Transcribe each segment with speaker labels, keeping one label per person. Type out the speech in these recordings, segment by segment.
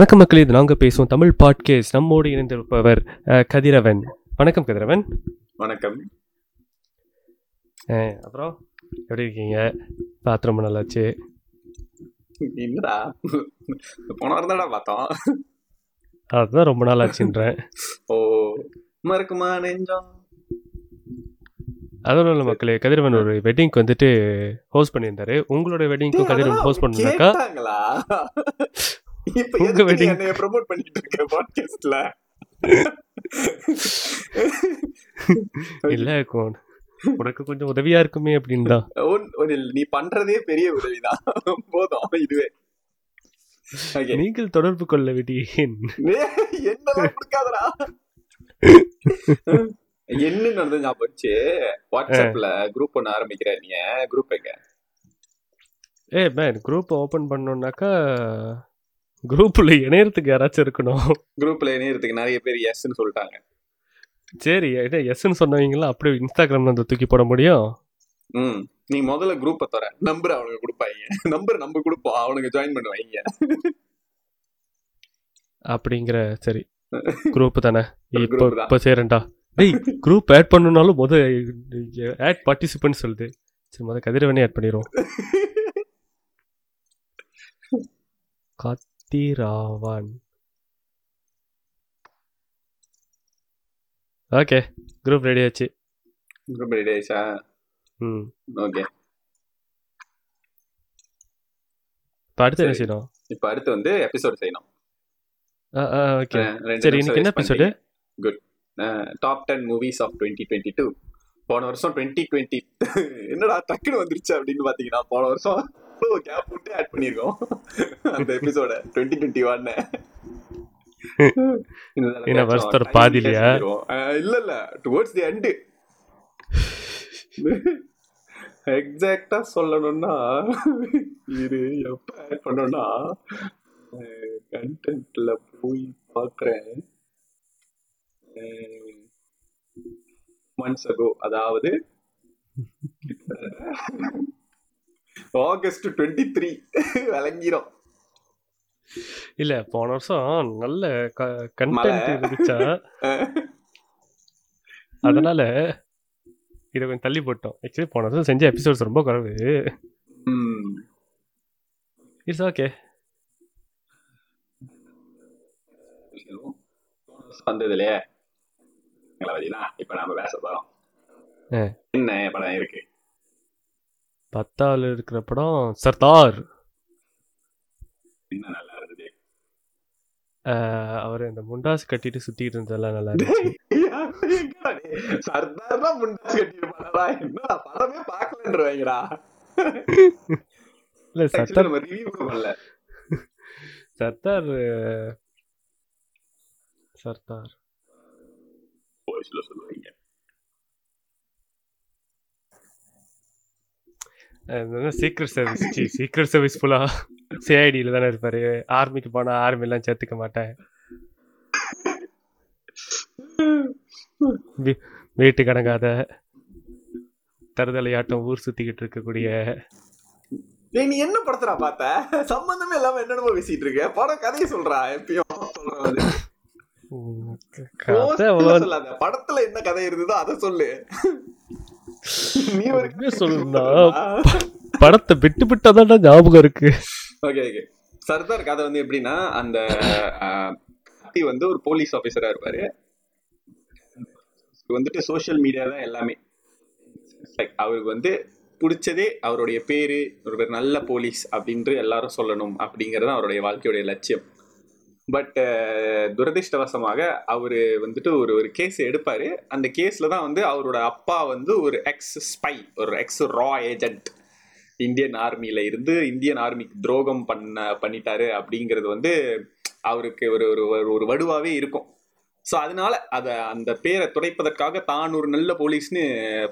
Speaker 1: வணக்கம் மக்களே இது நாங்கள் பேசுவோம் தமிழ் பாட்கேஸ்ட் நம்மோடு இணைந்திருப்பவர் கதிரவன். வணக்கம் கதிரவன்.
Speaker 2: வணக்கம்.
Speaker 1: அப்புறம் எப்படி இருக்கீங்க? பார்த்து ரொம்ப நல்லாச்சு
Speaker 2: என்னடா? போன வாரம் தான்டா பார்த்தோம்.
Speaker 1: அதுதான் ரொம்ப நாள் ஆச்சுன்றேன்
Speaker 2: ஓ மறக்குமா நெஞ்சம்?
Speaker 1: அதுவும் இல்லை மக்களே கதிரவன் ஒரு வெட்டிங்க்கு வந்துட்டு ஹோஸ்ட் பண்ணியிருந்தாரு. உங்களோட வெட்டிங்க்கும் கதிரவன் ஹோஸ்ட்
Speaker 2: கேட்டாங்களா? இப்ப எதுக்கு என்னைய ப்ரோமோட் பண்ணிட்டு இருக்க பாட்காஸ்ட்ல
Speaker 1: இல்லை கொ- உனக்கு கொஞ்சம் உதவியா இருக்குமே அப்படின்னு
Speaker 2: நீ பண்றதே பெரிய உதவிதான். போதும் இதுவே.
Speaker 1: நீங்கள் தொடர்பு கொள்ள விட்டேன்
Speaker 2: என்ன நடந்தது ஞாபகம் வச்சு வாட்ஸ்அப்ல குரூப் ஒண்ணு ஆரம்பிக்கிற நீ குரூப் எங்க?
Speaker 1: ஏ மேன் குரூப் ஓப்பன் பண்ணோம்னாக்கா குரூப்பில் இணையறதுக்கு யாராச்சும் இருக்கணும்.
Speaker 2: குரூப்ல இணையறதுக்கு நிறைய பேர் எஸ்ன்னு சொல்லிட்டாங்க.
Speaker 1: சரி என்ன எஸ்ன்னு சொன்னவங்களாம் அப்படியே இன்ஸ்டாகிராம்ல வந்து தூக்கி போட முடியும்?
Speaker 2: ம் நீ முதல்ல குரூப்பை தர நம்பர் அவனுக்கு கொடுப்பாங்க. நம்பர் நம்ம கொடுப்போம். அவனுக்கு ஜாயின் பண்ணுவாங்க.
Speaker 1: அப்படிங்கிற சரி. குரூப் தானே? இப்போ. இப்போ சேரேன்டா. டேய் குரூப் ஆட் பண்ணணும்னாலும் முத ஆட் பார்ட்டிசிபென்ட் சொல்லுது. சரி முத கதிரவனே ஆட் பண்ணிடுவோம் கத்திராவான் ஓகே குரூப் ரெடி ஆச்சு.
Speaker 2: குரூப் ரெடி ஆயிடுச்சா?
Speaker 1: ம்.
Speaker 2: ஓகே
Speaker 1: இப்போ அடுத்து என்ன. செய்யணும்?
Speaker 2: இப்போ அடுத்து வந்து எபிசோட் செய்யணும்.
Speaker 1: ஓகே சரி இன்னைக்கு என்ன episode
Speaker 2: good top ten movies of twenty twenty two போன வருஷம் டுவெண்ட்டி டுவெண்ட்டி என்னடா டக்குன்னு வந்துருச்சு அப்படின்னு பாத்தீங்கன்னா போன வருஷம் கேப் விட்டு ஆட் பண்ணியிருக்கோம் அந்த எபிசோட டுவெண்ட்டி டுவெண்ட்டி ஒன்னு
Speaker 1: என்ன வருஷத்தோட பாதியிலையா?
Speaker 2: இல்ல இல்ல. டுவர்ட்ஸ் தி எண்டு எக்ஸாக்டா சொல்லணும்னா இது எப்ப ஆட் பண்ணோம்னா கண்டென்ட்ல போய் பாக்குறேன். மந்த்ஸ் அகோ அதாவது ஆகஸ்ட் டுவெண்ட்டி த்ரீ விளங்கிரும்.
Speaker 1: இல்ல போன வருஷம் நல்ல கண்டென்ட். இருந்துச்சா? அதனால இதை கொஞ்சம் தள்ளி போட்டோம். ஆக்சுவலி போன வருஷம் செஞ்ச எபிசோட்ஸ் ரொம்ப குறைவு. இட்ஸ் ஓகே
Speaker 2: வந்ததுலயே இப்ப நாம பேச போறோம். என்ன படம் இருக்கு?
Speaker 1: பத்தாவது இருக்கிற படம் சர்தார். அவர் இந்த முண்டாஸ் கட்டிட்டு சுத்திட்டு இருந்ததெல்லாம் நல்லா இருந்துச்சு.
Speaker 2: சர்தார் தான் முண்டாஸ் கட்டியிருப்பாடா என்ன படமே பாக்கலன்றவாங்கடா
Speaker 1: இல்ல சர்தார் சர்தார் சர்தார்.
Speaker 2: சொல்லுவாங்க
Speaker 1: சீக்ரெட் சர்வீஸ் சீக்ரெட் சர்வீஸ் ஃபுல்லா சிஐடியில் தானே இருப்பாரு. ஆர்மிக்கு போனா ஆர்மி எல்லாம் சேர்த்துக்க மாட்டேன். வீட்டு கடங்காத தருதலையாட்டம் ஊர் சுத்திக்கிட்டு இருக்கக்கூடிய.
Speaker 2: டேய், நீ என்ன படத்துடா பார்த்த? சம்பந்தமே இல்லாம என்னென்னமோ பேசிட்டு இருக்க. படம் கதையை சொல்றா எப்பயும் படத்துல என்ன கதை இருந்ததோ அதை சொல்லு. நீ ஒரு
Speaker 1: உண்மையை சொல்லணும்னா படத்தை விட்டு விட்டாதான் ஞாபகம் இருக்கு.
Speaker 2: ஓகே ஓகே சர்தார் கதை வந்து எப்படின்னா அந்த கத்தி வந்து ஒரு போலீஸ் ஆபீசரா இருப்பாரு. வந்துட்டு சோஷியல் மீடியா தான் எல்லாமே. லைக் அவருக்கு வந்து பிடிச்சதே அவருடைய பேரு ஒரு நல்ல போலீஸ் அப்படின்ட்டு எல்லாரும் சொல்லணும் அப்படிங்கிறது அவருடைய வாழ்க்கையுடைய லட்சியம். பட் uh, துரதிர்ஷ்டவசமாக அவர் வந்துட்டு ஒரு ஒரு கேஸ் எடுப்பார். அந்த கேஸில் தான் வந்து அவரோட அப்பா வந்து ஒரு எக்ஸ் ஸ்பை ஒரு எக்ஸ் ரா ஏஜென்ட் இந்தியன் ஆர்மியில் இருந்து இந்தியன் ஆர்மிக்கு துரோகம் பண்ண பண்ணிட்டாரு அப்படிங்கிறது வந்து அவருக்கு ஒரு ஒரு ஒரு- ஒரு இருக்கும். ஸோ அதனால அதை அந்த பேரை துடைப்பதற்காக தான் ஒரு நல்ல போலீஸ்னு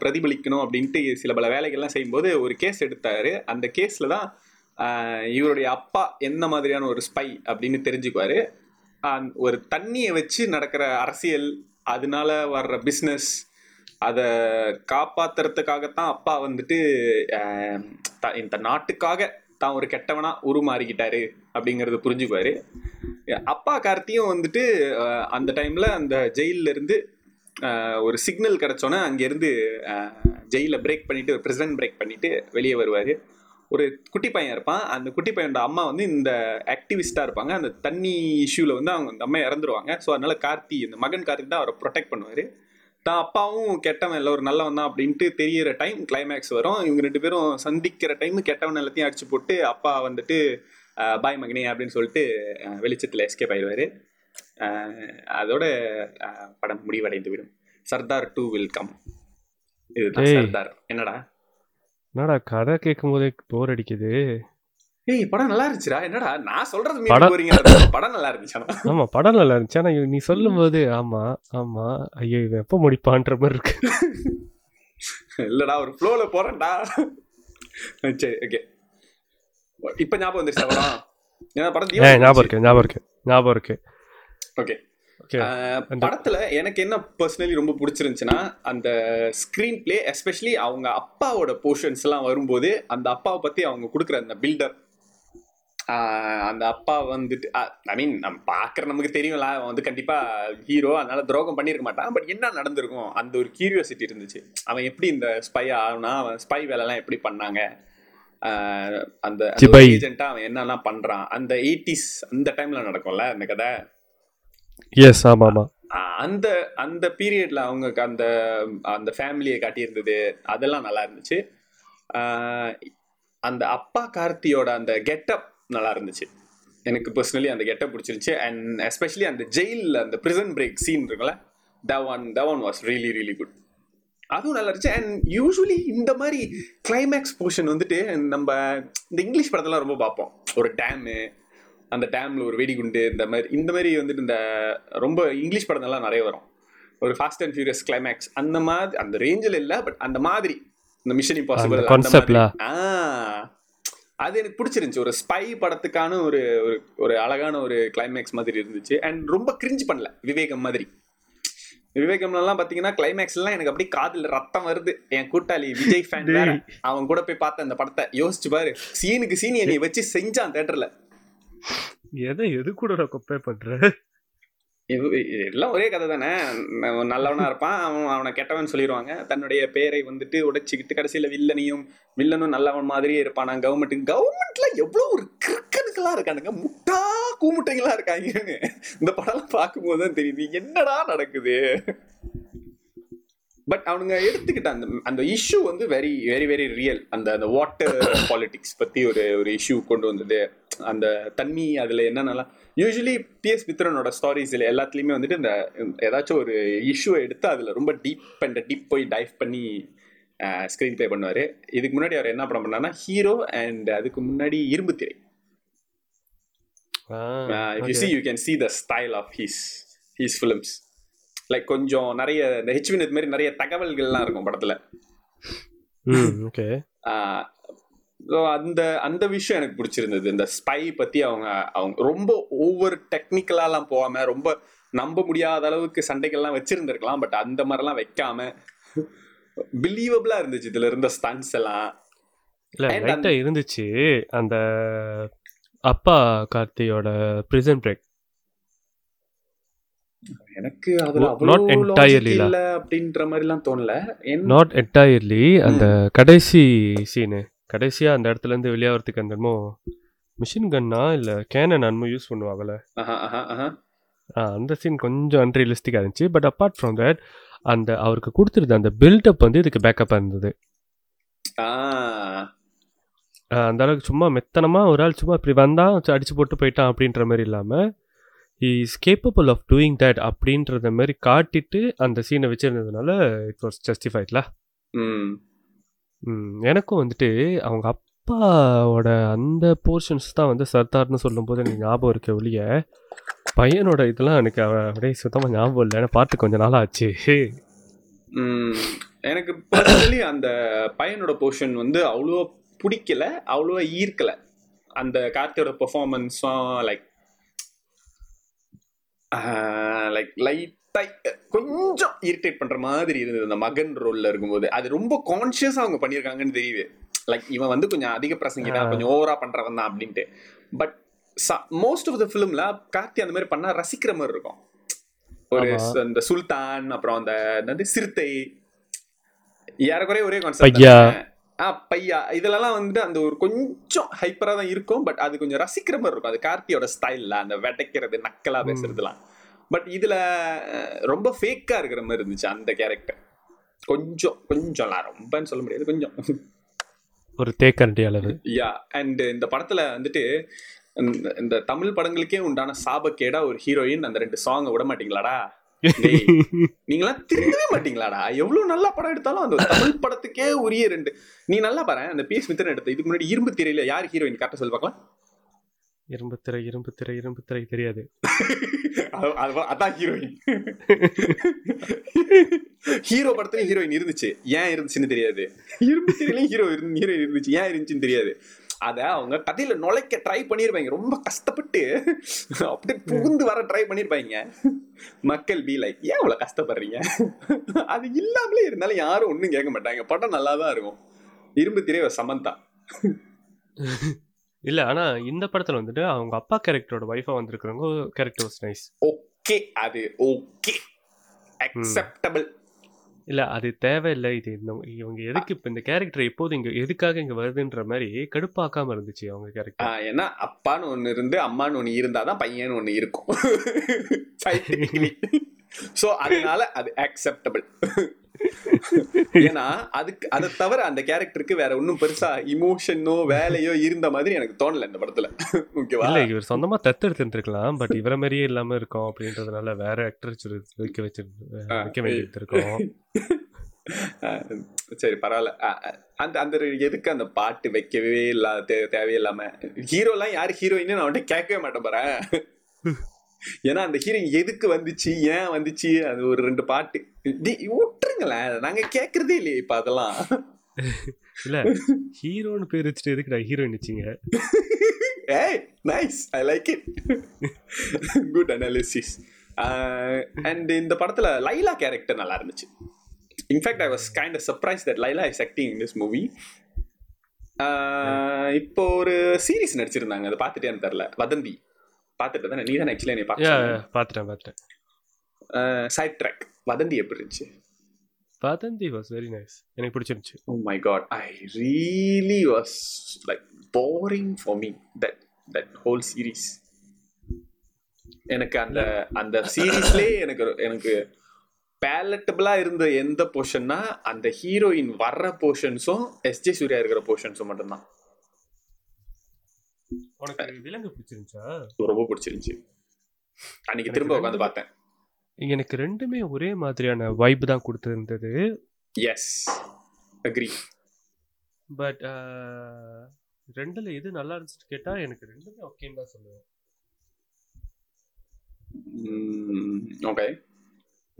Speaker 2: பிரதிபலிக்கணும் அப்படின்ட்டு சில பல வேலைகள்லாம் செய்யும்போது ஒரு கேஸ் எடுத்தார். அந்த கேஸில் தான் இவருடைய அப்பா என்ன மாதிரியான ஒரு ஸ்பை அப்படின்னு தெரிஞ்சுக்குவாரு. ஒரு தண்ணியை வச்சு நடக்கிற அரசியல் அதனால வர்ற பிஸ்னஸ் அதை காப்பாத்துறதுக்காகத்தான் அப்பா வந்துட்டு த- இந்த நாட்டுக்காக தான் ஒரு கெட்டவனா உருமாறிக்கிட்டாரு அப்படிங்கறத புரிஞ்சுக்குவாரு. அப்பா கார்த்தியும் வந்துட்டு அந்த டைம்ல அந்த ஜெயில இருந்து ஒரு சிக்னல் கிடைச்சோன்னே அங்கேருந்து ஜெயில பிரேக் பண்ணிட்டு ஒரு பிரசன்ட் பிரேக் பண்ணிட்டு வெளியே வருவாரு. ஒரு குட்டி பையன் இருப்பான். அந்த குட்டி பையனோட அம்மா வந்து இந்த ஆக்டிவிஸ்டா இருப்பாங்க. அந்த தண்ணி இஷ்யூல வந்து அவங்க அந்த அம்மா இறந்துருவாங்க. ஸோ அதனால கார்த்தி இந்த மகன் கார்த்தி தான் அவரை ப்ரொடெக்ட் பண்ணுவாரு. தான் அப்பாவும் கெட்டவன் இல்லை ஒரு நல்லவன் தான் அப்படின்ட்டு தெரியற டைம் கிளைமேக்ஸ் வரும். இவங்க ரெண்டு பேரும் சந்திக்கிற டைம் கெட்டவன் எல்லாத்தையும் அடிச்சு போட்டு அப்பா வந்துட்டு பாய் மகனே அப்படின்னு சொல்லிட்டு வெளிச்சத்துல எஸ்கேப் ஆயிடுவாரு. அதோட படம் முடிவடைந்து விடும் சர்தார் டூ வில் கம் இதுதான். சர்தார். என்னடா?
Speaker 1: என்னடா கதை கேட்கும் போதே போர் அடிக்குது.
Speaker 2: ஏய் படம் நல்லா இருந்துச்சுடா. என்னடா நான் சொல்றது
Speaker 1: படம்-
Speaker 2: படம் நல்லா இருந்துச்சு.
Speaker 1: ஆமா படம் நல்லா இருந்துச்சு. ஆனா நீ சொல்லும் போது ஆமா ஆமா. ஐயோ இவன் எப்போ முடிப்பான்ற மாதிரி இருக்கு.
Speaker 2: இல்லடா ஒரு ஃப்ளோல போறேன்டா. சரி ஓகே இப்ப ஞாபகம் வந்துருச்சு படம்? ஏன்னா படம்
Speaker 1: ஏ ஞாபகம் இருக்கு ஞாபகம் இருக்கு ஞாபகம் இருக்கு.
Speaker 2: ஓகே படத்துல எனக்கு என்ன பர்சனலி ரொம்ப பிடிச்சிருந்துச்சுன்னா அந்த ஸ்கிரீன் பிளே எஸ்பெஷலி அவங்க அப்பாவோட போர்ஷன்ஸ் எல்லாம் வரும்போது அந்த அப்பாவை பத்தி அவங்க கொடுக்குற அந்த பில்டப் அந்த அப்பா வந்துட்டு ஐ மீன் நம்ம பாக்குற நமக்கு தெரியும்ல அவன் வந்து கண்டிப்பா ஹீரோ அதனால துரோகம் பண்ணிருக்க மாட்டான். பட் என்ன நடந்திருக்கும்? அந்த ஒரு கியூரியாசிட்டி இருந்துச்சு. அவன் எப்படி இந்த ஸ்பை ஆகுனா அவன் ஸ்பை வேலை எல்லாம் எப்படி பண்ணாங்க? அந்த
Speaker 1: சிபை.
Speaker 2: ஏஜென்ட்டா அவன் என்னெல்லாம் பண்றான்? அந்த எயிட்டிஸ் அந்த டைம்ல நடக்கும்ல அந்த கதை?
Speaker 1: எஸ் ஆமா ஆமா.
Speaker 2: அந்த அந்த பீரியட்ல அவங்க அந்த அந்த ஃபேமிலியை காட்டியிருந்தது அதெல்லாம் நல்லா இருந்துச்சு. அந்த அப்பா கார்த்தியோட அந்த கெட்டப் நல்லா இருந்துச்சு. எனக்கு பர்சனலி அந்த கெட்டப் பிடிச்சிருந்துச்சு. அண்ட் எஸ்பெஷலி அந்த ஜெயிலில் அந்த பிரிசன் பிரேக் சீன் இருக்குல்ல Dhawan one one was really really good அதுவும் நல்லா இருந்துச்சு. அண்ட் யூஸ்வலி இந்த மாதிரி கிளைமேக்ஸ் போர்ஷன் வந்துட்டு நம்ம இந்த இங்கிலீஷ் படத்தெல்லாம் ரொம்ப பார்ப்போம். ஒரு டேமு அந்த டேம்ல ஒரு வெடிகுண்டு இந்த மாதிரி இந்த மாதிரி வந்துட்டு இந்த ரொம்ப இங்கிலீஷ் படங்கள்லாம் நிறைய வரும். ஒரு ஃபாஸ்ட் அண்ட் ஃபியூரியஸ் கிளைமேக்ஸ் அந்த மாதிரி அந்த ரேஞ்சில் இல்லை பட் அந்த மாதிரி இந்த மிஷன் இம்பாசிபிள். ஆ. அது எனக்கு பிடிச்சிருந்துச்சு. ஒரு ஸ்பை படத்துக்கான ஒரு ஒரு அழகான ஒரு கிளைமேக்ஸ் மாதிரி இருந்துச்சு. அண்ட் ரொம்ப கிரிஞ்சு பண்ணல விவேகம் மாதிரி. விவேகம்லாம் பாத்தீங்கன்னா கிளைமேக்ஸ் எல்லாம் எனக்கு அப்படியே காதுல ரத்தம் வருது. என் கூட்டாளி விஜய் ஃபேன். அவன் கூட போய் பார்த்த அந்த படத்தை யோசிச்சு பாரு. சீனுக்கு சீன் என்னை வச்சு செஞ்சான் தேட்டர்ல
Speaker 1: எதை எது கூட கொப்பை பண்ற
Speaker 2: எல்லாம் ஒரே கதை தானே. நல்லவனா இருப்பான் அவன் அவனை கெட்டவன் சொல்லிடுவாங்க தன்னுடைய பேரை வந்துட்டு உடைச்சிக்கிட்டு கடைசியில வில்லனையும் வில்லனும் நல்லவன் மாதிரியே இருப்பானா? கவர்மெண்ட் கவர்மெண்ட்ல எவ்வளவு ஒரு கிறுக்கனுக்கெல்லாம் இருக்கானுங்க. முட்டா கூமுட்டைங்களா இருக்காங்கன்னு இந்த படம் பார்க்கும்போது தான் தெரியுது. என்னடா நடக்குது? பட் அவனுங்க எடுத்துக்கிட்ட அந்த அந்த இஷ்யூ வந்து வெரி வெரி வெரி ரியல் அந்த அந்த வாட்டர் பாலிடிக்ஸ் பத்தி ஒரு ஒரு இஷ்யூ கொண்டு வந்தது. அந்த தண்ணி அதுல என்னென்னலாம். யூஸ்வலி பிஎஸ் மித்ரனோட ஸ்டாரிஸ்ல எல்லாத்துலயுமே வந்துட்டு இந்த ஏதாச்சும் ஒரு இஷ்யூவை எடுத்து அதுல ரொம்ப டீப் அண்ட் டீப் போய் டைவ் பண்ணி ஸ்க்ரீன் ப்ளே பண்ணுவாரு. இதுக்கு முன்னாடி அவர் என்ன படம் பண்ணாருன்னா ஹீரோ அண்ட் அதுக்கு முன்னாடி Irumbu Thirai. You see you can see the style of his his films like கொஞ்சம் நிறைய இந்த ஹெச் வினத் மாதிரி நிறைய தகவல்கள்லாம் இருக்கும் படத்துல.
Speaker 1: ஓகே.
Speaker 2: அந்த அந்த விஷயம் எனக்கு பிடிச்சிருந்தது. இந்த ஸ்பை பத்தி அவங்க அவங்க ரொம்ப ஓவர் டெக்னிக்கலாலாம் போகாம ரொம்ப நம்ப முடியாத அளவுக்கு சண்டைகள்லாம் வச்சிருந்திருக்கலாம் பட் அந்த மாதிரிலாம் வைக்காம பிலீவபிளா இருந்துச்சு. இதுல இருந்த ஸ்டன்ஸ் எல்லாம்.
Speaker 1: இல்ல இருந்துச்சு. அந்த அப்பா கார்த்தியோட பிரிசன் பிரேக்
Speaker 2: எனக்கு அதுல அப்படின்ற மாதிரிலாம் தோணல.
Speaker 1: நாட் என்டையர்லி அந்த கடைசி சீனு கடைசியா அந்த இடத்துல இருந்து வெளியாகிறதுக்கு அந்த மிஷின் கன்னா இல்ல கேனன் அன்மோ யூஸ் பண்ணுவாங்கல்ல? அந்த சீன் கொஞ்சம் அன்ரியலிஸ்டிக்காக இருந்துச்சு. பட் அப்பார்ட் ஃப்ரம் தட் அந்த அவருக்கு கொடுத்துருந்த அந்த பில்டப் வந்து இதுக்கு பேக்கப்பாக இருந்தது. அந்த அளவுக்கு சும்மா மெத்தனமா ஒரு ஆள் சும்மா இப்படி வந்தான் சரி, அடிச்சு போட்டு போயிட்டான் அப்படின்ற மாதிரி இல்லாமல் is capable of doing that அப்படின்றத மாதிரி காட்டிட்டு அந்த சீனை வச்சிருந்ததுனால இட் வாஸ் ஜஸ்டிஃபைட்ல எனக்கும் வந்துட்டு அவங்க அப்பாவோட அந்த போர்ஷன்ஸ் தான் வந்து சர்தார்னு சொல்லும்போது எனக்கு ஞாபகம் இருக்க ஒழிய பையனோட இதெல்லாம் எனக்கு அப்படியே சுத்தமாக ஞாபகம் இல்லை. ஏன்னா பார்த்து கொஞ்ச நாள் ஆச்சு.
Speaker 2: எனக்கு அந்த பையனோட போர்ஷன் வந்து அவ்வளோ பிடிக்கல அவ்வளோ ஈர்க்கல. அந்த கார்த்தியோட பெர்ஃபார்மன்ஸும் லைக் லைக் லைட்டா கொஞ்சம் இரிட்டேட் பண்ற மாதிரி இருந்தது அந்த மகன் ரோல்ல இருக்கும்போது. அது ரொம்ப கான்ஷியஸா அவங்க பண்ணியிருக்காங்கன்னு தெரியுது லைக் இவன் வந்து கொஞ்சம் அதிக பிரசங்கிதான்
Speaker 1: ஆ.
Speaker 2: கொஞ்சம் ஓவரா பண்றவன் தான் அப்படின்ட்டு. பட் மோஸ்ட் ஆஃப் த ஃபிலிம்ல கார்த்தி அந்த மாதிரி பண்ணா ரசிக்கிற மாதிரி இருக்கும். ஒரு இந்த சுல்தான் அப்புறம் அந்த சிறுத்தை. ஏறக்குறைய ஒரே கான்செப்ட். ஆ பையா. இதுலலாம் வந்துட்டு அந்த ஒரு கொஞ்சம் ஹைப்பரா தான் இருக்கும் பட் அது கொஞ்சம் ரசிக்கிற மாதிரி இருக்கும். அது கார்த்தியோட ஸ்டைல்ல அந்த வெடைக்கிறது நக்கலா
Speaker 1: ம்.
Speaker 2: பேசுறதுலாம். பட் இதுல ரொம்ப ஃபேக்கா இருக்கிற மாதிரி இருந்துச்சு அந்த கேரக்டர் கொஞ்சம் கொஞ்சம்லாம் ரொம்பன்னு சொல்ல முடியாது கொஞ்சம்.
Speaker 1: ஒரு தேக்கரண்டி அளவு.
Speaker 2: யா அண்ட் இந்த படத்துல வந்துட்டு இந்த- தமிழ் படங்களுக்கே உண்டான சாபக்கேடா ஒரு ஹீரோயின் அந்த ரெண்டு சாங்கை விட மாட்டீங்களாடா? நீங்களாம் திருந்தவே மாட்டீங்களாடா? எவ்வளவு நல்லா படம் எடுத்தாலும் அந்த தமிழ் படத்துக்கே உரிய ரெண்டு. நீ நல்லா பாரு அந்த பி எஸ் மித்திரன் எடுத்த இதுக்கு முன்னாடி இரும்பு திரையில யார் ஹீரோயின் கரெக்டா சொல்லி பார்க்கலாம்.
Speaker 1: இரும்பு திரை இரும்பு திரை இரும்பு திரை தெரியாது.
Speaker 2: அது- அது- அதான் ஹீரோயின் ஹீரோ படத்துலயும் ஹீரோயின் இருந்துச்சு. ஏன் இருந்துச்சுன்னு தெரியாது. இரும்பு திரையிலயும் ஹீரோ ஹீரோயின் இருந்துச்சு. ஏன் இருந்துச்சுன்னு தெரியாது. அத அவங்க கதையில நுழைக்க ட்ரை பண்ணிருப்பாங்க. ரொம்ப கஷ்டப்பட்டு அப்படியே புகுந்து வர ட்ரை பண்ணிருப்பாங்க. மக்கள் பி லைக் ஏன் இவ்வளவு கஷ்டப்படுறீங்க? அது இல்லாமலே இருந்தாலும் யாரும் ஒண்ணும் கேட்க மாட்டாங்க. படம் நல்லா தான் இருக்கும். இரும்பு திரை சமந்தா.
Speaker 1: இல்ல ஆனா இந்த படத்துல வந்துட்டு அவங்க அப்பா கேரக்டரோட ஒய்ஃபா வந்திருக்கிறவங்க கேரக்டர் வாஸ் நைஸ்
Speaker 2: ஓகே அது ஓகே அக்செப்டபிள்
Speaker 1: இல்ல அது தேவையில்லை. இது இந்த இவங்க எதுக்கு இப்ப இந்த கேரக்டர் எப்போது இங்க எதுக்காக இங்க வருதுன்ற மாதிரி கடுப்பாக்காம இருந்துச்சு அவங்க கேரக்டர்
Speaker 2: ஏன்னா அப்பான்னு ஒண்ணு இருந்து அம்மான்னு ஒண்ணு இருந்தாதான் பையன் ஒண்ணு இருக்கும். சோ அதனால அது அக்செப்டபிள் ஏன்னா அதுக்கு அதை தவிர அந்த கேரக்டருக்கு வேற ஒன்றும் பெருசா இமோஷனோ வேலையோ இருந்த மாதிரி எனக்கு தோணல இந்த படத்துல. ஓகேவா?
Speaker 1: இல்ல இவர் சொந்தமா தத்தெடுத்து இருந்திருக்கலாம் பட் இவர மாதிரியே இல்லாம இருக்கோம் அப்படின்றதுனால வேற ஆக்டர் வைக்க வச்சு வைக்க வேண்டியது இருக்கும்
Speaker 2: சரி பரவாயில்ல. அந்த அந்த எதுக்கு அந்த பாட்டு வைக்கவே இல்லாத தே- தேவையில்லாம? ஹீரோலாம் யார் ஹீரோயின்னு நான் அவன்கிட்ட கேட்கவே மாட்டேன் பாறேன் ஏன்னா அந்த ஹீரோயின் எதுக்கு வந்துச்சு? ஏன் வந்துச்சு? அது ஒரு ரெண்டு பாட்டு. விட்டுருங்களேன். நாங்க கேக்குறதே இல்லையே இப்ப அதெல்லாம்.
Speaker 1: இல்ல ஹீரோன்னு பேர் வச்சுட்டு எதுக்குடா ஹீரோயின் வச்சிங்க?
Speaker 2: ஏய் nice I like it good analysis and இந்த படத்துல லைலா கேரக்டர் நல்லா இருந்துச்சு. In fact I was kind surprise that Laila is acting in this movie இப்போ ஒரு சீரிஸ் நடிச்சிருந்தாங்க. அதை பார்த்துட்டேன்னு தெரில வதந்தி. பார்த்துட்டு தானே? நீ தானே ஆக்சுவலி என்னை
Speaker 1: யா
Speaker 2: பார்த்து
Speaker 1: பாத்துட்டேன் பாத்துட்டேன்.
Speaker 2: சைட் ட்ராக் வதந்தி எப்படி இருந்துச்சு?
Speaker 1: வதந்தி வாஸ் வெரி நைஸ் எனக்கு பிடிச்சிருந்துச்சு.
Speaker 2: ஓ my god I really was like boring for me that that whole series எனக்கு அந்த அந்த சீரீஸ்லேயே எனக்கு எனக்கு பேலட்டபிளா இருந்த எந்த போர்ஷன்னா அந்த ஹீரோயின் வர்ற போர்ஷன்ஸும் எஸ்ஜே சூர்யா இருக்கிற போர்ஷன்ஸும் மட்டும்தான்.
Speaker 1: உனக்கு விலங்கு பிடிச்சிருந்துச்சா?
Speaker 2: ரொம்ப பிடிச்சிருந்துச்சு. அன்னைக்கு திரும்ப உட்காந்து பார்த்தேன்.
Speaker 1: எனக்கு ரெண்டுமே ஒரே மாதிரியான வைப் தான் கொடுத்துருந்தது.
Speaker 2: எஸ் அக்ரி
Speaker 1: பட் ரெண்டுல எது நல்லா இருந்துச்சுன்னு கேட்டா எனக்கு ரெண்டுமே ஓகேன்னு தான் சொல்லுவேன்.
Speaker 2: ஓகே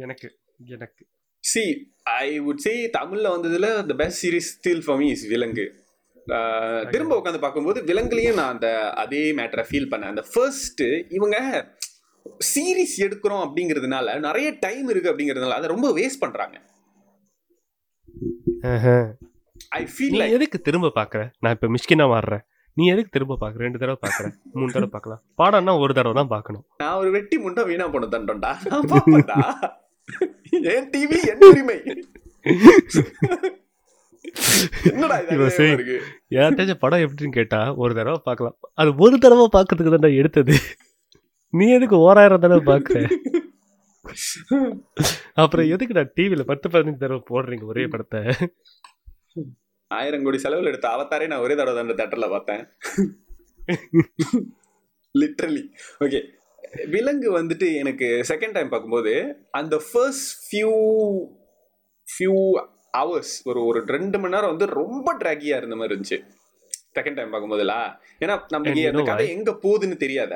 Speaker 1: எனக்கு எனக்கு.
Speaker 2: சி ஐ வுட் சே தமிழ்ல வந்ததுல the best series still for me is Vilangu. திரும்ப உட்காந்து பார்க்கும்போது விலங்குலயும் நான் அந்த அதே மேட்டரை ஃபீல் பண்ணேன். அந்த ஃபர்ஸ்ட் இவங்க சீரிஸ் எடுக்கிறோம் அப்படிங்கிறதுனால நிறைய டைம் இருக்கு அப்படிங்கிறதுனால அதை ரொம்ப வேஸ்ட் பண்றாங்க. ஐ ஃபீல் லைக்
Speaker 1: எதுக்கு திரும்ப பாக்குற நான் இப்ப மிஷ்கினா மாறுறேன். நீ எதுக்கு திரும்ப பாக்குற ரெண்டு தடவை பாக்குற மூணு தடவை பார்க்கலாம். பாடம்னா ஒரு தடவை தான் பார்க்கணும்.
Speaker 2: நான் ஒரு வெட்டி முண்டை வீணா போன பாப்பேன்டா என் டிவி என் உரிமை.
Speaker 1: யார்ட்டாச்சும் படம் எப்படின்னு கேட்டா ஒரு தடவை பார்க்கலாம். அது ஒரு தடவை பார்க்கறதுக்கு தான் எடுத்தது. நீ எதுக்கு ஓராயிரம் தடவை பார்க்குற? அப்புறம் எதுக்கு நான் டிவியில பத்து பதினஞ்சு தடவை போடுறீங்க ஒரே படத்தை?
Speaker 2: ஆயிரம் கோடி செலவில் எடுத்த அவதாரே நான் ஒரே தடவை தான் தேட்டர்ல பார்த்தேன். லிட்ரலி ஓகே விலங்கு வந்துட்டு எனக்கு செகண்ட் டைம் பார்க்கும்போது அந்த ஃபர்ஸ்ட் ஃபியூ ஃபியூ ஹவர்ஸ் ஒரு ஒரு ரெண்டு மணி நேரம் வந்து ரொம்ப ட்ராகியா இருந்த மாதிரி இருந்துச்சு. செகண்ட் டைம் பார்க்கும்போதுல. ஏன்னா நமக்கு அந்த கதை எங்க போகுதுன்னு தெரியாத.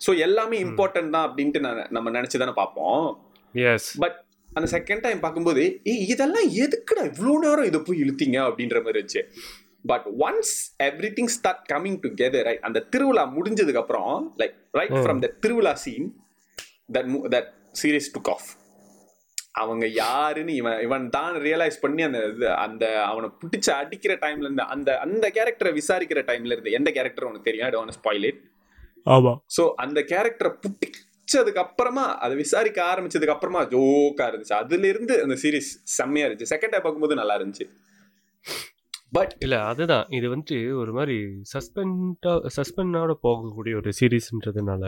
Speaker 2: ஸோ எல்லாமே இம்பார்ட்டன்ட் தான் அப்படின்ட்டு நான் நம்ம நினைச்சு தானே பார்ப்போம்.
Speaker 1: எஸ்
Speaker 2: பட் அந்த செகண்ட் டைம் பார்க்கும்போது ஏய் இதெல்லாம் எதுக்குடா இவ்வளோ நேரம் இதை போய் இழுத்தீங்க? அப்படின்ற மாதிரி இருந்துச்சு. But once everything start coming together right அந்த திருவிழா முடிஞ்சதுக்கு அப்புறம் like right
Speaker 1: Hmm.
Speaker 2: From the திருவிழா scene that that series took off அவங்க யாருன்னு இவன் இவன் தான் ரியலைஸ் பண்ணி அந்த இது அந்த அவனை பிடிச்ச அடிக்கிற டைம்ல இருந்து அந்த அந்த கேரக்டரை விசாரிக்கிற டைம்ல இருந்து எந்த கேரக்டர் உனக்கு தெரியும்? ஐ டோன்ட் ஸ்பாயில் இட்
Speaker 1: ஆமா.
Speaker 2: ஸோ அந்த கேரக்டரை புட்டிச்சதுக்கு அப்புறமா அதை விசாரிக்க ஆரம்பிச்சதுக்கு அப்புறமா ஜோக்கா இருந்துச்சு. அதுல இருந்து அந்த சீரிஸ் செம்மையா இருந்துச்சு. செகண்ட் டைம் பார்க்கும்போது நல்லா இருந்துச்சு. பட்
Speaker 1: இல்ல அதுதான். இது வந்துட்டு ஒரு மாதிரி சஸ்பெண்டா சஸ்பெண்டோட போகக்கூடிய ஒரு சீரீஸ்ன்றதுனால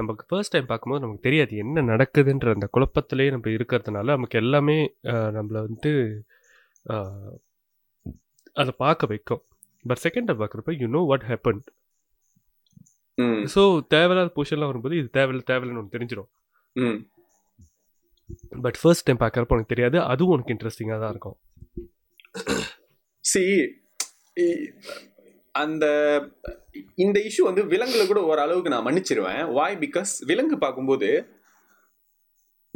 Speaker 1: நமக்கு ஃபர்ஸ்ட் டைம் பார்க்கும்போது நமக்கு தெரியாது என்ன நடக்குதுன்ற அந்த குழப்பத்திலேயே நம்ம இருக்கிறதுனால நமக்கு எல்லாமே நம்மள வந்துட்டு அதை பார்க்க வைக்கும். பட் செகண்ட் டைம் பார்க்குறப்ப you know what happen so தேவையில்லாத பொசிஷன்லாம் வரும்போது இது தேவையில்ல தேவையில்லைன்னு ஒன்று தெரிஞ்சிடும். பட் ஃபர்ஸ்ட் டைம் பார்க்குறப்ப உனக்கு தெரியாது அதுவும் உனக்கு இன்ட்ரெஸ்டிங்காக தான் இருக்கும்.
Speaker 2: சி அந்த இந்த இஷ்யூ வந்து விலங்குல கூட ஓரளவுக்கு நான் மன்னிச்சிருவேன். வாய் பிகாஸ் விலங்கு பார்க்கும்போது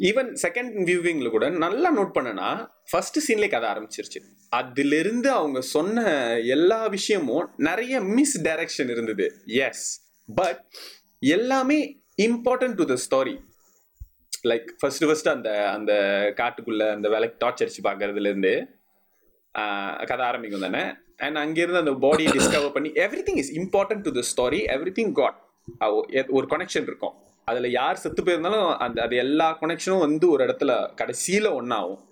Speaker 2: ஈவன் செகண்ட் வியூவிங்ல கூட நல்லா நோட் பண்ணனா ஃபர்ஸ்ட் சீன்லேயே கதை ஆரம்பிச்சிருச்சு. அதிலிருந்து அவங்க சொன்ன எல்லா விஷயமும் நிறைய மிஸ் டைரக்ஷன் இருந்தது. எஸ் பட் எல்லாமே important to the story like first first அந்த அந்த காட்டுக்குள்ள அந்த வேலைக்கு டார்ச் அடிச்சு பார்க்கறதுல இருந்து கதை ஆரம்பிக்கும் தானே? அண்ட் அங்கிருந்து அந்த பாடியை டிஸ்கவர் பண்ணி everything is important to the story everything got ஒரு கனெக்ஷன் இருக்கும். அதுல யார் செத்து போயிருந்தாலும் அந்த அது எல்லா கனெக்ஷனும் வந்து ஒரு இடத்துல கடைசியில ஒன்னாகும்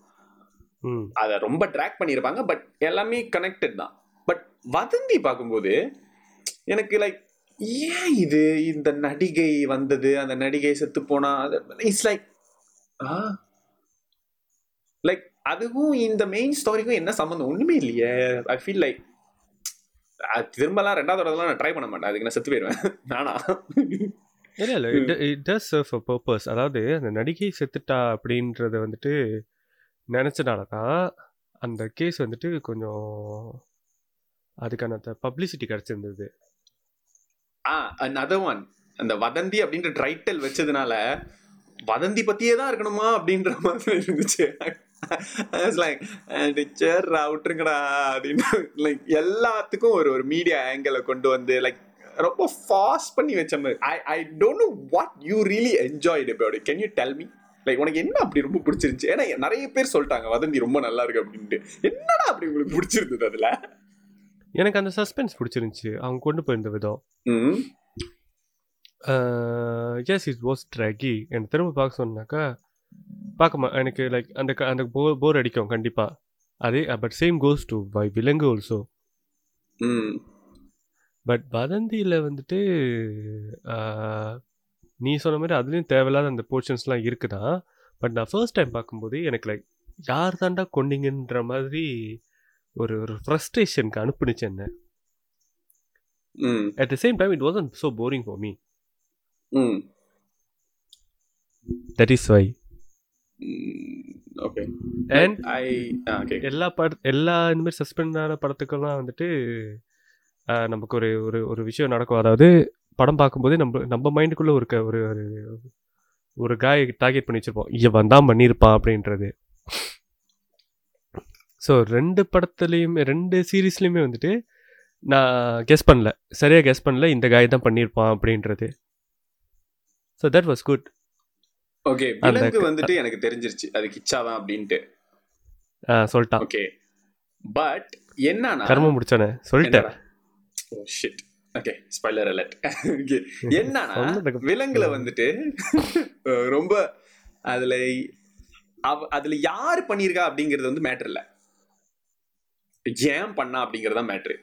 Speaker 1: ம்.
Speaker 2: அதை ரொம்ப ட்ராக் பண்ணியிருப்பாங்க பட் எல்லாமே கனெக்டட் தான். பட் வதந்தி பார்க்கும்போது எனக்கு லைக் ஏன் இது? இந்த நடிகை வந்தது அந்த நடிகை செத்து போனா இட்ஸ் லைக் லைக் அதுவும் இந்த மெயின் ஸ்டோரிக்கும் என்ன சம்மந்தம் ஒண்ணுமே இல்லையே. ஐ ஃபீல் லைக் திரும்பலாம் ரெண்டாவது தடவைலாம் நான் ட்ரை பண்ண மாட்டேன். அதுக்கு நான் செத்து போயிடுவேன் நானா?
Speaker 1: இல்லை இல்லை. It it does serve a purpose அதாவது அந்த நடிகை செத்துட்டா அப்படின்றத வந்துட்டு நினச்சனால தான் அந்த கேஸ் வந்துட்டு கொஞ்சம் அதுக்கான பப்ளிசிட்டி கிடச்சிருந்தது.
Speaker 2: ஆ அனதர் ஒன் அந்த வதந்தி அப்படின்ற டைட்டில் வச்சதுனால வதந்தி பத்தியே தான் இருக்கணுமா அப்படின்ற மாதிரி இருந்துச்சு. லைக் டீச்சர் விட்டுருங்கடா அப்படின்னு. லைக் எல்லாத்துக்கும் ஒரு ஒரு மீடியா ஆங்கிளை கொண்டு வந்து லைக் ரொம்ப ஃபாஸ்ட் பண்ணி வச்ச மாதிரி. I I don't know what you really enjoyed about can you tell me like உனக்கு என்ன அப்படி ரொம்ப பிடிச்சிருந்துச்சு? ஏன்னா நிறைய பேர் சொல்லிட்டாங்க வதந்தி ரொம்ப நல்லா இருக்கு அப்படின்ட்டு. என்னடா அப்படி உங்களுக்கு பிடிச்சிருந்தது அதுல?
Speaker 1: எனக்கு அந்த சஸ்பென்ஸ் பிடிச்சிருந்துச்சு. அவங்க கொண்டு போயிருந்த விதம். எஸ் இட் வாஸ் ட்ராகி எனக்கு திரும்ப பார்க்க சொன்னாக்கா பார்க்கமா எனக்கு லைக் அந்த அந்த போர் போர் அடிக்கும் கண்டிப்பாக அதே but same goes to by Vilangu also but வதந்தியில் வந்துட்டு ஆஹ், நீ சொன்ன மாதிரி அதுலேயும் தேவையில்லாத அந்த போர்ஷன்ஸ்லாம் இருக்குதான் பட் நான் ஃபர்ஸ்ட் டைம் பார்க்கும்போது எனக்கு லைக் யார் தாண்டா கொண்டீங்கன்ற மாதிரி ஒரு ஒரு ஃப்ரஸ்ட்ரேஷனுக்கு அனுப்புனுச்சு என்ன. At the same time it wasn't so boring for me
Speaker 2: ம்.
Speaker 1: That is why
Speaker 2: okay
Speaker 1: and
Speaker 2: I
Speaker 1: எல்லா பட எல்லா இந்த மாதிரி சஸ்பெண்ட் ஆன படத்துக்கெல்லாம் வந்துட்டு நமக்கு ஒரு ஒரு ஒரு விஷயம் நடக்கும். அதாவது படம் பார்க்கும்போதே நம்ம நம்ம மைண்டுக்குள்ளே ஒரு ஒரு ஒரு காய் டார்கெட் பண்ணி வச்சிருப்போம். இவன் தான் பண்ணியிருப்பான் அப்படின்றது. ஸோ ரெண்டு படத்துலையுமே ரெண்டு சீரீஸ்லையுமே வந்துட்டு நான் கெஸ் பண்ணல. சரியாக கெஸ் பண்ணல. இந்த காய் தான் பண்ணியிருப்பான் அப்படின்றது. So that was good
Speaker 2: okay Vilangu வந்துட்டு எனக்கு தெரிஞ்சிருச்சு. அது கிச்சாதான் அப்படின்ட்டு.
Speaker 1: சொல்லிட்டான்.
Speaker 2: ஓகே பட் என்னன்னா
Speaker 1: கர்மம் முடிச்சானே சொல்லிட்டேன்.
Speaker 2: ஷிட் ஓகே ஸ்பாய்லர் அலர்ட் என்னன்னா விலங்குல வந்துட்டு ரொம்ப அதுல அதுல யாரு பண்ணியிருக்கா அப்படிங்கிறது வந்து மேட்டர் இல்ல. ஏன் பண்ணா அப்படிங்கறதா மேட்ரு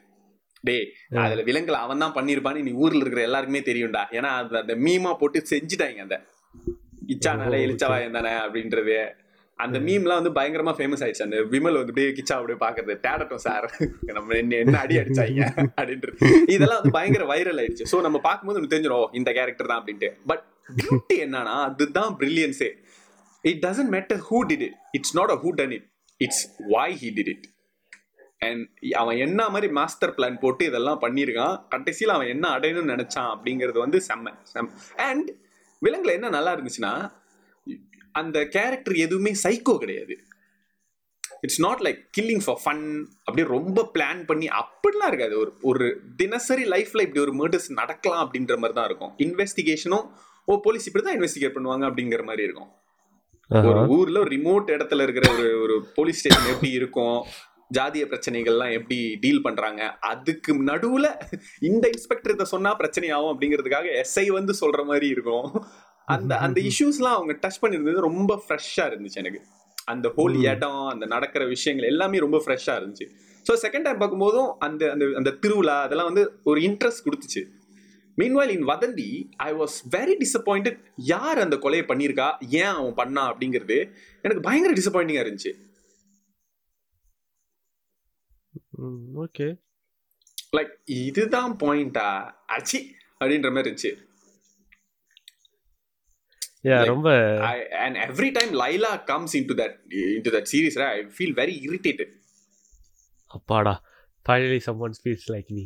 Speaker 1: ஆ.
Speaker 2: அதுல விலங்குல அவன் தான் பண்ணிருப்பான்னு நீ ஊர்ல இருக்கிற எல்லாருக்குமே தெரியும்டா. ஏன்னா அந்த மீமா போட்டு செஞ்சுட்டாங்க அந்த இச்சானாலே
Speaker 1: ஓ,
Speaker 2: எலிச்சாவாயம் தானே அப்படின்றது. அந்த மீம்லாம் வந்து பயங்கரமா ஃபேமஸ் ஆயிடுச்சு. அந்த விமல் வந்து அப்படியே கிச்சா அப்படியே பாக்குறது தேடட்டும் சார் நம்ம என்ன என்ன அடி அடிச்சாங்க அப்படின்றது. இதெல்லாம் வந்து பயங்கர வைரல் ஆயிடுச்சு. சோ நம்ம பார்க்கும்போது நமக்கு தெரிஞ்சிடும் இந்த கேரக்டர் தான் அப்படின்ட்டு. பட் பியூட்டி என்னன்னா அதுதான் பிரில்லியன்ஸே it doesn't matter who did it it's not a who done it it's why he did it and அவன் என்ன மாதிரி மாஸ்டர் பிளான் போட்டு இதெல்லாம் பண்ணியிருக்கான் கடைசியில் அவன் என்ன அடையணும்னு நினைச்சான் அப்படிங்கிறது வந்து செம்ம செம்ம. அண்ட் விலங்குல என்ன நல்லா இருந்துச்சுன்னா அந்த கேரக்டர் எதுவுமே சைக்கோ கிடையாது. It's not like killing for fun அப்படியே ரொம்ப பிளான் பண்ணி அப்படிலாம் இருக்காது. ஒரு ஒரு தினசரி லைஃப்ல இப்படி ஒரு மர்டர்ஸ் நடக்கலாம் அப்படின்ற மாதிரி தான் இருக்கும். இன்வெஸ்டிகேஷனும் ஓ போலீஸ் இப்படி தான் இன்வெஸ்டிகேட் பண்ணுவாங்க அப்படிங்கிற மாதிரி இருக்கும். ஒரு. ஊர்ல ஒரு ரிமோட் இடத்துல இருக்கிற ஒரு ஒரு போலீஸ் ஸ்டேஷன் எப்படி இருக்கும்? ஜாதிய பிரச்சனைகள்லாம் எப்படி டீல் பண்றாங்க? அதுக்கு நடுவுல இந்த இன்ஸ்பெக்டர் இதை சொன்னா பிரச்சனையாகும் அப்படிங்கிறதுக்காக எஸ்ஐ வந்து சொல்ற மாதிரி இருக்கும். அந்த அந்த இஷ்யூஸ்லாம் அவங்க டச் பண்ணிருந்தது ரொம்ப ஃப்ரெஷ்ஷா இருந்துச்சு எனக்கு. அந்த ஹோல். இடம் அந்த நடக்கிற விஷயங்கள் எல்லாமே ரொம்ப ஃப்ரெஷ்ஷா இருந்துச்சு. ஸோ செகண்ட் டைம் பார்க்கும்போதும் அந்த அந்த அந்த திருவிழா அதெல்லாம் வந்து ஒரு இன்ட்ரெஸ்ட் கொடுத்துச்சு. மீன்வைல் இன் வதந்தி ஐ வாஸ் வெரி டிசப்பாயிண்டட் யார் அந்த கொலையை பண்ணியிருக்கா? ஏன் அவன் பண்ணா அப்படிங்கிறது எனக்கு பயங்கர டிசப்பாயிண்டிங்கா இருந்துச்சு.
Speaker 1: ஓகே
Speaker 2: லைக் இதுதான் பாயிண்டா அச்சி அப்படின்ற மாதிரி இருந்துச்சு
Speaker 1: யா
Speaker 2: Like-
Speaker 1: ரொம்ப
Speaker 2: I, and every time Laila comes into that into that series, right, I feel very irritated.
Speaker 1: அப்பாடா finally someone feels like me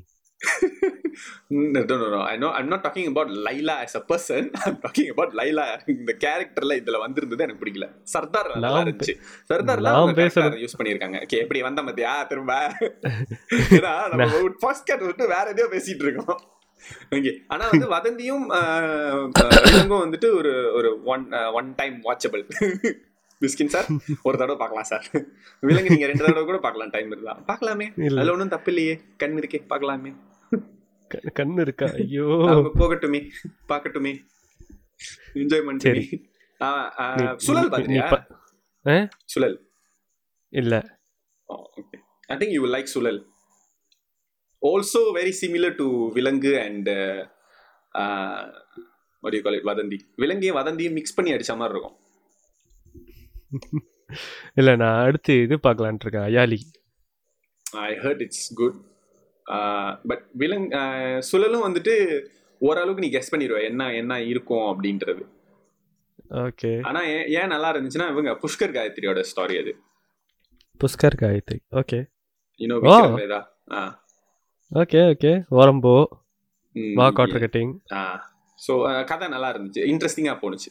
Speaker 2: no, no, no, no. I know. I'm not talking about Laila as a person. I'm talking about Laila. இந்த கேரக்டர்ல இதுல வந்திருந்தது எனக்கு பிடிக்கல. சர்தார் நல்லா இருந்துச்சு. சர்தார்ல அவங்க
Speaker 1: பேசுறது-
Speaker 2: யூஸ் பண்ணிருக்காங்க ஓகே எப்படி வந்த மத்தியா திரும்ப. ஏன்னா நம்ம ஃபர்ஸ்ட் கேட் விட்டு வேற எதையோ பேசிட்டு இருக்கோம். ஓகே ஆனா வந்து வதந்தியும் வந்துட்டு ஒரு ஒரு ஒன் ஒன் டைம் வாட்சபிள் பிஸ்கின் சார் ஒரு தடவை பார்க்கலாம் சார் விலங்கு நீங்க ரெண்டு தடவை கூட பார்க்கலாம். டைம் இருந்தா. பார்க்கலாமே. அதுல ஒன்றும் தப்பு இல்லையே. கண் இருக்கே பார்க்கலாமே.
Speaker 1: கண்ணு இருக்கா? ஐயோ.
Speaker 2: போகட்டுமே பார்க்கட்டுமே. என்ஜாய் பண்ணிட்டு
Speaker 1: சரி.
Speaker 2: சுழல்
Speaker 1: நீ
Speaker 2: பாத்திரியா
Speaker 1: ப- ஆ?
Speaker 2: சுழல்.
Speaker 1: இல்ல.
Speaker 2: I think you like Suzhal. Also very similar to Vilangu and what do you call it? வதந்தி. விலங்கையும் வதந்தியும் மிக்ஸ் பண்ணி அடிச்ச மாதிரி இருக்கும்.
Speaker 1: இல்ல நான் அடுத்து இது பார்க்கலான்ட்டு இருக்கேன் அயாலி.
Speaker 2: I heard it's good but விலங் சுழலும் வந்துட்டு ஓரளவுக்கு நீ கெஸ் பண்ணிடுவ. என்ன என்ன இருக்கும் அப்படின்றது.
Speaker 1: ஓகே.
Speaker 2: ஆனா ஏன் நல்லா இருந்துச்சுன்னா இவங்க புஷ்கர் காயத்ரியோட ஸ்டாரி அது.
Speaker 1: Pushkar Gayathri. Okay.
Speaker 2: You know. Vikram Vedha ah.
Speaker 1: Okay okay. ஓரம்போ
Speaker 2: ம்,
Speaker 1: வா காட்டர் கட்டிங்
Speaker 2: ஆ. ஸோ கதை நல்லா இருந்துச்சு. இன்ட்ரெஸ்டிங்காக போணுச்சு.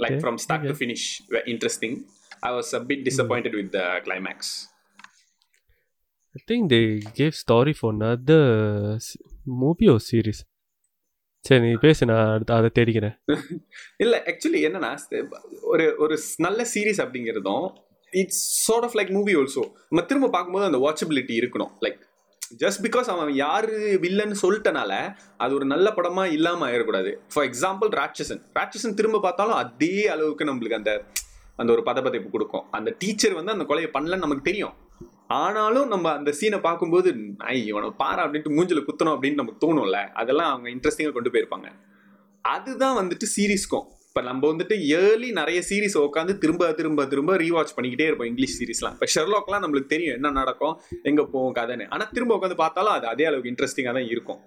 Speaker 2: Like from start to finish interesting I was a bit disappointed with the climax
Speaker 1: I think they gave story for another movie or series சரி நீ பேசு நான் அடுத்து அதை தேடிக்கிறேன்.
Speaker 2: இல்லை ஆக்சுவலி என்னன்னா ஒரு ஒரு நல்ல சீரீஸ் அப்படிங்கிறதும் it's sort of like movie also நம்ம திரும்ப பார்க்கும்போது அந்த வாட்சபிலிட்டி இருக்கணும். லைக் ஜஸ்ட் பிகாஸ் அவன் யார் வில்லன்னு சொல்லிட்டனால அது ஒரு நல்ல படமா இல்லாம ஆயிடக்கூடாது ஃபார் எக்ஸாம்பிள் ராட்சசன் ராட்சசன் திரும்ப பார்த்தாலும் அதே அளவுக்கு நம்மளுக்கு அந்த அந்த ஒரு பதப்பதைப்பு கொடுக்கும். அந்த டீச்சர் வந்து அந்த கொலையை பண்ணலன்னு நமக்கு தெரியும். ஆனாலும் நம்ம அந்த சீனை பார்க்கும்போது ஐ இவனை பாரு அப்படின்ட்டு மூஞ்சில குத்தணும் அப்படின்னு நமக்கு தோணும்ல அதெல்லாம் அவங்க இன்ட்ரெஸ்டிங்காக கொண்டு போயிருப்பாங்க. அதுதான் வந்துட்டு சீரிஸ்க்கும் இப்போ நம்ம வந்துட்டு இயர்லி நிறைய சீரிஸ் உட்காந்து திரும்ப திரும்ப திரும்ப ரீவாட்ச் பண்ணிக்கிட்டே இருப்போம் இங்கிலீஷ் சீரிஸ்லாம் இப்போ ஷெர்லாக்லாம் நம்மளுக்கு தெரியும் என்ன நடக்கும் எங்கே போகும் கதைன்னு. ஆனால் திரும்ப உட்காந்து பார்த்தாலும் அது அதே அளவுக்கு இன்ட்ரெஸ்டிங்காக தான் இருக்கும்.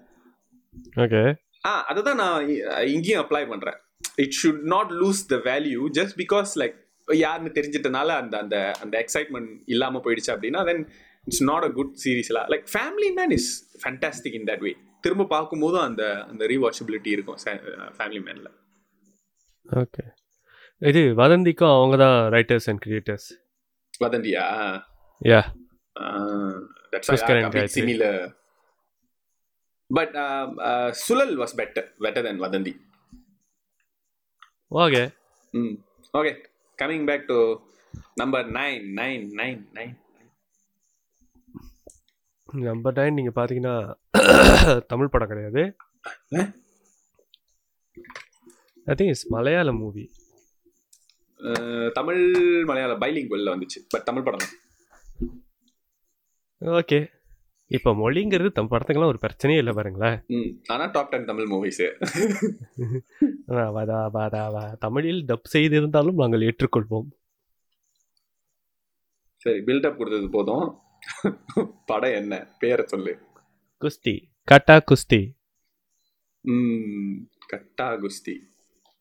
Speaker 1: ஓகே
Speaker 2: ஆ அதை தான் நான் இங்கேயும் அப்ளை பண்ணுறேன் it should not lose the value just because like யாருன்னு தெரிஞ்சிட்டனால அந்த அந்த அந்த எக்ஸைட்மெண்ட் இல்லாமல் போயிடுச்சு அப்படின்னா then it's not a good சீரீஸ்லாம் like family man is fantastic in that way திரும்ப பார்க்கும்போதும் அந்த அந்த ரீவாச்சபிலிட்டி இருக்கும் ஃபேமிலி மேனில்
Speaker 1: ஓகே இது வதந்திக்கும் அவங்க தான் writers and creators
Speaker 2: வதந்தியா?
Speaker 1: Yeah.
Speaker 2: But um, uh, Sulal was better, better than Vadandi.
Speaker 1: Okay
Speaker 2: Mm. Okay, coming back to number nine, nine, nine, nine.
Speaker 1: Number nine நீங்கள் பார்த்தீங்கன்னா தமிழ் படம் கிடையாது? I think it's Malayalam movie
Speaker 2: Tamil Malayalam பைலிங்குவல்ல வந்துச்சு but Tamil படம்.
Speaker 1: Okay இப்போ மொழிங்கிறது தம் படத்துக்கெல்லாம் ஒரு பிரச்சனையே இல்லை பாருங்களேன்.
Speaker 2: ம் ஆனா டாப் டென் தமிழ் மூவிஸ்
Speaker 1: வதா வதா வா தமிழில் டப் செய்திருந்தாலும் நாங்கள் ஏற்றுக்கொள்வோம்.
Speaker 2: சரி பில்டப் கொடுத்தது போதும். படம் என்ன? பேரை சொல்லு.
Speaker 1: குஸ்தி. கட்டா குஸ்தி.
Speaker 2: ம் Gatta Kusthi.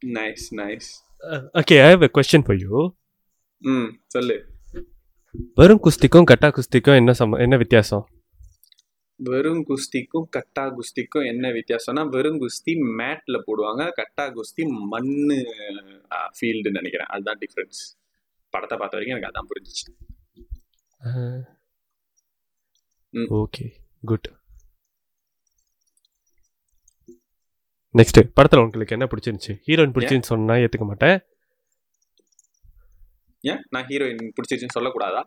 Speaker 2: Nice nice
Speaker 1: okay I have a question for you
Speaker 2: ம் சொல்லு.
Speaker 1: வெறும் குஸ்திக்கும் கட்டா குஸ்திக்கும் என்ன சம என்ன வித்தியாசம்?
Speaker 2: வெறும் குஸ்திக்கும் கட்டா குஸ்திக்கும் என்ன வித்தியாசம்னா வெறும் குஸ்தி மேட்ல போடுவாங்க கட்டா குஸ்தி மண்ணு ஃபீல்டுன்னு நினைக்கிறேன். அதுதான் டிஃப்ரென்ஸ் படத்தை பார்த்த வரைக்கும் எனக்கு அதான் புரிஞ்சிச்சு.
Speaker 1: ஓகே. குட் நெக்ஸ்ட் படத்துல உங்களுக்கு என்ன பிடிச்சிருந்துச்சு? ஹீரோயின் பிடிச்சிருந்து சொன்னா ஏத்துக்க மாட்டேன்.
Speaker 2: ஏன்? நான் ஹீரோயின் பிடிச்சிருச்சுன்னு சொல்லக்கூடாதா?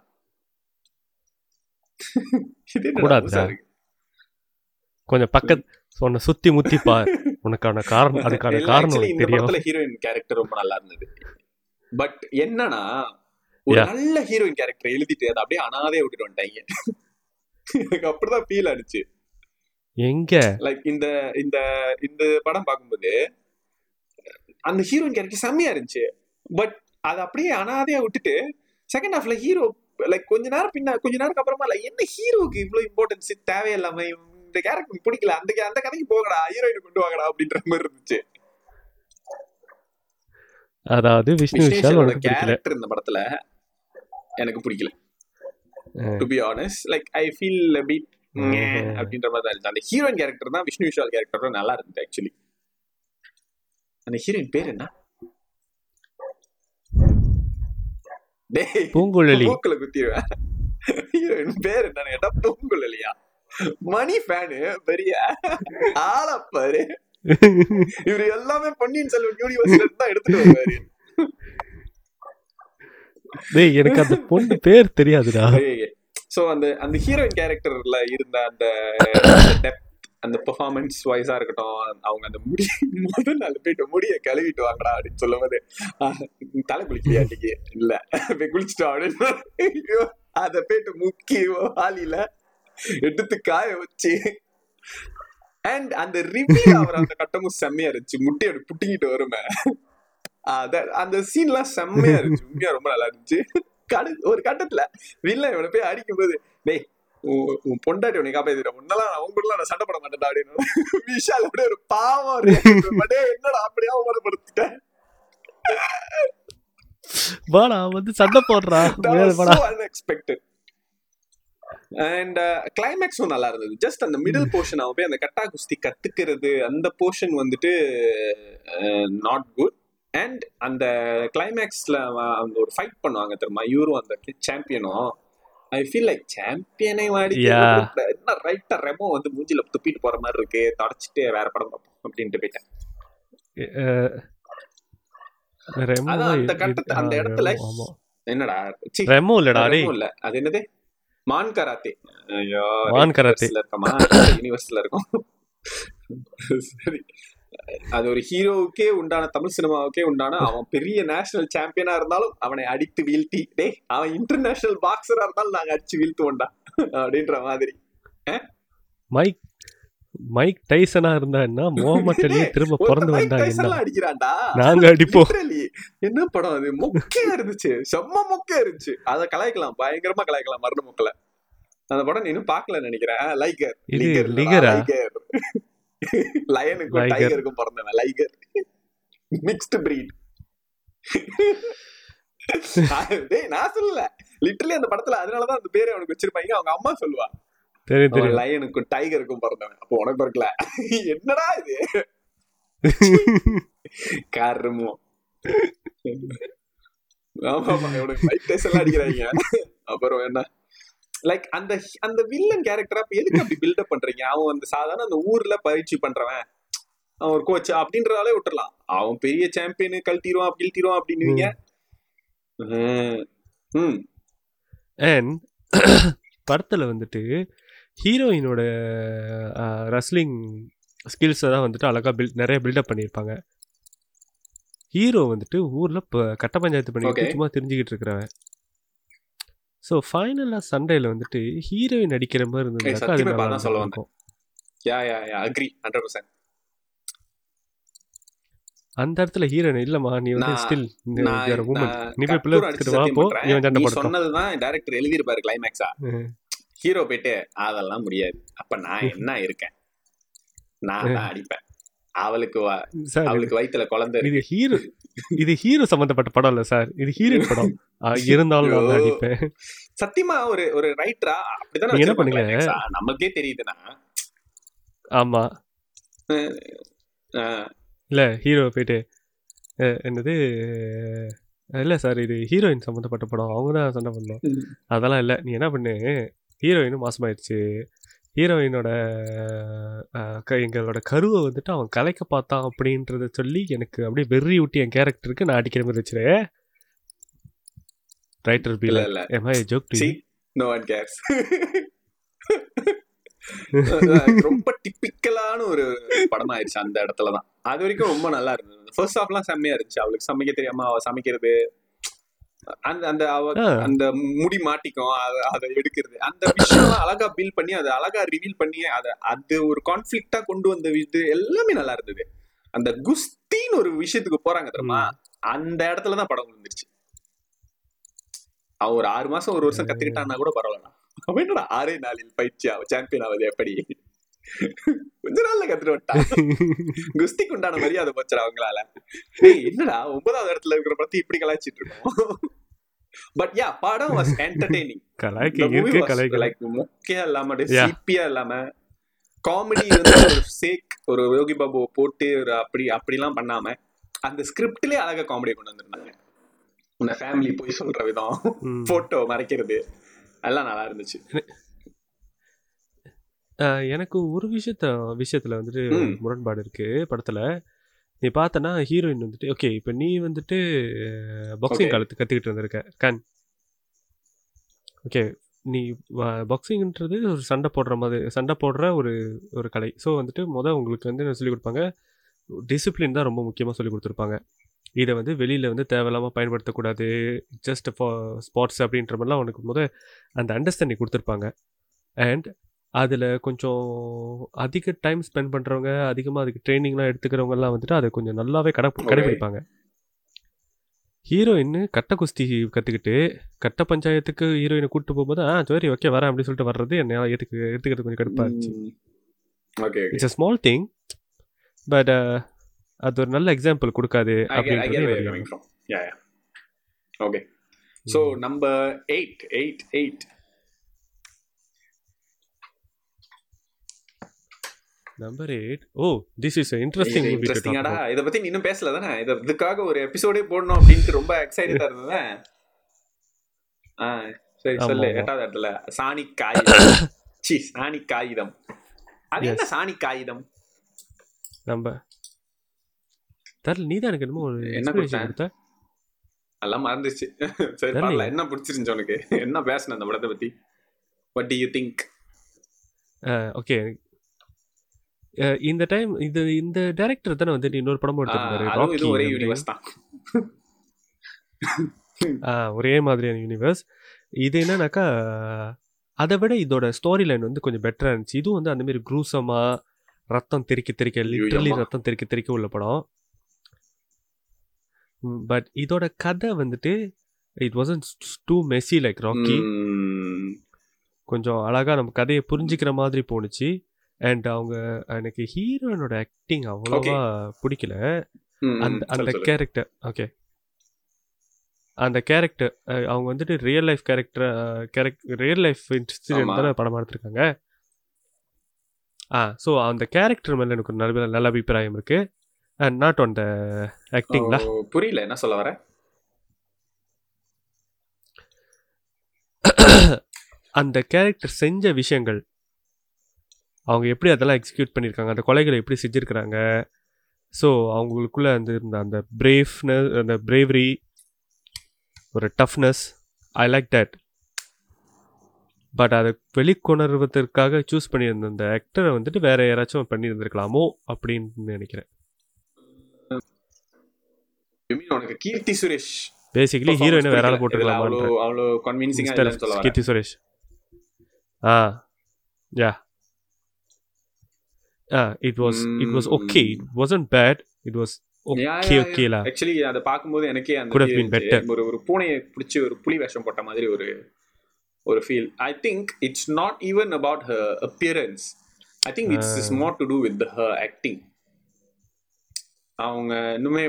Speaker 2: இது என்னடா
Speaker 1: கூடாதுடா.
Speaker 2: புதுசா இருக்கு?
Speaker 1: கொஞ்சம் பக்கத்து உன்னை சுத்தி முத்தி பார் உனக்கான காரணம் அதுக்கான காரணம் தெரியும்.
Speaker 2: படத்துல ஹீரோயின் கேரக்டர் ரொம்ப நல்லா இருந்தது. பட் என்னன்னா ஒரு. நல்ல ஹீரோயின் கேரக்டர் எழுதிட்டு அதை அப்படியே அனாதையா விட்டுட்டு வந்துட்டாங்க. எனக்கு அப்படிதான் ஃபீல் ஆனிச்சு.
Speaker 1: எங்க?
Speaker 2: லைக் இந்த இந்த இந்த படம் பார்க்கும்போது அந்த ஹீரோயின் கேரக்டர் செம்மையா இருந்துச்சு. பட் அதை அப்படியே அனாதையா விட்டுட்டு செகண்ட் ஹாஃப்ல ஹீரோ லைக் கொஞ்ச நேரம் பின்ன கொஞ்ச நேரம் அப்புறமா இல்ல என்ன ஹீரோக்கு இவ்வளவு இம்பார்ட்டன்ஸ் தேவையில்லாம இந்த கேரக்டர் பிடிக்கல. அந்த அந்த கதைக்கு போகடா. ஹீரோயின் கொண்டு வாங்கடா அப்படின்ற மாதிரி இருந்துச்சு.
Speaker 1: அதாவது விஷ்ணு விஷால்
Speaker 2: விஸ்வேஸ்வரோட
Speaker 1: உனக்கு பிடிக்கல.
Speaker 2: கேரக்டர் இந்த படத்துல எனக்கு பிடிக்கல. To be honest like I feel bit
Speaker 1: ம்ஹும்.
Speaker 2: அப்படின்ற மாதிரி தான் இருந்துச்சு. அந்த ஹீரோயின் கேரக்டர் தான் விஷ்ணு விஷால் கேரக்டர் நல்லா இருந்துச்சு ஆக்சுவலி அந்த ஹீரோயின் பேர் என்ன?
Speaker 1: பூங்குழலி.
Speaker 2: மூக்குல குத்திடுவேன். ஹீரோயின் பேர் என்னன்னு கேட்டா பூங்குழலியா? மணி ஃபேனு பெரிய ஆளப்பாரு. இவரு எல்லாமே பொன்னியின் செல்வன் யூனிவர்ஸ்ல தான் எடுத்துட்டு வருவாரு.
Speaker 1: டேய் எனக்கு அந்த பொண்ணு பேர் தெரியாதுடா.
Speaker 2: சோ அந்த அந்த ஹீரோயின் கேரக்டர்ல இருந்த அந்த டெப்த் அந்த பெர்ஃபார்மன்ஸ் வைஸா இருக்கட்டும் அவங்க அந்த முடி முதல் நாள் போயிட்டு முடிய கழுவிட்டு வாங்கடா அப்படின்னு சொல்லும்போது "ஆஹ், தலை குளிக்கலையா இன்னைக்கு? இல்ல. போய் குளிச்சுட்டோம் அப்படின்னு. அத போயிட்டு முக்கி வாலியில எடுத்து காய வச்சு. அண்ட் அந்த ரிவ்யூ அவர் அந்த கட்டமும் செம்மையா இருந்துச்சு. முட்டி அப்படி புட்டிக்கிட்டு வருமே. அந்த சீன்லாம் செம்மையா இருந்துச்சு. உண்மையா ரொம்ப நல்லா இருந்துச்சு. கடு ஒரு கட்டத்துல வில்ல இவனை போய் அடிக்கும்போது டேய் உன் பொண்டாட்டி உன்னை காப்பாத்திட்ட முன்னெல்லாம் உங்க நான் சண்டை போட மாட்டேன்டா அப்படின்னு. விஷால் அப்படியே ஒரு பாவம் என்னடா அப்படியே அவமானப்படுத்திட்டேன்
Speaker 1: வாடா வந்து சண்டை போடுறா.
Speaker 2: That
Speaker 1: மேல
Speaker 2: was
Speaker 1: வாடா
Speaker 2: so unexpected. அண்ட் கிளைமேக்ஸும் நல்லா இருந்தது. ஜஸ்ட் அந்த மிடில் போர்ஷன் அவன் போய் அந்த கட்டா குஸ்தி கத்துக்கிறது அந்த போர்ஷன் வந்துட்டு நாட் குட் அண்ட் அந்த கிளைமேக்ஸ்ல அந்த ஒரு ஃபைட் பண்ணுவாங்க தெரியுமா? இவரும் அந்த சாம்பியனும் ஐ ஃபீல் லைக் சாம்பியனை வாடி. என்ன ரைட்டா ரெமோ வந்து மூஞ்சில துப்பிட்டு போற மாதிரி இருக்கு தொடச்சிட்டு வேற படம் பார்ப்போம் அப்படின்ட்டு போயிட்டேன். அந்த கட்டத்து- அந்த இடத்துல என்னடா
Speaker 1: ரெமோ இல்லடா
Speaker 2: ரெமோ இல்ல. அது என்னது? மான் கராத்தே. ஐயோ
Speaker 1: மான் கராத்தே.
Speaker 2: இருக்கமா யூனிவர்ஸ்ல இருக்கும். சரி. அது ஒரு ஹீரோவுக்கே உண்டான தமிழ் சினிமாவுக்கே உண்டான அவன் பெரிய நேஷனல் சாம்பியனா இருந்தாலும் அவனை அடித்து வீழ்த்தி டேய் அவன் இன்டர்நேஷனல் பாக்ஸரா இருந்தாலும் நாங்க அடிச்சு வீழ்த்துவோம்டா அப்படின்ற மாதிரி.
Speaker 1: மைக் மைக் டைசனா இருந்தா என்ன? முகமது அலியே திரும்ப பிறந்து வந்தா என்ன?
Speaker 2: அடிக்கிறான்டா.
Speaker 1: நாங்க அடிப்போம்.
Speaker 2: என்ன படம் அது? மொக்கையா இருந்துச்சு. செம்ம மொக்கையா இருந்துச்சு. அத கலாய்க்கலாம். பயங்கரமா கலாய்க்கலாம். மரண மொக்கல. அந்த படம் நீ இன்னும் பாக்கல நினைக்கிறேன். Liger liquor
Speaker 1: லிகரா?
Speaker 2: லயனுக்கும். டைகருக்கும் பிறந்தவன் லைகர் மிக்ஸ்டு பிரீட் டேய் நான் சொல்லல. லிட்டரலி அந்த படத்துல அதனாலதான் அந்த பேரை அவனுக்கு வச்சிருப்பாங்க. அவங்க அம்மா சொல்லுவா.
Speaker 1: தெரியும் தெரியும்.
Speaker 2: லயனுக்கும் டைகருக்கும் பிறந்தவன். அப்போ உனக்கு பிறக்கல. என்னடா இது? கருமம் ஆமா ஆமா இவனுக்கு மைக் டைசன்லாம் அடிக்கிறாங்க. அப்புறம் என்ன? லைக் அந்த அந்த வில்லன் கேரக்டர் அப்ப எதுக்கு அப்படி பில்டப் பண்றீங்க? அவன் அந்த சாதாரண அந்த ஊர்ல பயிற்சி பண்றவன். அவன் ஒரு கோச் அப்படின்றதாலே விட்டுறலாம் அவன் பெரிய சாம்பியன் கழட்டிடுவான் அப்படி இழுத்திடுவான் அப்படின்னுவீங்க. ம்.
Speaker 1: படத்துல வந்துட்டு ஹீரோயினோட ரஸ்லிங் ஸ்கில்ஸை தான் வந்துட்டு அழகா பில்ட் நிறைய பில்டப் பண்ணியிருப்பாங்க. ஹீரோ வந்துட்டு ஊர்ல இப்போ கட்ட பஞ்சாயத்து பண்ணிட்டு. சும்மா தெரிஞ்சுக்கிட்டு இருக்கிறவன். ஸோ ஃபைனலாக சண்டையில் வந்துட்டு ஹீரோயின் அடிக்கிற மாதிரி இருந்ததுனாக்கா அது நல்லா
Speaker 2: அதான் சொல்ல
Speaker 1: இருக்கும்
Speaker 2: yeah yeah yeah agree hundred percent
Speaker 1: அந்த இடத்துல ஹீரோயின் இல்லம்மா நீ வந்து ஸ்டில் நீ போய் பிள்ளை எடுத்துட்டு வா போ.
Speaker 2: நீ சொன்னதுதான் டைரக்டர் எழுதியிருப்பாரு கிளைமேக்ஸா. ஹீரோ போயிட்டு அதெல்லாம் முடியாது. அப்ப நான் என்ன இருக்கேன்? நான் தான் அடிப்பேன். அவளுக்கு அவளுக்கு வயித்துல குழந்தை.
Speaker 1: இது ஹீரோ இது ஹீரோ சம்பந்தப்பட்ட படம் இல்ல சார். இது ஹீரோயின் படம். இருந்தாலும் நான். அடிப்பேன்.
Speaker 2: சத்தியமா ஒரு ஒரு ரைட்டரா அப்படிதானே
Speaker 1: என்ன பண்ணுங்க?
Speaker 2: நமக்கே தெரியுதுன்னா.
Speaker 1: ஆமா. இல்ல ஹீரோ போயிட்டு என்னது இல்ல சார் இது ஹீரோயின் சம்மந்தப்பட்ட படம். அவங்க தான் சண்டை பண்ணோம். அதெல்லாம் இல்ல. நீ என்ன பண்ணு? ஹீரோயினும் மாசமாயிடுச்சு. ஹீரோயினோட எங்களோட கருவை வந்துட்டு அவன் கலைக்க பார்த்தான் அப்படின்றத சொல்லி எனக்கு அப்படியே வெறி விட்டு என் கேரக்டருக்கு நான் அடிக்கிற மாதிரி வச்சிரு ரைட்டர்
Speaker 2: இல்ல
Speaker 1: பீல
Speaker 2: இல்ல
Speaker 1: ஏமா joke
Speaker 2: See, no one cares. ரொம்ப டிப்பிக்கலான ஒரு படம் ஆயிடுச்சு அந்த இடத்துல தான் அது வரைக்கும் ரொம்ப நல்லா இருந்தது. ஃபர்ஸ்ட் ஹாஃப்லாம் செம்மையா இருந்துச்சு. அவளுக்கு சமைக்க தெரியாம அவ சமைக்கிறது அந்த அந்த. அந்த முடி மாட்டிக்கும் அத- எடுக்கிறது. அந்த விஷயம் அழகா பில் பண்ணி அதை அழகா ரிவீல் பண்ணி அதை அது ஒரு கான்ஃபிளிக்டா கொண்டு வந்த இது எல்லாமே நல்லா இருந்தது. அந்த குஸ்தின்னு ஒரு விஷயத்துக்கு போறாங்க தெரியுமா? அந்த இடத்துல தான் படம் விழுந்துருச்சு அவன் ஒரு ஆறு மாசம் ஒரு வருஷம் கத்துக்கிட்டான்னா கூட பரவாயில்ல அவன் என்னடா ஆறே நாளில் பயிற்சி அவ சாம்பியன் ஆகுது எப்படி? கொஞ்ச நாள்ல கத்துட்டு விட்டான் குஸ்திக்கு உண்டான மரியாதை போச்சுடா அவங்களால. என்னடா ஒன்பதாவது இடத்துல இருக்கிற பத்தி இப்படி கலாய்ச்சிட்டு இருக்கோம்? பட் யா படம் வாஸ் என்டர்டெய்னிங் லைக் மொக்கையா இல்லாம. சிப்பியா இல்லாம காமெடி வந்து ஒரு சேக் ஒரு யோகி பாபுவை போட்டு ஒரு அப்படி அப்படிலாம் பண்ணாம அந்த ஸ்கிரிப்ட்லயே அழகா காமெடி கொண்டு வந்திருந்தாங்க. உன்னை ஃபேமிலி போய் சொல்ற விதம். போட்டோ மறைக்கிறது. எல்லாம் நல்லா இருந்துச்சு.
Speaker 1: எனக்கு ஒரு விஷயத்த விஷயத்துல வந்துட்டு
Speaker 2: ம்.
Speaker 1: முரண்பாடு இருக்கு படத்துல. நீ பார்த்தனா ஹீரோயின் வந்துட்டு ஓகே இப்போ நீ வந்துட்டு பாக்ஸிங்
Speaker 2: Okay.
Speaker 1: காலத்து கத்துக்கிட்டு இருந்திருக்க. கண். ஓகே நீ பாக்ஸிங்ன்றது ஒரு சண்டை போடுற மாதிரி சண்டை போடுற ஒரு ஒரு கலை. ஸோ வந்துட்டு முத உங்களுக்கு வந்து என்ன சொல்லிக் கொடுப்பாங்க? டிசிப்ளின் தான் ரொம்ப முக்கியமாக சொல்லி கொடுத்துருப்பாங்க. இதை வந்து வெளியில் வந்து தேவையில்லாமல் பயன்படுத்தக்கூடாது. ஜஸ்ட் ஃபார் ஸ்பாட்ஸ் அப்படின்ற மாதிரிலாம் உனக்கு முத அந்த அண்டர்ஸ்டாண்டிங் கொடுத்துருப்பாங்க. அண்ட் அதில் கொஞ்சம் அதிக டைம் ஸ்பெண்ட் பண்ணுறவங்க அதிகமாக அதுக்கு ட்ரைனிங்லாம் எடுத்துக்கிறவங்கலாம் வந்துட்டு அதை கொஞ்சம் நல்லாவே கடை கடைபிடிப்பாங்க ஹீரோயின் கட்ட குஸ்தி கற்றுக்கிட்டு கட்ட பஞ்சாயத்துக்கு ஹீரோயினை கூப்பிட்டு போகும்போது ஆ சரி ஓகே வரேன் அப்படின்னு சொல்லிட்டு வர்றது என்ன ஏற்றுக்கு எடுத்துக்கிறது கொஞ்சம் கடுப்பாக இருந்துச்சு.
Speaker 2: Okay
Speaker 1: it's a small thing but அது ஒரு நல்ல எக்ஸாம்பிள் கொடுக்காது அப்படின்றது
Speaker 2: coming from. Yeah, yeah. Okay. So
Speaker 1: number eight oh this is interesting
Speaker 2: இன்ட்ரெஸ்டிங்காடா இத பத்தி இன்னும் பேசல தானே இத இதுக்காக ஒரு எபிசோடே போடணும் அப்படின்ட்டு ரொம்ப எக்ஸைட்டடா இருந்ததா ஆ சரி சொல்லு. எட்டாவது இடத்துல. சாணி காகிதம் சி சாணி காகிதம். அது. என்ன சாணி காகிதம்?
Speaker 1: நம்ம தரல நீ தான் எனக்கு என்னமோ ஒரு
Speaker 2: என்ன கொடுத்த? எல்லாம் மறந்துச்சு. சரி. பரவாயில்ல. என்ன பிடிச்சிருந்துச்சு உனக்கு? என்ன பேசணும் அந்த படத்தை பத்தி? What do you think
Speaker 1: okay இந்த டைம் இது இந்த டைரக்டர் தானே வந்து இன்னொரு படமும் எடுத்திருந்தாரு?
Speaker 2: ஒரே யூனிவர்ஸ் தான்.
Speaker 1: ஆ ஒரே மாதிரியான யூனிவர்ஸ் இது என்னன்னாக்கா அதை விட இதோட ஸ்டோரி லைன் வந்து கொஞ்சம் பெட்டராக இருந்துச்சு. இதுவும் வந்து அந்த மாதிரி குரூசமா ரத்தம் தெறிக்க தெறிக்க லிட்ரலி. ரத்தம் தெறிக்க தெறிக்க உள்ள படம். பட் இதோட கதை வந்துட்டு it wasn't too messy like Rocky. கொஞ்சம் அழகா நம்ம கதையை புரிஞ்சுக்கிற மாதிரி போணுச்சு. அண்ட் அவங்க எனக்கு ஹீரோனோட ஆக்டிங் அவ்வளோவா பிடிக்கல. அந்த அந்த. கேரக்டர் ஓகே அந்த கேரக்டர் அவங்க வந்துட்டு real life character character real life incident. தானே படமா எடுத்திருக்காங்க. ஆ ஸோ அந்த கேரக்டர் மேல எனக்கு ஒரு நல்ல நல்ல அபிப்பிராயம் இருக்கு. அண்ட் நாட் ஆன் த ஆக்டிங்ல
Speaker 2: புரியல. என்ன சொல்ல வர?
Speaker 1: அந்த கேரக்டர் செஞ்ச விஷயங்கள் அவங்க எப்படி அதெல்லாம் எக்ஸிக்யூட் பண்ணியிருக்காங்க? அந்த கொலைகளை எப்படி செஞ்சுருக்கிறாங்க? ஸோ அவங்களுக்குள்ள அந்த இருந்த அந்த பிரேவ்னஸ் அந்த பிரேவரி ஒரு toughness I like that but அதை வெளிக்கொணர்வதற்காக சூஸ் பண்ணியிருந்த அந்த ஆக்டரை வந்துட்டு வேற யாராச்சும் பண்ணியிருந்திருக்கலாமோ அப்படின்னு நினைக்கிறேன்.
Speaker 2: உனக்கு கீர்த்தி சுரேஷ்?
Speaker 1: பேசிக்கலி ஹீரோயினை வேற ஆள் போட்டுருக்கலாமான்ற
Speaker 2: அவ்வளோ கன்வின்சிங்கா
Speaker 1: Keerthy Suresh. Ah yeah ah it was it was okay it wasn't bad it was okay ஓகேலா
Speaker 2: actually அதை பார்க்கும்போது எனக்கே அந்த. ஒரு ஒரு பூனையை பிடிச்சி ஒரு புலி வேஷம் போட்ட மாதிரி ஒரு ஒரு feel I think it's not even about her appearance I think it's is more to do with her acting அவங்க இன்னுமே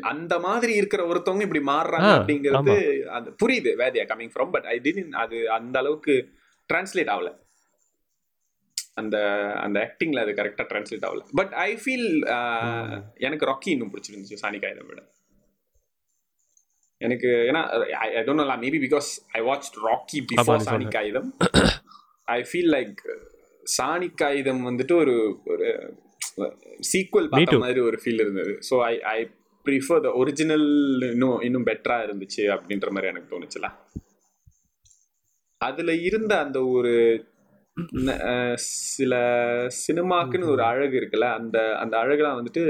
Speaker 2: அந்த மாதிரி இருக்கிற ஒருத்தவங்க இப்படி மாறுறாங்க அப்படிங்கிறது அது புரியுது வேதியா coming from but I didn't அது அந்த அளவுக்கு டிரான்ஸ்லேட் ஆகல. அந்த அந்த ஆக்டிங்ல அது கரெக்டா டிரான்ஸ்லேட் ஆகல. பட் ஐ ஃபீல் எனக்கு ராக்கி இன்னும் பிடிச்சிருந்துச்சு சாணி காகிதம் விட. எனக்கு ஏன்னா I don't know maybe because I watch Rocky before
Speaker 1: நீ
Speaker 2: சாணி
Speaker 1: சொன்ன.
Speaker 2: காகிதம் ஐ ஃபீல் லைக் சாணி காகிதம் வந்துட்டு ஒரு ஒரு சீக்வல் பார்த்த. மாதிரி ஒரு ஃபீல் இருந்தது. So I I prefer the original இன்னும் இன்னும் பெட்டரா இருந்துச்சு அப்படின்ற மாதிரி எனக்கு தோணுச்சுல. அதுல இருந்த அந்த ஒரு சில சினிமாக்குன்னு ஒரு அழகு இருக்குல்ல அந்த அந்த அழகுலாம் வந்துட்டு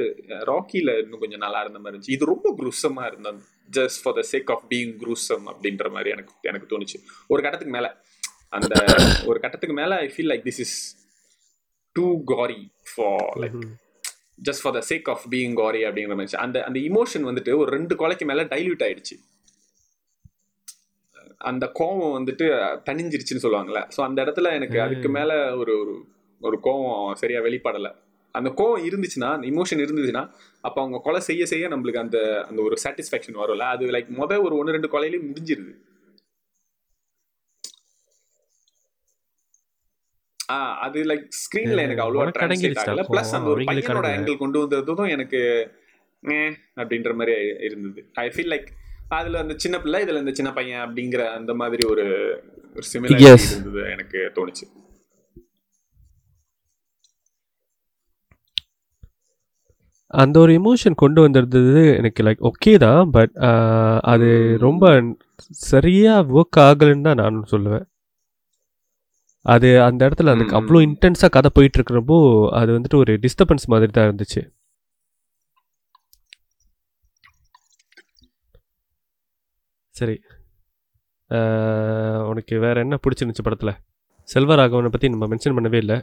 Speaker 2: ராக்கில இன்னும் கொஞ்சம் நல்லா இருந்த மாதிரி இருந்துச்சு. இது ரொம்ப குரூசமா இருந்தது. Just for the sake of being gruesome அப்படின்ற மாதிரி எனக்கு எனக்கு தோணுச்சு. ஒரு கட்டத்துக்கு மேல. அந்த ஒரு கட்டத்துக்கு மேல I feel like this is too gory for like just for the sake of being gory அப்படிங்கிற மாதிரி அந்த அந்த இமோஷன் வந்துட்டு ஒரு ரெண்டு கொலைக்கு மேல டைல்யூட் ஆயிடுச்சு. அந்த கோவம் வந்துட்டு தணிஞ்சிருச்சுன்னு சொல்லுவாங்கல்ல. ஸோ அந்த இடத்துல எனக்கு அதுக்கு மேல ஒரு ஒரு ஒரு கோவம் சரியா வெளிப்படலை. அந்த கோவம் இருந்துச்சுன்னா இமோஷன் இருந்துச்சுன்னா அப்போ அவங்க கொலை செய்ய செய்ய நம்மளுக்கு அந்த அந்த ஒரு சாட்டிஸ்ஃபேக்ஷன் வரும்ல. அது லைக் முத ஒரு ஒன்று ரெண்டு கொலையிலேயே முடிஞ்சிருது. ஆ அது லைக் ஸ்க்ரீன்ல எனக்கு அவ்வளோவா
Speaker 1: உனக்கு
Speaker 2: ட்ரான்ஸ்லேட் ஆகல? ப்ளஸ் அந்த ஒரு பையனோட. ஆங்கிள் கொண்டு வந்ததும் எனக்கு அப்படின்ற மாதிரி இருந்தது. ஐ ஃபீல் லைக் அதுல அந்த சின்ன பிள்ளை இதுல இந்த சின்ன பையன் அப்படிங்கிற அந்த மாதிரி ஒரு ஒரு சிமிலர். இருந்தது எனக்கு தோணுச்சு
Speaker 1: அந்த ஒரு எமோஷன் கொண்டு வந்திருந்தது எனக்கு லைக் ஓகே தான் பட் அது ரொம்ப சரியா ஒர்க் ஆகலைன்னு தான் நான் சொல்லுவேன் அது அந்த இடத்துல அதுக்கு அவ்வளோ. இன்டென்ஸாக கதை போயிட்டு இருக்கிறப்போ அது வந்துட்டு ஒரு டிஸ்டர்பன்ஸ் மாதிரி தான் இருந்துச்சு சரி. உனக்கு வேற என்ன பிடிச்சிருந்துச்சு படத்துல? செல்வராகவனை பத்தி நம்ம மென்ஷன் பண்ணவே இல்லை.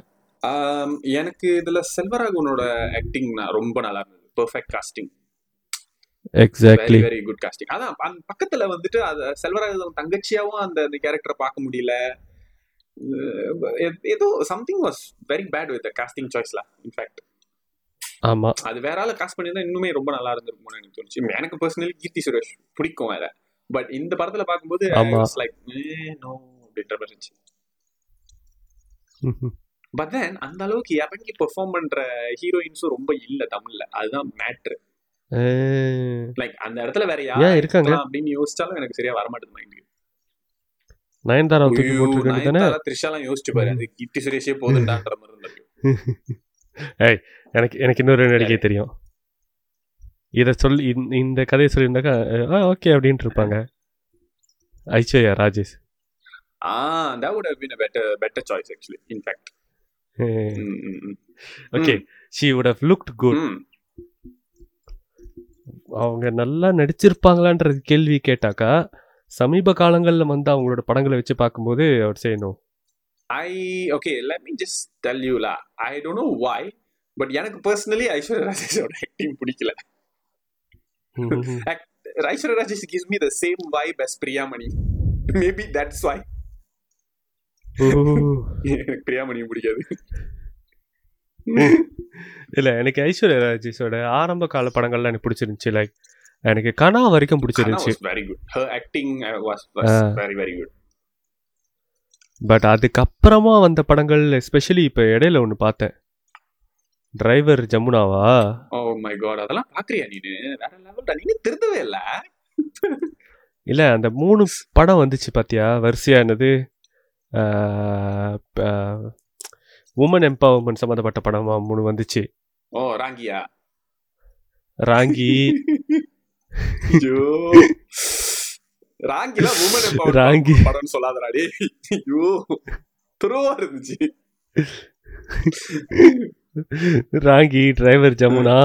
Speaker 2: எனக்கு இதுல செல்வராகவனோட ஆக்டிங் ரொம்ப நல்லா இருந்தது. Perfect casting
Speaker 1: exactly
Speaker 2: very good casting அதான் அந்த பக்கத்துல வந்துட்டு அது செல்வராகவன் தங்கச்சியாவும் அந்த அந்த கேரக்டரை பார்க்க முடியல. ஏதோ something was very bad with casting சாய்ஸ்ல in fact
Speaker 1: ஆமா.
Speaker 2: அது வேற ஆள காஸ்ட் பண்ணியிருந்தா இன்னுமே ரொம்ப நல்லா இருந்திருக்கும்னு எனக்கு தோணுச்சு. எனக்கு பர்சனலி கீர்த்தி சுரேஷ் பிடிக்கும் வேற. பட் இந்த படத்துல பார்க்கும்போது
Speaker 1: ஆமா.
Speaker 2: லைக் நோ அப்படின்ற மாதிரி இருந்துச்சு. பட் தென் அந்த அளவுக்கு இறங்கி பெர்ஃபார்ம் பண்ற ஹீரோயின்ஸும் ரொம்ப இல்ல தமிழ்ல. அதுதான் மேட்ரு லைக் அந்த இடத்துல வேற
Speaker 1: ஏன்
Speaker 2: யார்
Speaker 1: இருக்காங்க?
Speaker 2: அப்படின்னு யோசிச்சாலும் எனக்கு சரியா வரமாட்டேது மைண்டுக்கு
Speaker 1: நயன்தாரா தூக்கி போட்டுருக்க வேண்டியதானே
Speaker 2: நயன்தாரா த்ரிஷாலாம் யோசிச்சு பாரு அது கீர்த்தி சுரேஷே போதுண்டான்ற மாதிரி இருந்திருக்கு.
Speaker 1: ஏய் எனக்கு எனக்கு இன்னொரு நடிகை தெரியும். இதை சொல்லி இந்த- இந்த கதையை சொல்லியிருந்தாக்கா ஆ ஓகே அப்படின்ட்டு இருப்பாங்க. ஐஸ்வர்யா ராஜேஷ்.
Speaker 2: ஆ better better choice actually in fact. ம், ம், ம்.
Speaker 1: Okay. She would have looked good. அவங்க நல்லா நடிச்சிருப்பாங்களான்ற கேள்வி கேட்டாக்கா சமீப காலங்களில் வந்து அவங்களோட படங்களை வச்சு பார்க்கும்போது அவர் செய்யணும்
Speaker 2: I okay let me just tell you la I don't know why but எனக்கு பர்சனலி ஐஸ்வர்யா ராஜேஷோட ஆக்டிங் பிடிக்கல. Aishwarya Rajesh gives me the same vibe as Priyamani maybe that's why. எனக்கு பிரியாமணி பிடிக்காது.
Speaker 1: இல்ல எனக்கு ஐஸ்வர்யா ராஜேஷோட ஆரம்ப கால படங்கள்லாம் எனக்கு பிடிச்சிருந்துச்சு. லைக் எனக்கு கனா வரைக்கும் பிடிச்சிருந்துச்சு
Speaker 2: was very good. Her acting uh, was was
Speaker 1: Ah.
Speaker 2: very very good.
Speaker 1: But அதுக்கப்புறமா வந்த படங்கள் எஸ்பெஷலி இப்போ இடையில ஒன்று பார்த்தேன். டிரைவர் ஜமுனாவா?
Speaker 2: Oh my god அதெல்லாம் பாக்குறியா நீனு? வேற லெவல்டா நீனு திருந்தவே இல்ல.
Speaker 1: இல்ல அந்த மூணு படம் வந்துச்சு பாத்தியா? வரிசையா என்னது? உமன் எம்பவர்மெண்ட் சம்மந்தப்பட்ட படமா மூணு வந்துச்சு.
Speaker 2: ஓ ராங்கியா?
Speaker 1: ராங்கி.
Speaker 2: ஐயோ. ராங்கில உமன்
Speaker 1: ராங்கி.
Speaker 2: படம்னு சொல்லாதடா டேய். ஐயோ. துருவா இருந்துச்சு.
Speaker 1: ராங்கி டிரைவர் ஜமுனா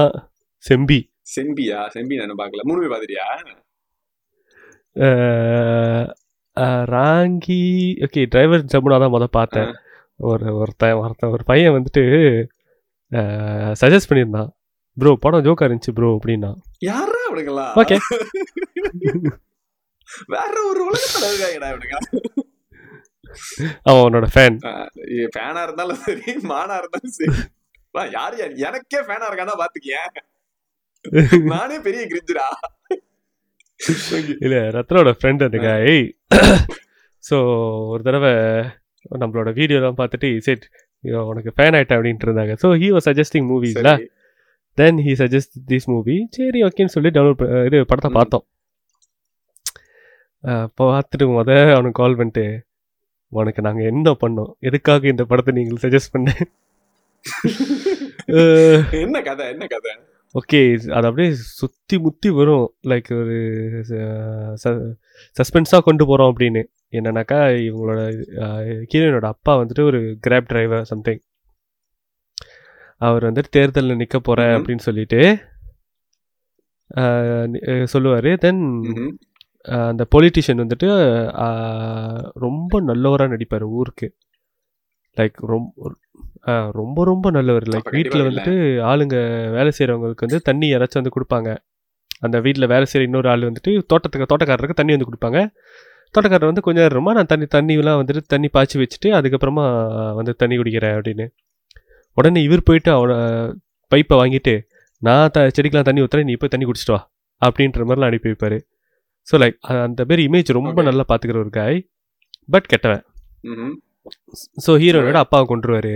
Speaker 1: செம்பி.
Speaker 2: செம்பியா? செம்பி நான் பார்க்கல. பாத்துட்டியா
Speaker 1: அஹ், அஹ், ராங்கி ஓகே டிரைவர் ஜமுனா தான் முத பார்த்தேன். ஒரு ஒருத்தன் ஒருத்தன் ஒரு பையன் வந்துட்டு சஜஸ்ட் பண்ணியிருந்தான். ப்ரோ படம் ஜோக்கா இருந்துச்சு ப்ரோ அப்படின்னா.
Speaker 2: யாரா அவனுங்களா?
Speaker 1: Okay.
Speaker 2: வேற ஒரு உலகத்துல இருக்காங்கடா இவனுங்க.
Speaker 1: அவன் அவனோட ஃபேன்
Speaker 2: ஃபேனா இருந்தாலும் சரி மானா இருந்தாலும் சரி. யாரு எனக்கே ஃபேனா இருக்கானா பாத்துக்கிய. நானே பெரிய கிரிஞ்சுடா.
Speaker 1: இல்ல ரத்னோட ஃப்ரெண்ட் அந்த guy. ஸோ ஒரு தடவை நம்மளோட வீடியோலாம் பார்த்துட்டு செட் உனக்கு ஃபேன் ஆயிட்டேன் அப்படின்ட்டு இருந்தாங்க. So he was suggesting மூவிஸ்ல. Then he suggest this movie சரி ஓகேன்னு சொல்லி டவுன்லோட் இது படத்தை. பார்த்தோம். பார்த்துட்டு முத அவனுக்கு கால் பண்ணிட்டு உனக்கு நாங்கள் என்ன பண்ணோம்? எதுக்காக இந்த படத்தை நீங்கள் சஜஸ்ட் பண்ண
Speaker 2: என்ன கதை என்ன கதை?
Speaker 1: ஓகே அது அப்படியே சுற்றி முத்தி வரும். லைக் ஒரு சஸ்பென்ஸாக கொண்டு போகிறோம் அப்படின்னு. என்னன்னாக்கா இவங்களோட ஹீரோயினோட அப்பா வந்துட்டு ஒரு கிராப் டிரைவர் சம்திங் அவர் வந்துட்டு தேர்தலில் நிற்க போகிறேன். அப்படின்னு சொல்லிட்டு சொல்லுவார். தென். அந்த பொலிட்டிஷியன் வந்துட்டு ரொம்ப நல்லவராக நடிப்பார் ஊருக்கு. லைக் ரொம்ப ரொம்ப ரொம்ப நல்லவர். லைக் வீட்டில் வந்துட்டு ஆளுங்க வேலை செய்கிறவங்களுக்கு வந்து தண்ணி யாராச்சும் வந்து கொடுப்பாங்க. அந்த வீட்டில் வேலை செய்கிற இன்னொரு ஆள் வந்துட்டு தோட்டத்துக்கு தோட்டக்காரருக்கு தண்ணி வந்து கொடுப்பாங்க. தோட்டக்காரர் வந்து கொஞ்சம் நேரமா நான் தண்ணி தண்ணிலாம் வந்துட்டு தண்ணி பாய்ச்சி வச்சுட்டு அதுக்கப்புறமா வந்து தண்ணி குடிக்கிறேன் அப்படின்னு. உடனே இவர் போயிட்டு அவனோட பைப்பை வாங்கிட்டு நான் த செடிக்கெலாம் தண்ணி ஊற்றுறேன் நீ போய் தண்ணி குடிச்சிட்டு வா. அப்படின்ற மாதிரிலாம் அனுப்பி வைப்பார். ஸோ லைக் அந்த பேர் இமேஜ் ரொம்ப. நல்லா பார்த்துக்கிற ஒரு காய் பட் கெட்டவன். ஸோ ஹீரோனோட அப்பாவை கொண்டுருவாரு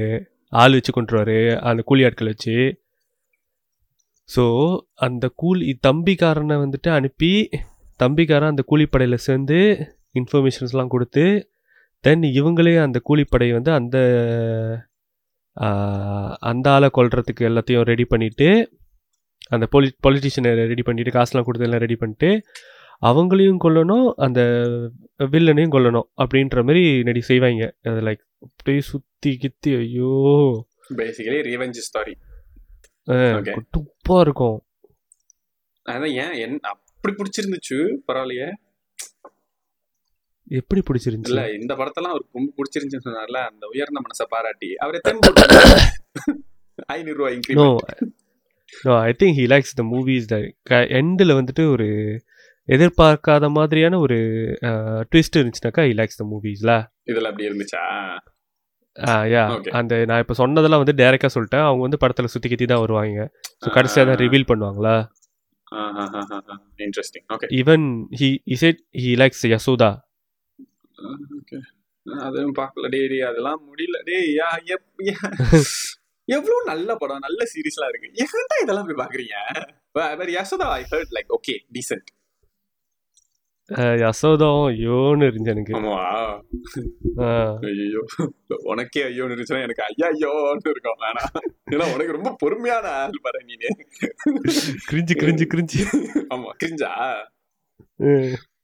Speaker 1: ஆள் வச்சு கொண்டுருவாரு அந்த கூலி ஆட்கள் வச்சு. ஸோ அந்த கூலி தம்பிக்காரனை வந்துட்டு அனுப்பி தம்பிக்காரன் அந்த கூலிப்படையில் சேர்ந்து இன்ஃபர்மேஷன்ஸ்லாம் கொடுத்து தென் இவங்களே அந்த கூலிப்படை வந்து அந்த அந்த ஆளை கொல்றதுக்கு எல்லாத்தையும் ரெடி பண்ணிவிட்டு அந்த பொலி பொலிட்டிஷியனை ரெடி பண்ணிவிட்டு காசுலாம் கொடுத்து எல்லாம் ரெடி பண்ணிட்டு அவங்களையும் கொல்லணும் அந்த வில்லனையும் கொல்லணும் அப்படின்ற மாதிரி நடி செய்வாங்க அது லைக் அப்படியே சுத்தி கித்தி ஐயோ.
Speaker 2: Basically revenge ஸ்டாரி.
Speaker 1: துப்பா இருக்கும்.
Speaker 2: அதான் ஏன்? என் அப்படி பிடிச்சிருந்துச்சு பரவாயில்லையே.
Speaker 1: எப்படி
Speaker 2: இல்ல
Speaker 1: பிடிச்சிருந்துச்சு
Speaker 2: இந்த படத்தெல்லாம் அவருக்கு ரொம்ப பிடிச்சிருந்துச்சுன்னு சொன்னார்ல அந்த உயர்ந்த மனசை பாராட்டி. அவர் எத்தனை ஐநூறு ரூபாய்
Speaker 1: no I think he likes the movies the எண்டில் வந்துட்டு ஒரு எதிர்பார்க்காத மாதிரியான ஒரு ட்விஸ்ட் இருந்துச்சுனாக்கா ஹி லைக்ஸ் த மூவிஸ்ல
Speaker 2: இதுல அப்படி இருந்துச்சா?
Speaker 1: யா. அந்த நான் இப்போ சொன்னதெல்லாம் வந்து டேரெக்டாக சொல்லிட்டேன். அவங்க வந்து படத்தில் சுற்றி கித்தி தான் வருவாங்க. ஸோ கடைசியாக தான் ரிவீல் பண்ணுவாங்களா?
Speaker 2: Interesting okay
Speaker 1: even he said he likes Yashoda
Speaker 2: okay அதுவும் பார்க்கல. டே டே அதெல்லாம் முடியல. டே யா எப்- யா. எவ்வளவு நல்ல படம். நல்ல சீரிஸ்லாம் இருக்கு. ஏன்டா இதெல்லாம் போய் பாக்குறீங்க Yashoda I heard like okay decent
Speaker 1: யசோதாவும் ஐயோன்னு இருந்துச்சு எனக்கு
Speaker 2: ஐயோ உனக்கே ஐயோன்னு இருந்துச்சுன்னா எனக்கு ஐயா ஐயோன்னு இருக்கும் ஏன்னா உனக்கு ரொம்ப பொறுமையான ஆள் பாரு நீனு
Speaker 1: கிரிஞ்சு கிரிஞ்சு கிரிஞ்சு
Speaker 2: ஆமா கிரிஞ்சா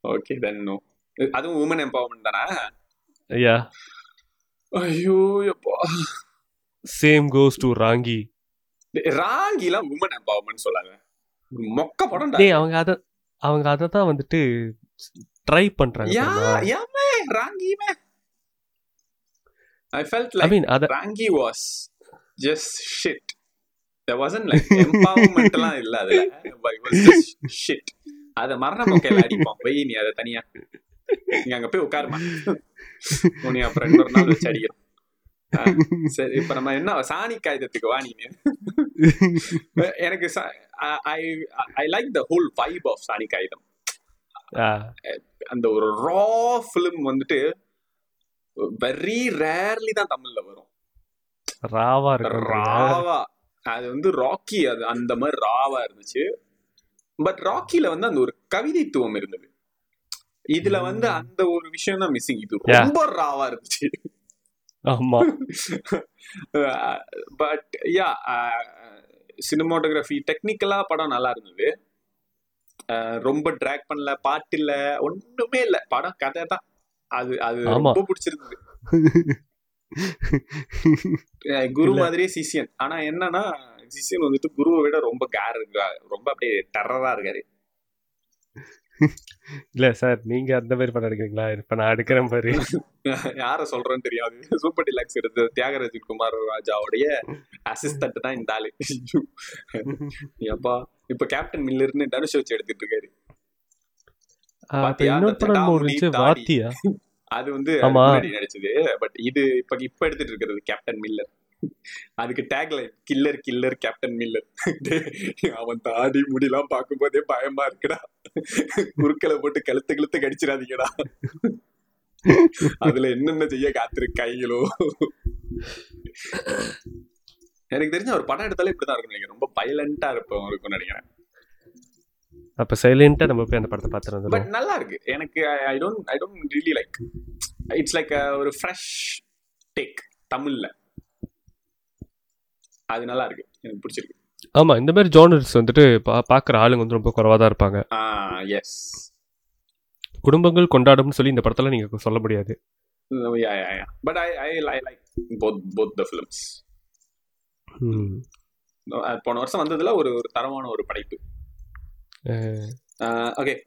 Speaker 2: ஓகே தென் நோ அதுவும் உமன் எம்பவர்மெண்ட் தானா
Speaker 1: ஐயா
Speaker 2: ஐயோ எப்பா
Speaker 1: சேம் கோஸ் டு ராங்கி
Speaker 2: ராங்கிலாம் உமன் எம்பவர்மெண்ட் சொல்லாங்க மொக்க படம்
Speaker 1: டேய் அவங்க அத அவங்க அதை தான் வந்துட்டு ட்ரை பண்றாங்க
Speaker 2: ராங்கிமே I felt
Speaker 1: I
Speaker 2: like
Speaker 1: mean அத
Speaker 2: Raangi was just shit there wasn't like empowerment எல்லாம் இல்ல அதுல but it was just shit. அத மரண மொக்கையில அடிப்போம். வை நீ அதை தனியா நீ அங்க போய் உட்காருமா? உன்னை அப்புறம் இன்னொரு நாள் வச்சு அடிக்கிறோம். சரி இப்ப நம்ம என்ன சாணி காகிதத்துக்கு வா நீ எனக்கு I I like the whole vibe of Saani Kaayidham
Speaker 1: ஆ,
Speaker 2: அந்த ஒரு ரா ஃபிலிம் வந்துட்டு வெரி ரேர்லி தான் தமிழ்ல வரும்.
Speaker 1: ராவா
Speaker 2: ராவா அது வந்து ராக்கி அது அந்த மாதிரி ராவா இருந்துச்சு. பட் ராக்கில வந்து அந்த ஒரு கவிதைத்துவம் இருந்தது. இதுல வந்து அந்த ஒரு விஷயம் தான் மிஸ்ஸிங் இது. ரொம்ப ராவா இருந்துச்சு.
Speaker 1: ஆமா.
Speaker 2: பட் யா சினிமாட்டோகிராஃபி டெக்னிக்கலா படம் நல்லா இருந்தது. ரொம்ப ட்ராக் பண்ணல பாட்டு இல்ல ஒண்ணுமே இல்ல. படம் கதை தான். அது அது. ரொம்ப பிடிச்சிருந்தது. குரு. மாதிரியே சிசியன் ஆனா என்னன்னா சிசியன் வந்துட்டு குருவை விட ரொம்ப கேர் இருக்கா ரொம்ப அப்படியே டெரரா இருக்காரு.
Speaker 1: இல்ல சார் நீங்க அந்த மாதிரி படம் எடுக்கிறீங்களா இப்ப நான் எடுக்கிறேன் பாரு
Speaker 2: யார சொல்றேன்னு தெரியாது. சூப்பர் டிலக்ஸ் எடுத்த தியாகராஜன் குமார் ராஜாவுடைய அசிஸ்டன்ட் தான் இந்த ஆளு. அப்பா இப்ப கேப்டன் மில்லர்னு தனுஷ் வச்சு எடுத்துட்டு இருக்காரு. அது வந்து நடிச்சது. பட் இது இப்ப இப்ப எடுத்துட்டு இருக்கிறது கேப்டன் மில்லர். அதுக்கு tagline killer killer captain Miller அவன் தாடி முடியெல்லாம் பார்க்கும்போதே பயமா இருக்குடா. குறுக்களை போட்டு கழுத்து கழுத்து கடிச்சிடாதீங்கடா. அதுல என்னென்ன செய்ய காத்திருக்காங்களோ எனக்கு தெரிஞ்ச ஒரு படம் எடுத்தாலே இப்படிதான் இருக்கும் நினைக்கிறேன். ரொம்ப பைலண்டா இருப்போம் இருக்கும்னு நினைக்கிறேன்.
Speaker 1: அப்ப சைலண்டா நம்ம போய் அந்த படத்தை பார்த்துட்டு
Speaker 2: பட் நல்லா இருக்கு. எனக்கு I don't I don't really like it's like ஒரு ஃப்ரெஷ் டேக் தமிழ்ல. அது நல்லா இருக்கு. எனக்கு பிடிச்சிருக்கு.
Speaker 1: ஆமா இந்த மாதிரி ஜோனர்ஸ் வந்துட்டு பா- பாக்குற ஆளுங்க வந்து ரொம்ப குறைவா தான் இருப்பாங்க.
Speaker 2: எஸ்
Speaker 1: குடும்பங்கள் கொண்டாடும்னு சொல்லி இந்த படத்துல நீங்க சொல்ல முடியாது.
Speaker 2: But I I I like both both the films. போன வருஷம் வந்ததுல ஒரு ஒரு தரமான ஒரு படைப்பு. ஓகே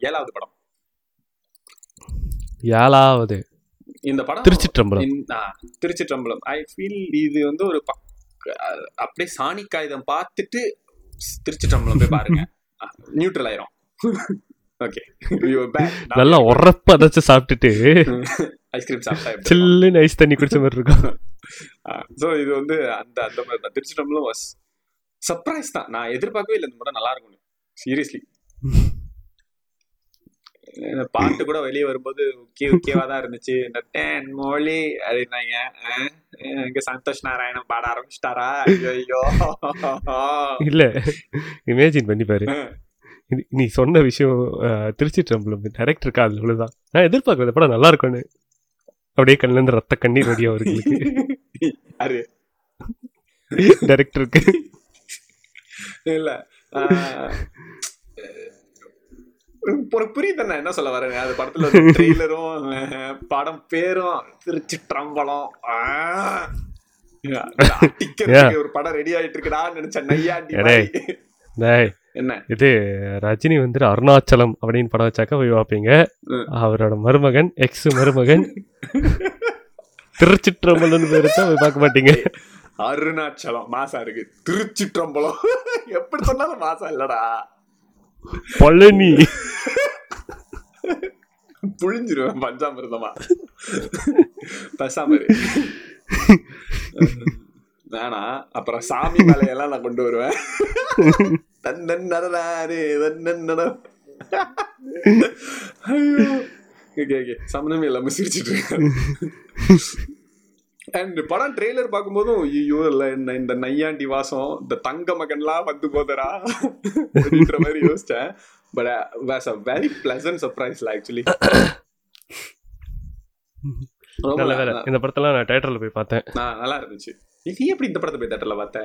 Speaker 2: ஏழாவது படம்.
Speaker 1: ஏழாவது.
Speaker 2: இந்த படம்
Speaker 1: திருச்சிற்றம்பலம்.
Speaker 2: திருச்சிற்றம்பலம். ஐ ஃபீல் இது வந்து ஒரு அப்படியே சாணி காகிதம் பார்த்துட்டு திருச்சிற்றம்பலம் போய் பாருங்க. நியூட்ரல் ஆயிரும். ஓகே
Speaker 1: நல்லா உரப்ப அதைச்சு சாப்பிட்டுட்டு
Speaker 2: ஐஸ்கிரீம் சாப்பிட்டா?
Speaker 1: சில்லுன்னு ஐஸ் தண்ணி குடிச்ச மாதிரி இருக்கும்.
Speaker 2: ஸோ இது வந்து அந்த அந்த மாதிரி தான். வாஸ் சர்ப்ரைஸ் தான். நான் எதிர்பார்க்கவே இல்லை இந்த படம் நல்லா இருக்கும்னு. சீரியஸ்லி பாட்டு கூட வெளியே வரும்போது ஓகே ஓகேவா தான் இருந்துச்சு. இந்த டேன் மொழி அப்படின்னாங்க. இங்க சந்தோஷ் நாராயணன் பாட ஆரம்பிச்சிட்டாரா? ஐயோ ஐயோ
Speaker 1: இல்ல. இமேஜின் பண்ணி பாரு. நீ சொன்ன விஷயம் அஹ், திருச்சிற்றம்பலம் டைரக்டர் காது இவ்வளவுதான். நான் எதிர்பார்க்கல இந்த படம் நல்லா இருக்கும்னு அப்படியே கண்ணுல இருந்து ரத்த கண்ணீர் வடியா அவர்களுக்கு
Speaker 2: அரு
Speaker 1: டைரக்டருக்கு
Speaker 2: இல்ல. உனக்கு புரியுது நான் என்ன சொல்ல வரேன். அது படத்துல ட்ரெய்லரும் படம் பேரும் ஆஹ். அடிக்கிறதுக்கு ஒரு படம் ரெடி ஆயிட்டு இருக்குடான்னு நினைச்சேன். நையாண்டி என்ன?
Speaker 1: இது ரஜினி வந்துட்டு அருணாச்சலம் அப்படின்னு படம் வச்சாக்கா போய் பார்ப்பீங்க. அவரோட மருமகன் எக்ஸ் மருமகன் திருச்சிற்றம்பலம்னு பேரு போய் பார்க்க மாட்டீங்க.
Speaker 2: அருணாச்சலம் மாசா இருக்கு. திருச்சிற்றம்பலம் எப்படி சொன்னாலும் மாசா இல்லடா.
Speaker 1: பழனி.
Speaker 2: புழிஞ்சிருவேன் பஞ்சாமிர்தமா? பேசாம. வேணா அப்புறம் சாமி மலையெல்லாம் நான் கொண்டு வருவேன். தன்னன் நடனாரு தன்னன் நட. ஐயோ. Okay okay. சம்மந்தமே இல்லாம சிரிச்சிட்டு இருக்கேன் அண்ட் படம் ட்ரெய்லர் பார்க்கும்போதும் ஐயோ இல்ல இந்த நையாண்டி வாசம் இந்த தங்க மகன்லாம் வந்து போதரா அப்படின்ற மாதிரி யோசிச்சேன். But was a very pleasant சர்ப்ரைஸ்ல actually
Speaker 1: நல்ல வேலை. இந்த படத்தெல்லாம் நான் தேட்டர்ல போய் பார்த்தேன்.
Speaker 2: நல்லா இருந்துச்சு. நீ எப்படி இந்த படத்தை போய் தேட்டர்ல பார்த்த?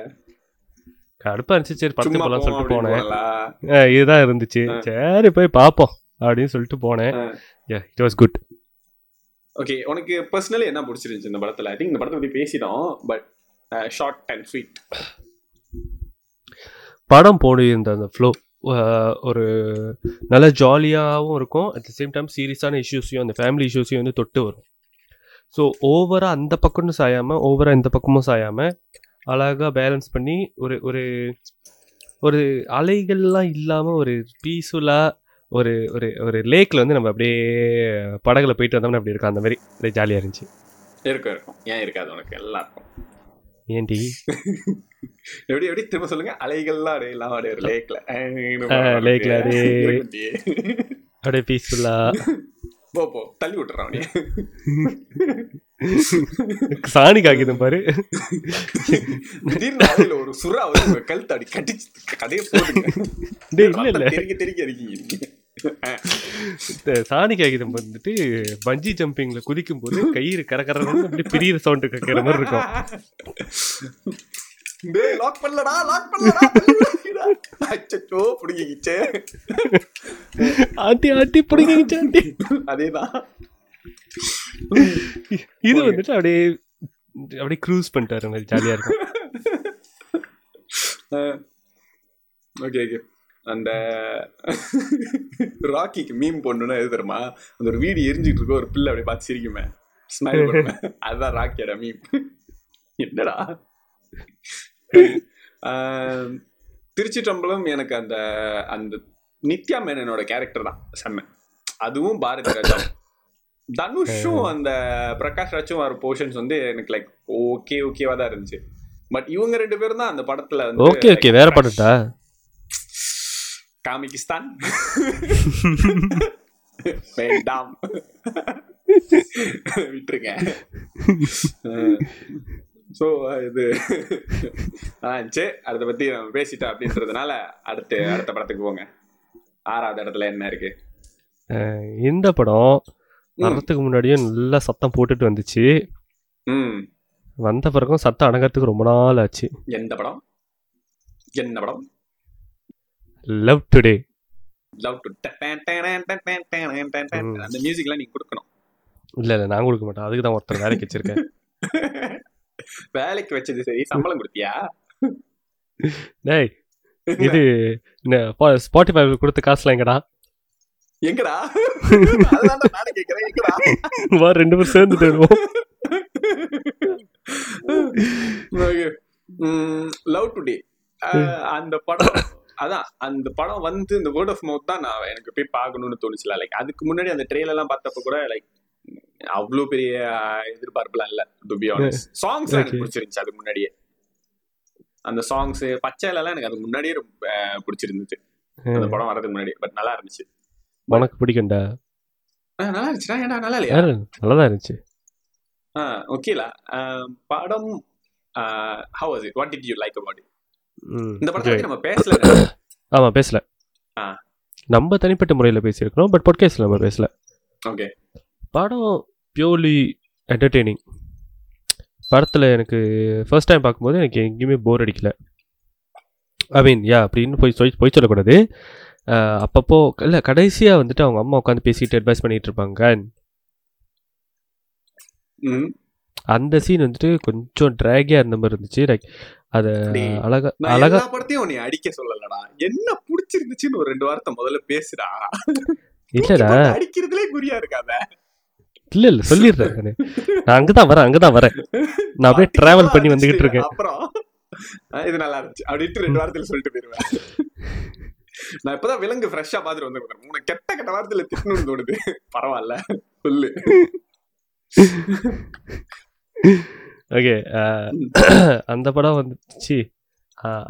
Speaker 1: கடுப்பா இருந்துச்சு. சரி படத்துக்கு போலாம் சொல்லிட்டு போனேன். இதுதான் இருந்துச்சு. சரி போய் பார்ப்போம் அப்படின்னு சொல்லிட்டு போனேன். இட் வாஸ் குட்
Speaker 2: ஓகே உனக்கு பர்சனலி என்ன பிடிச்சிருந்துச்சு இந்த படத்தில்? ஐ திங்க் இந்த படத்தை பற்றி பேசிட்டோம் பட் ஷார்ட் அண்ட் ஸ்வீட்
Speaker 1: படம் போடியிருந்த அந்த ஃப்ளோ uh, ஒரு நல்ல ஜாலியாகவும் இருக்கும் அட் த சேம் டைம் சீரியஸான இஷ்யூஸையும் அந்த ஃபேமிலி இஷ்யூஸையும் வந்து தொட்டு வரும். ஸோ ஓவராக அந்த பக்கம்னு சாயாமல் ஓவராக இந்த பக்கமும் சாயாமல் அழகாக பேலன்ஸ் பண்ணி ஒரு ஒரு ஒரு அலைகள்லாம் இல்லாமல் ஒரு பீஸ்ஃபுல்லாக ஒரு ஒரு ஒரு லேக்கில் வந்து நம்ம அப்படியே படகுல போயிட்டு வந்தோம்னா அப்படி இருக்கும். அந்த மாதிரி அப்படியே ஜாலியாக இருந்துச்சு.
Speaker 2: இருக்கும் இருக்கும். ஏன் இருக்காது உனக்கு? எல்லாம் இருக்கும்
Speaker 1: ஏன்டி
Speaker 2: எப்படி எப்படி? திரும்ப சொல்லுங்க. அலைகள்லாம் அப்படியே எல்லாம் அப்படியே ஒரு லேக்ல.
Speaker 1: லேக்ல அப்படியே. அப்படியே பீஸ்ஃபுல்லாக
Speaker 2: போ போ. தள்ளி விட்டுறான்
Speaker 1: சாணி காக்கிதம் பாரு.
Speaker 2: ஒரு சுறா வந்து உங்க கழுத்து அப்படி கடிச்சு கதையை போடுங்க.
Speaker 1: சாணி காகிதம் வந்துட்டு பஞ்சி ஜம்பிங்ல குதிக்கும் போது கயிறு கரகரன்னு அப்படி பிரியிற சவுண்ட் கேட்கிற மாதிரி இருக்கும்.
Speaker 2: டேய் லாக் பண்ணலடா லாக் பண்ணலடா அச்சச்சோ புடிங்கிச்சே
Speaker 1: ஆட்டி ஆட்டி பிடிங்கிச்சு ஆட்டி.
Speaker 2: அதேதான்.
Speaker 1: இது வந்துட்டு அப்படியே அப்படியே க்ரூஸ் பண்ணிட்டாரு மாதிரி ஜாலியா இருக்கும்.
Speaker 2: ஓகே ஓகே அந்த ராக்கிக்கு மீம் போடணும்னா எது தெரியுமா? அந்த ஒரு வீடு எரிஞ்சிட்டு இருக்க ஒரு பிள்ளை அப்படியே பார்த்து சிரிக்குமே. ஸ்மைல் பண்ணுவேன் அதுதான் ராக்கியோட மீம் என்னடா? ஆஹ், திருச்சிற்றம்பலம் எனக்கு அந்த அந்த நித்யா மேனனோட கேரக்டர் தான். செம்ம. அதுவும் பாரதி ராஜா. தனுஷும் அந்த பிரகாஷ் ராஜும் வர போர்ஷன்ஸ் வந்து எனக்கு லைக் ஓகே ஓகேவா தான் இருந்துச்சு. பட் இவங்க ரெண்டு பேரும் தான் அந்த படத்துல வந்து
Speaker 1: ஓகே ஓகே வேற படத்தா?
Speaker 2: காமிகிஸ்தான். வேண்டாம். விட்டுருங்க. ஸோ இது ஆச்சு அதை பத்தி நம்ம பேசிட்டோம் அப்படின்றதுனால அடுத்து அடுத்த படத்துக்கு போங்க. ஆறாவது இடத்துல என்ன இருக்கு?
Speaker 1: இந்த படம் வர்றதுக்கு முன்னாடியே நல்லா சத்தம் போட்டுட்டு வந்துச்சு.
Speaker 2: ம்.
Speaker 1: வந்த பிறகும் சத்தம் அடங்கறதுக்கு ரொம்ப நாள் ஆச்சு.
Speaker 2: எந்த படம்? என்ன படம்?
Speaker 1: லவ் டுடே
Speaker 2: லவ் டு அந்த மியூசிக்லாம் நீங்க கொடுக்கணும்.
Speaker 1: இல்ல இல்ல நான் கொடுக்க மாட்டேன். அதுக்கு தான் ஒருத்தர் வேலைக்கு வச்சிருக்கேன்.
Speaker 2: வேலைக்கு வச்சது சரி. சம்பளம் கொடுத்தியா?
Speaker 1: டேய் இது ஸ்பாட்டிஃபை கொடுத்த காசுலாம் எங்கடா?
Speaker 2: எங்கடா? நானே கேக்குறேன். எங்கடா?
Speaker 1: வா ரெண்டு பேரும் சேர்ந்து தேடுவோம்.
Speaker 2: லவ் டுடே அந்த படம் அதான் அந்த படம் வந்து இந்த வேர்ட் ஆஃப் மவுத் தான் நான் எனக்கு போய் பார்க்கணும்னு தோணுச்சுல. லைக் அதுக்கு முன்னாடி அந்த ட்ரெயிலர் எல்லாம் பார்த்தப்ப கூட லைக் அவ்வளோ பெரிய எதிர்பார்ப்புலாம் இல்ல டு பி ஆனஸ்ட் சாங்ஸ் எனக்கு. பிடிச்சிருந்துச்சு அதுக்கு முன்னாடியே. அந்த சாங்ஸ் பச்சைலாம் எனக்கு அதுக்கு முன்னாடியே ரொம்ப பிடிச்சிருந்துச்சு. அந்த படம் வரதுக்கு முன்னாடி பட் நல்லா இருந்துச்சு.
Speaker 1: உனக்கு பிடிக்கும்டா.
Speaker 2: நல்லா இருந்துச்சுடா ஏன்டா நல்லா இல்லையா
Speaker 1: யாரு? நல்லாதான் இருந்துச்சு.
Speaker 2: ஓகேல. படம் how was it what did you like about it இந்த படத்தை. பத்தி நம்ம பேசல
Speaker 1: ஆமா பேசல.
Speaker 2: ஆ.
Speaker 1: நம்ம தனிப்பட்ட முறையில் பேசியிருக்கிறோம் பட் பாட்காஸ்ட்ல நம்ம பேசல.
Speaker 2: ஓகே.
Speaker 1: படம் பியூர்லி என்டர்டெய்னிங் படத்தில் எனக்கு ஃபர்ஸ்ட் டைம் பார்க்கும்போது எனக்கு எங்கேயுமே போர் அடிக்கல. ஐ மீன் யா அப்படின்னு போய் போய் சொல்லக்கூடாது. அப்பப்போ இல்லை கடைசியாக வந்துட்டு அவங்க அம்மா உட்காந்து பேசிட்டு அட்வைஸ் பண்ணிட்டு இருப்பாங்க. அந்த சீன் வந்துட்டு கொஞ்சம் ட்ராகியாக இருந்த மாதிரி இருந்துச்சு. லைக் அதை அழகா அழகா
Speaker 2: படத்தையும் உன்னை அடிக்க சொல்லலடா. என்ன புடிச்சிருந்துச்சுன்னு ஒரு ரெண்டு வார்த்தை முதல்ல பேசுடா.
Speaker 1: இல்லடா.
Speaker 2: அடிக்கிறதுலே குறியா இருக்காத.
Speaker 1: இல்லை இல்லை சொல்லிடுறேன் நானு. நான் அங்கே தான் வரேன் அங்கே தான் வரேன். நான் அப்படியே ட்ராவல் பண்ணி வந்துகிட்டு இருக்கேன்.
Speaker 2: அப்புறம்? இது நல்லா இருந்துச்சு. அப்படின்ட்டு ரெண்டு வாரத்துல சொல்லிட்டு போயிருவேன். நான் இப்பதான் விலங்கு ஃப்ரெஷ்ஷா பாத்துட்டு வந்து உனக்கு கெட்ட கெட்ட வார்த்தையில திட்டணும்னு தோணுது. பரவாயில்ல. சொல்லு.
Speaker 1: ஓகே அந்த படம் வந்துச்சு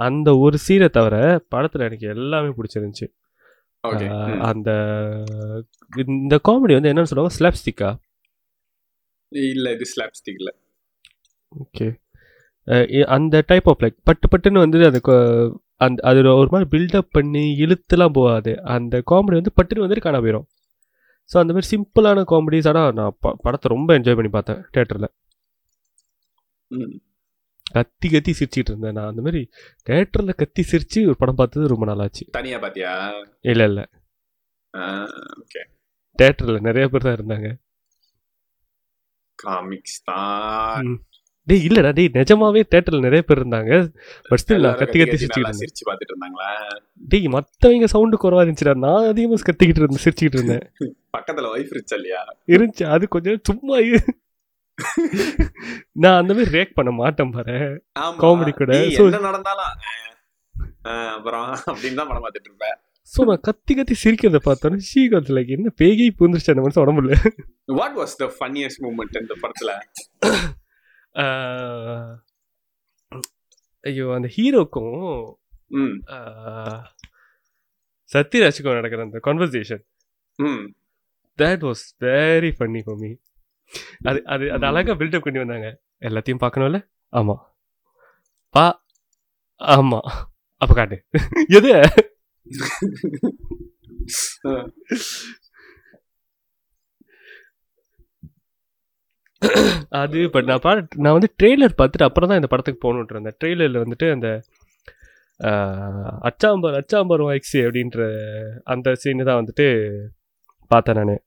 Speaker 1: அந்த ஒரு சீனை தவிர படத்தில் எனக்கு எல்லாமே பிடிச்சிருந்துச்சு. அந்த இந்த காமெடி வந்து என்னன்னு சொல்லுவாங்க? ஸ்லாப்ஸ்டிக்கா
Speaker 2: இல்ல இது ஸ்லாப் ஸ்டிக் இல்ல
Speaker 1: ஓகே அந்த டைப் ஆஃப் லைக் பட்டு பட்டுன்னு வந்து அந்த அந்த அது ஒரு மாதிரி பில்டப் பண்ணி இழுத்துலாம் போகாது. அந்த காமெடி வந்து பட்டுன்னு வந்துட்டு காண போயிடும் ஸோ அந்த மாதிரி சிம்பிளான காமெடிஸ் ஆனால் நான் ப- படத்தை ரொம்ப என்ஜாய் பண்ணி பார்த்தேன் தேட்டரில். கத்தி கத்தி சிரிச்சிட்டு இருந்தேன் நான். அந்த மாதிரி தேட்டரில் கத்தி சிரிச்சு ஒரு படம் பார்த்தது ரொம்ப நாளாச்சு.
Speaker 2: தனியா பாத்தியா
Speaker 1: இல்லை இல்லை.
Speaker 2: ஓகே.
Speaker 1: தேட்டரில் நிறைய பேர் தான் இருந்தாங்க.
Speaker 2: காமிக்ஸ் தான்.
Speaker 1: டேய் இல்லடா டேய் நிஜமாவே தேட்டரில் நிறைய பேர் இருந்தாங்க பட் ஸ்டில் நான் கத்தி கத்தி இருந்தேன்
Speaker 2: சிரிச்சு பாத்துட்டு இருந்தாங்களா?
Speaker 1: டேய் மற்றவங்க சவுண்டு குறவா இருந்துச்சுடா நான் அதிகமாக கத்திக்கிட்டு இருந்தேன் சிரிச்சுக்கிட்டு இருந்தேன்.
Speaker 2: பக்கத்துல ஒய்ஃப் இருந்துச்சா இல்லையா?
Speaker 1: இருந்துச்சு அது கொஞ்சம் சும்மா. நான் அந்த மாதிரி ரியாக்ட் பண்ண மாட்டேன் பாரு. Comedy கூட.
Speaker 2: நடந்தாலும் அப்புறம் அப்படின்னு தான் படம் பார்த்துட்டு இருப்பேன்.
Speaker 1: ஸோ நான் கத்தி கத்தி சிரிக்கிறத பார்த்தோன்னே ஷீகத் லைக் என்ன பேகை பூந்துருச்சு அந்த மனுஷன் உடம்புல?
Speaker 2: What was the funniest moment இந்த படத்துல?
Speaker 1: ஐயோ அந்த ஹீரோக்கும் சத்யராஜுக்கும் நடக்கிற அந்த conversation that was very funny for me அது அது அது அழகா பில்டப் பண்ணி வந்தாங்க எல்லாத்தையும் பார்க்கணும்ல ஆமா பா ஆமா அப்ப காட்டு எது அது பட் நான் பா நான் வந்து ட்ரெய்லர் பார்த்துட்டு அப்புறம் தான் இந்த படத்துக்கு போகணுன்ட்டு இருந்தேன். ட்ரெய்லரில் வந்துட்டு அந்த அச்சாம்பர் அச்சாம்பர் வாய்க்ஸி அப்படின்ற அந்த சீனு தான் வந்துட்டு பார்த்தேன் நான்.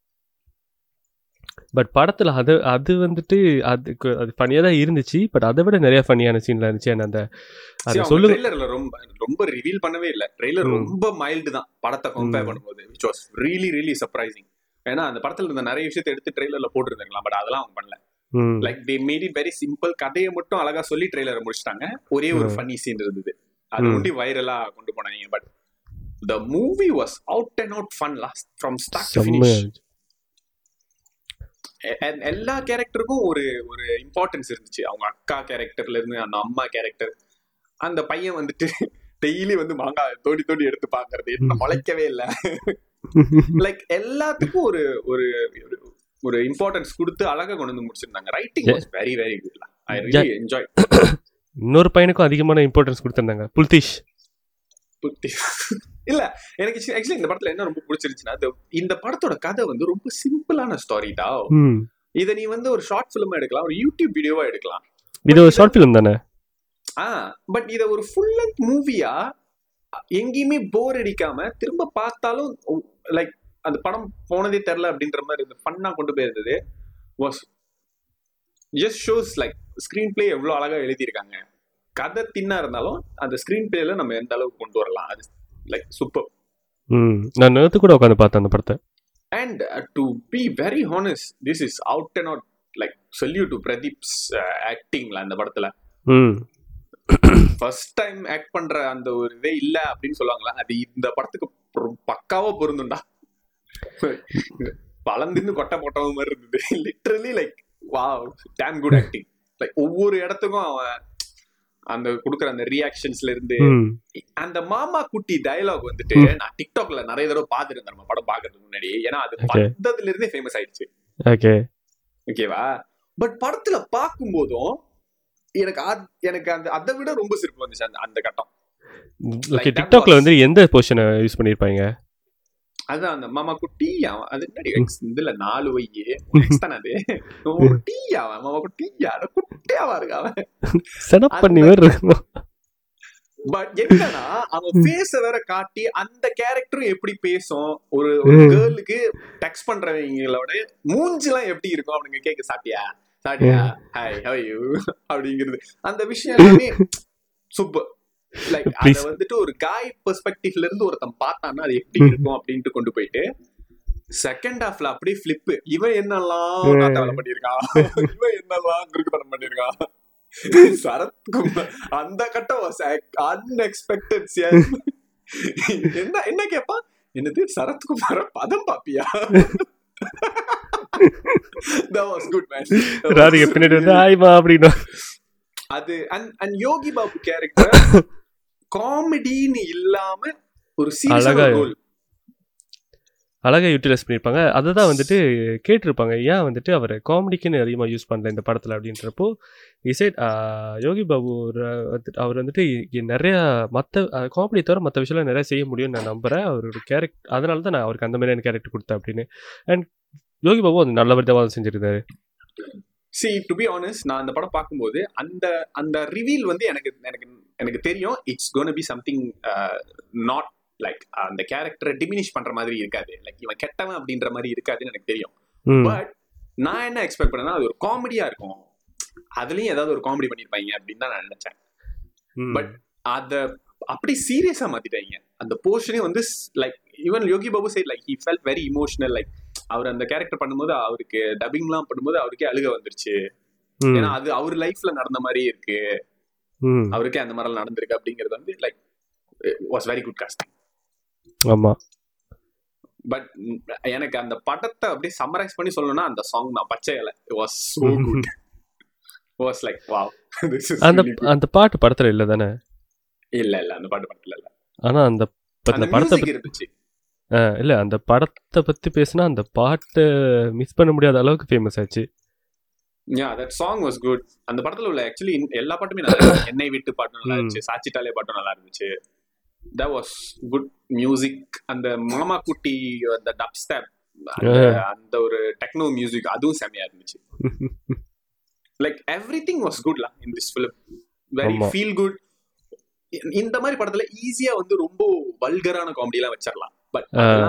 Speaker 1: பட் படத்தில் அது அது வந்துட்டு அதுக்கு அது ஃபனியாக தான் இருந்துச்சு பட் அதை விட நிறைய ஃபனியான சீன்லாம் இருந்துச்சு. அந்த அதை சொல்லுங்க
Speaker 2: ட்ரெய்லர்ல ரொம்ப ரொம்ப ரிவீல் பண்ணவே இல்ல. ட்ரெய்லர். ரொம்ப மைல்டு தான் படத்தை கம்பேர். பண்ணும்போது which was really really surprising ஏன்னா அந்த படத்துல இருந்த நிறைய விஷயத்தை எடுத்து ட்ரெய்லர்ல போட்டுருந்தாங்களா பட் அதெல்லாம் அவங்க பண்ணல. Like they made it very simple கதையை மட்டும் அழகா சொல்லி ட்ரெய்லரை முடிச்சிட்டாங்க. ஒரே ஒரு. ஃபன்னி சீன் இருந்தது. அது. ஒண்டி வைரலா கொண்டு போனாங்க but the movie was out and out fun last from start to finish. எல்லா கேரக்டருக்கும் ஒரு ஒரு இம்பார்ட்டன்ஸ் இருந்துச்சு. அவங்க அக்கா கேரக்டர்ல இருந்து அந்த அம்மா கேரக்டர் அந்த பையன் வந்துட்டு டெய்லி வந்து மாங்காய் தோண்டி தோண்டி எடுத்து பாக்குறது. என்ன முளைக்கவே இல்ல. லைக் எல்லாத்துக்கும் ஒரு ஒரு ஒரு- இம்பார்ட்டன்ஸ் கொடுத்து அழகா கொண்டு வந்து முடிச்சிருந்தாங்க. Writing was very very good I really enjoy
Speaker 1: இன்னொரு பையனுக்கும் அதிகமான இம்பார்ட்டன்ஸ் கொடுத்துருந்தாங்க. புல்தீஷ்.
Speaker 2: இல்ல எனக்கு ஆக்சுவலி இந்த படத்துல என்ன ரொம்ப பிடிச்சிருச்சுன்னா இந்த படத்தோட கதை வந்து ரொம்ப சிம்பிளான ஸ்டாரி தான் இதை நீ வந்து ஒரு ஷார்ட் ஃபிலிமா எடுக்கலாம் ஒரு யூடியூப் வீடியோவா எடுக்கலாம்.
Speaker 1: இது ஒரு ஷார்ட் ஃபிலிம் தானே?
Speaker 2: ஆ பட் இத ஒரு ஃபுல் லென்த் மூவியா எங்கேயுமே போர் அடிக்காம திரும்ப பார்த்தாலும் லைக் அந்த படம் போனதே தெரில அப்படின்ற மாதிரி இந்த ஃபன்னா கொண்டு போயிருந்தது. Was just shows like screenplay எவ்வளோ அழகா எழுதியிருக்காங்க. கதை தின்னா இருந்தாலும் அந்த ஸ்க்ரீன் பிளேல நம்ம எந்த அளவுக்கு கொண்டு வரலாம். அது லைக் சூப்பர்
Speaker 1: நான் நேற்று கூட உட்காந்து பார்த்தேன் அந்த படத்தை.
Speaker 2: And to be very honest this is out and out like salute to Pradeep's ஆக்டிங்ல அந்த படத்துல. ஃபர்ஸ்ட் டைம் ஆக்ட் பண்ற அந்த ஒரு இதே இல்ல அப்படின்னு சொல்லுவாங்களா அது இந்த படத்துக்கு பக்காவா பொருந்தும்டா. பழந்தின்னு கொட்டை போட்டவங்க மாதிரி இருந்தது. Literally like wow damn good acting like ஒவ்வொரு இடத்துக்கும் அவன் அந்த கொடுக்குற அந்த ரியாக்ஷன்ஸ்ல இருந்து அந்த மாமா குட்டி டயலாக் வந்துட்டு நான் டிக்டாக்ல நிறைய தடவை பார்த்துருந்தேன் நம்ம படம் பார்க்கறதுக்கு முன்னாடி. ஏன்னா அது. வந்ததுல இருந்தே ஃபேமஸ் ஆயிடுச்சு.
Speaker 1: ஓகே
Speaker 2: ஓகேவா பட் படத்துல பார்க்கும்போதும் எனக்கு எனக்கு அந்த அதை விட ரொம்ப சிரிப்பு வந்துச்சு அந்த அந்த கட்டம்.
Speaker 1: ஓகே டிக்டாக்ல வந்து எந்த பொசிஷனை யூஸ் பண்ணியிருப்பாங்க
Speaker 2: அதான் அந்த மாமா குட்டி அவன் அது என்னடி இதுல நாலு வையே எக்ஸ் தானே அது? ஒரு டீ அவன் மாமா குட்டி அட குட்டியாவா இருக்கு அவன்.
Speaker 1: செட்டப் பண்ணி வேறு இருக்கும்?
Speaker 2: பட் என்னன்னா அவன் ஃபேஸ வேற காட்டி அந்த கேரக்டரும் எப்படி பேசும்? ஒரு ஒரு. கேர்ளுக்கு டெக்ஸ்ட் பண்றவங்களோட மூஞ்சிலாம் எப்படி இருக்கும் அப்படிங்க கேட்க சாப்பிட்டியா? சாப்பிட்டியா ஹாய் ஹவ் யூ அப்படிங்கிறது. அந்த விஷயம் எல்லாமே சூப்பர் லைக் அத. வந்துட்டு ஒரு காய் பெர்ஸ்பெக்டிவ்ல இருந்து ஒருத்தன் பார்த்தான்னா அது எப்படி
Speaker 1: ம்.
Speaker 2: இருக்கும் அப்படின்ட்டு கொண்டு போயிட்டு செகண்ட் ஹாஃப்ல அப்படியே ஃபிளிப் இவன் என்னெல்லாம்
Speaker 1: ம்.
Speaker 2: காத்தாவல பண்ணிருக்கான் இவன் என்னெல்லாம் குறுக்குத்தனம் பண்ணிருக்கான் சரத்குமார் அந்த கட்டம் அன்எக்ஸ்பெக்டட் என்ன என்ன கேப்பான்? என்னது சரத்குமார பதம் பாப்பியா? That was good man.
Speaker 1: Radhika பின்னாடி வந்து ஆய்மா அப்படின்னு
Speaker 2: அது and and Yogi Babu character காமெடின்னு இல்லாம ஒரு
Speaker 1: அழகா
Speaker 2: ரோல்
Speaker 1: அழகா யூட்டிலைஸ் பண்ணியிருப்பாங்க அதை தான் வந்துட்டு கேட்டிருப்பாங்க. ஏன் வந்துட்டு அவர் காமெடிக்குன்னு அதிகமாக யூஸ் பண்ணல இந்த படத்தில் அப்படின்றப்போ இசைட் யோகி பாபு அவர் வந்துட்டு நிறைய மற்ற காமெடி தவிர மற்ற விஷயம்லாம் நிறைய செய்ய முடியும்னு நான் நம்புகிறேன் அவரோட கேரக்டர் அதனால தான் நான் அவருக்கு அந்த மாதிரியான கேரக்டர் கொடுத்தேன் அப்படின்னு. அண்ட் யோகி பாபு அது நல்ல விதமாக செஞ்சிருந்தாரு
Speaker 2: சி டு பி ஆனஸ்ட் நான் அந்த படம் பார்க்கும்போது அந்த அந்த ரிவீல் வந்து எனக்கு எனக்கு எனக்கு தெரியும். It's gonna be something not like அந்த கேரக்டரை டிமினிஷ் பண்ற மாதிரி இருக்காது. லைக் இவன் கெட்டவன் அப்படின்ற மாதிரி இருக்காதுன்னு எனக்கு தெரியும். பட் நான் என்ன எக்ஸ்பெக்ட் பண்ணேன்னா அது ஒரு காமெடியா இருக்கும். அதுலயும் ஏதாவது ஒரு காமெடி பண்ணிருப்பாங்க அப்படின்னு தான் நான் நினைச்சேன். but அத அப்படி சீரியஸா மாத்திட்டாங்க. அந்த போர்ஷனே வந்து like even Yogi Babu side like he felt very emotional like அவர் அந்த கேரக்டர் பண்ணும்போது அவருக்கு டப்பிங்லாம் பண்ணும்போது அவருக்கே அழுக வந்துருச்சு. ஏன்னா அது அவர் லைஃப்ல நடந்த மாதிரியே இருக்கு. அவருக்கே அந்த மாதிரிலாம் நடந்திருக்கு அப்படிங்கிறது வந்து like was very good casting
Speaker 1: ஆமாம்
Speaker 2: பட் எனக்கு அந்த படத்தை அப்படியே சம்மரைஸ் பண்ணி சொல்லணும்னா அந்த சாங் தான் பச்சை இலை. Was so good was like wow
Speaker 1: அந்த அந்த பாட்டு படத்தில் இல்லை தானே?
Speaker 2: இல்ல இல்ல அந்த பாட்டு படத்துல இல்ல.
Speaker 1: ஆனால் அந்த
Speaker 2: அந்த
Speaker 1: படத்தை
Speaker 2: இருந்துச்சு.
Speaker 1: இல்லை அந்த படத்தை பற்றி பேசினா அந்த பாட்டை மிஸ் பண்ண முடியாத அளவுக்கு ஃபேமஸ் ஆச்சு.
Speaker 2: Yeah that song was good அந்த படத்துல உள்ள ஆக்சுவலி எல்லா பாட்டுமே நல்லா என்னை விட்டு பாட்டு நல்லா. இருந்துச்சு. சாச்சிட்டாலே பாட்டும் நல்லா இருந்துச்சு. தட் வாஸ் குட் மியூசிக் அந்த மாமா குட்டி அந்த டப் ஸ்டெப் அந்த ஒரு டெக்னோ மியூசிக் அதுவும் செமையா இருந்துச்சு. Like everything was குட்லா in this film very. Feel good இந்த மாதிரி படத்துல ஈஸியா வந்து ரொம்ப வல்கரான காமெடி எல்லாம் வச்சிடலாம் பட்.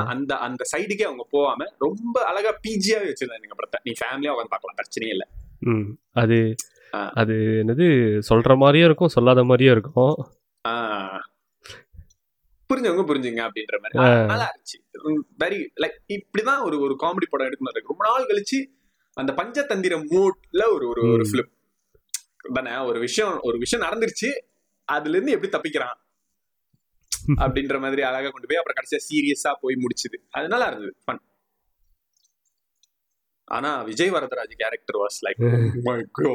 Speaker 2: அந்த அந்த சைடுக்கே அவங்க போகாம ரொம்ப அழகா பிஜியாவே வச்சிருந்தாங்க படத்தை. நீ ஃபேமிலியா உட்காந்து பார்க்கலாம் பிரச்சனையே இல்ல.
Speaker 1: அது. அது என்னது சொல்ற மாதிரியும் இருக்கும் சொல்லாத மாதிரியும் இருக்கும்.
Speaker 2: புரிஞ்சவங்க புரிஞ்சுங்க அப்படின்ற மாதிரி. நல்லா இருந்துச்சு. வெரி லைக் இப்படிதான் ஒரு ஒரு காமெடி படம் எடுக்கணும் ரொம்ப நாள் கழிச்சு அந்த பஞ்சதந்திர மூட்ல ஒரு ஒரு ஒரு
Speaker 1: ம்.
Speaker 2: ஃபிலிம் தானே? ஒரு விஷயம் ஒரு விஷயம் நடந்துருச்சு. அதுல இருந்து எப்படி தப்பிக்கிறான்? அப்படின்ற மாதிரி அழகா கொண்டு போய் அப்புறம் கடைசியா சீரியஸா போய் முடிச்சுது. அது நல்லா இருந்தது. ஃபன் ஆனா Vijay Varadaraj character was like my God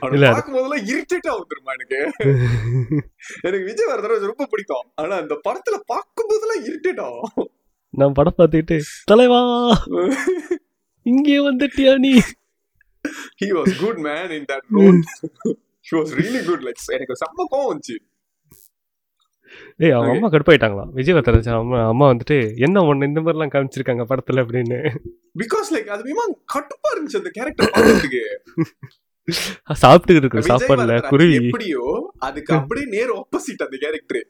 Speaker 2: அவனை
Speaker 1: இல்ல, அது-
Speaker 2: பார்க்கும் போதெல்லாம் இரிட்டேட் ஆகுதுமா எனக்கு? எனக்கு விஜய் வரதராஜ் ரொம்ப பிடிக்கும். ஆனா அந்த படத்துல பார்க்கும் போதெல்லாம் இரிட்டேட் ஆகும்.
Speaker 1: நான் படம் பார்த்துக்கிட்டு தலைவா இங்கே வந்துட்டியா நீ?
Speaker 2: He was good man in that role. He was really good. Like எனக்கு செம்ம கோவம் வந்துச்சு.
Speaker 1: ஏய் அவங்க. அம்மா கடுப்பாயிட்டாங்களாம் விஜய் வரதராஜ் அம்மா அம்மா வந்துட்டு என்ன ஒன்று இந்த மாதிரிலாம் காமிச்சிருக்காங்க படத்துல? அப்படின்னு.
Speaker 2: பிகாஸ் லைக் அது விமான் கட்டுப்பா இருந்துச்சு அந்த கேரக்டர் பார்க்கறதுக்கு.
Speaker 1: சாப்பிட்டுக்கிட்டு இருக்கிற சாப்பாடுல குருவி.
Speaker 2: எப்படியோ அதுக்கு அப்படியே நேர் ஆப்போசிட் அந்த கேரக்டர்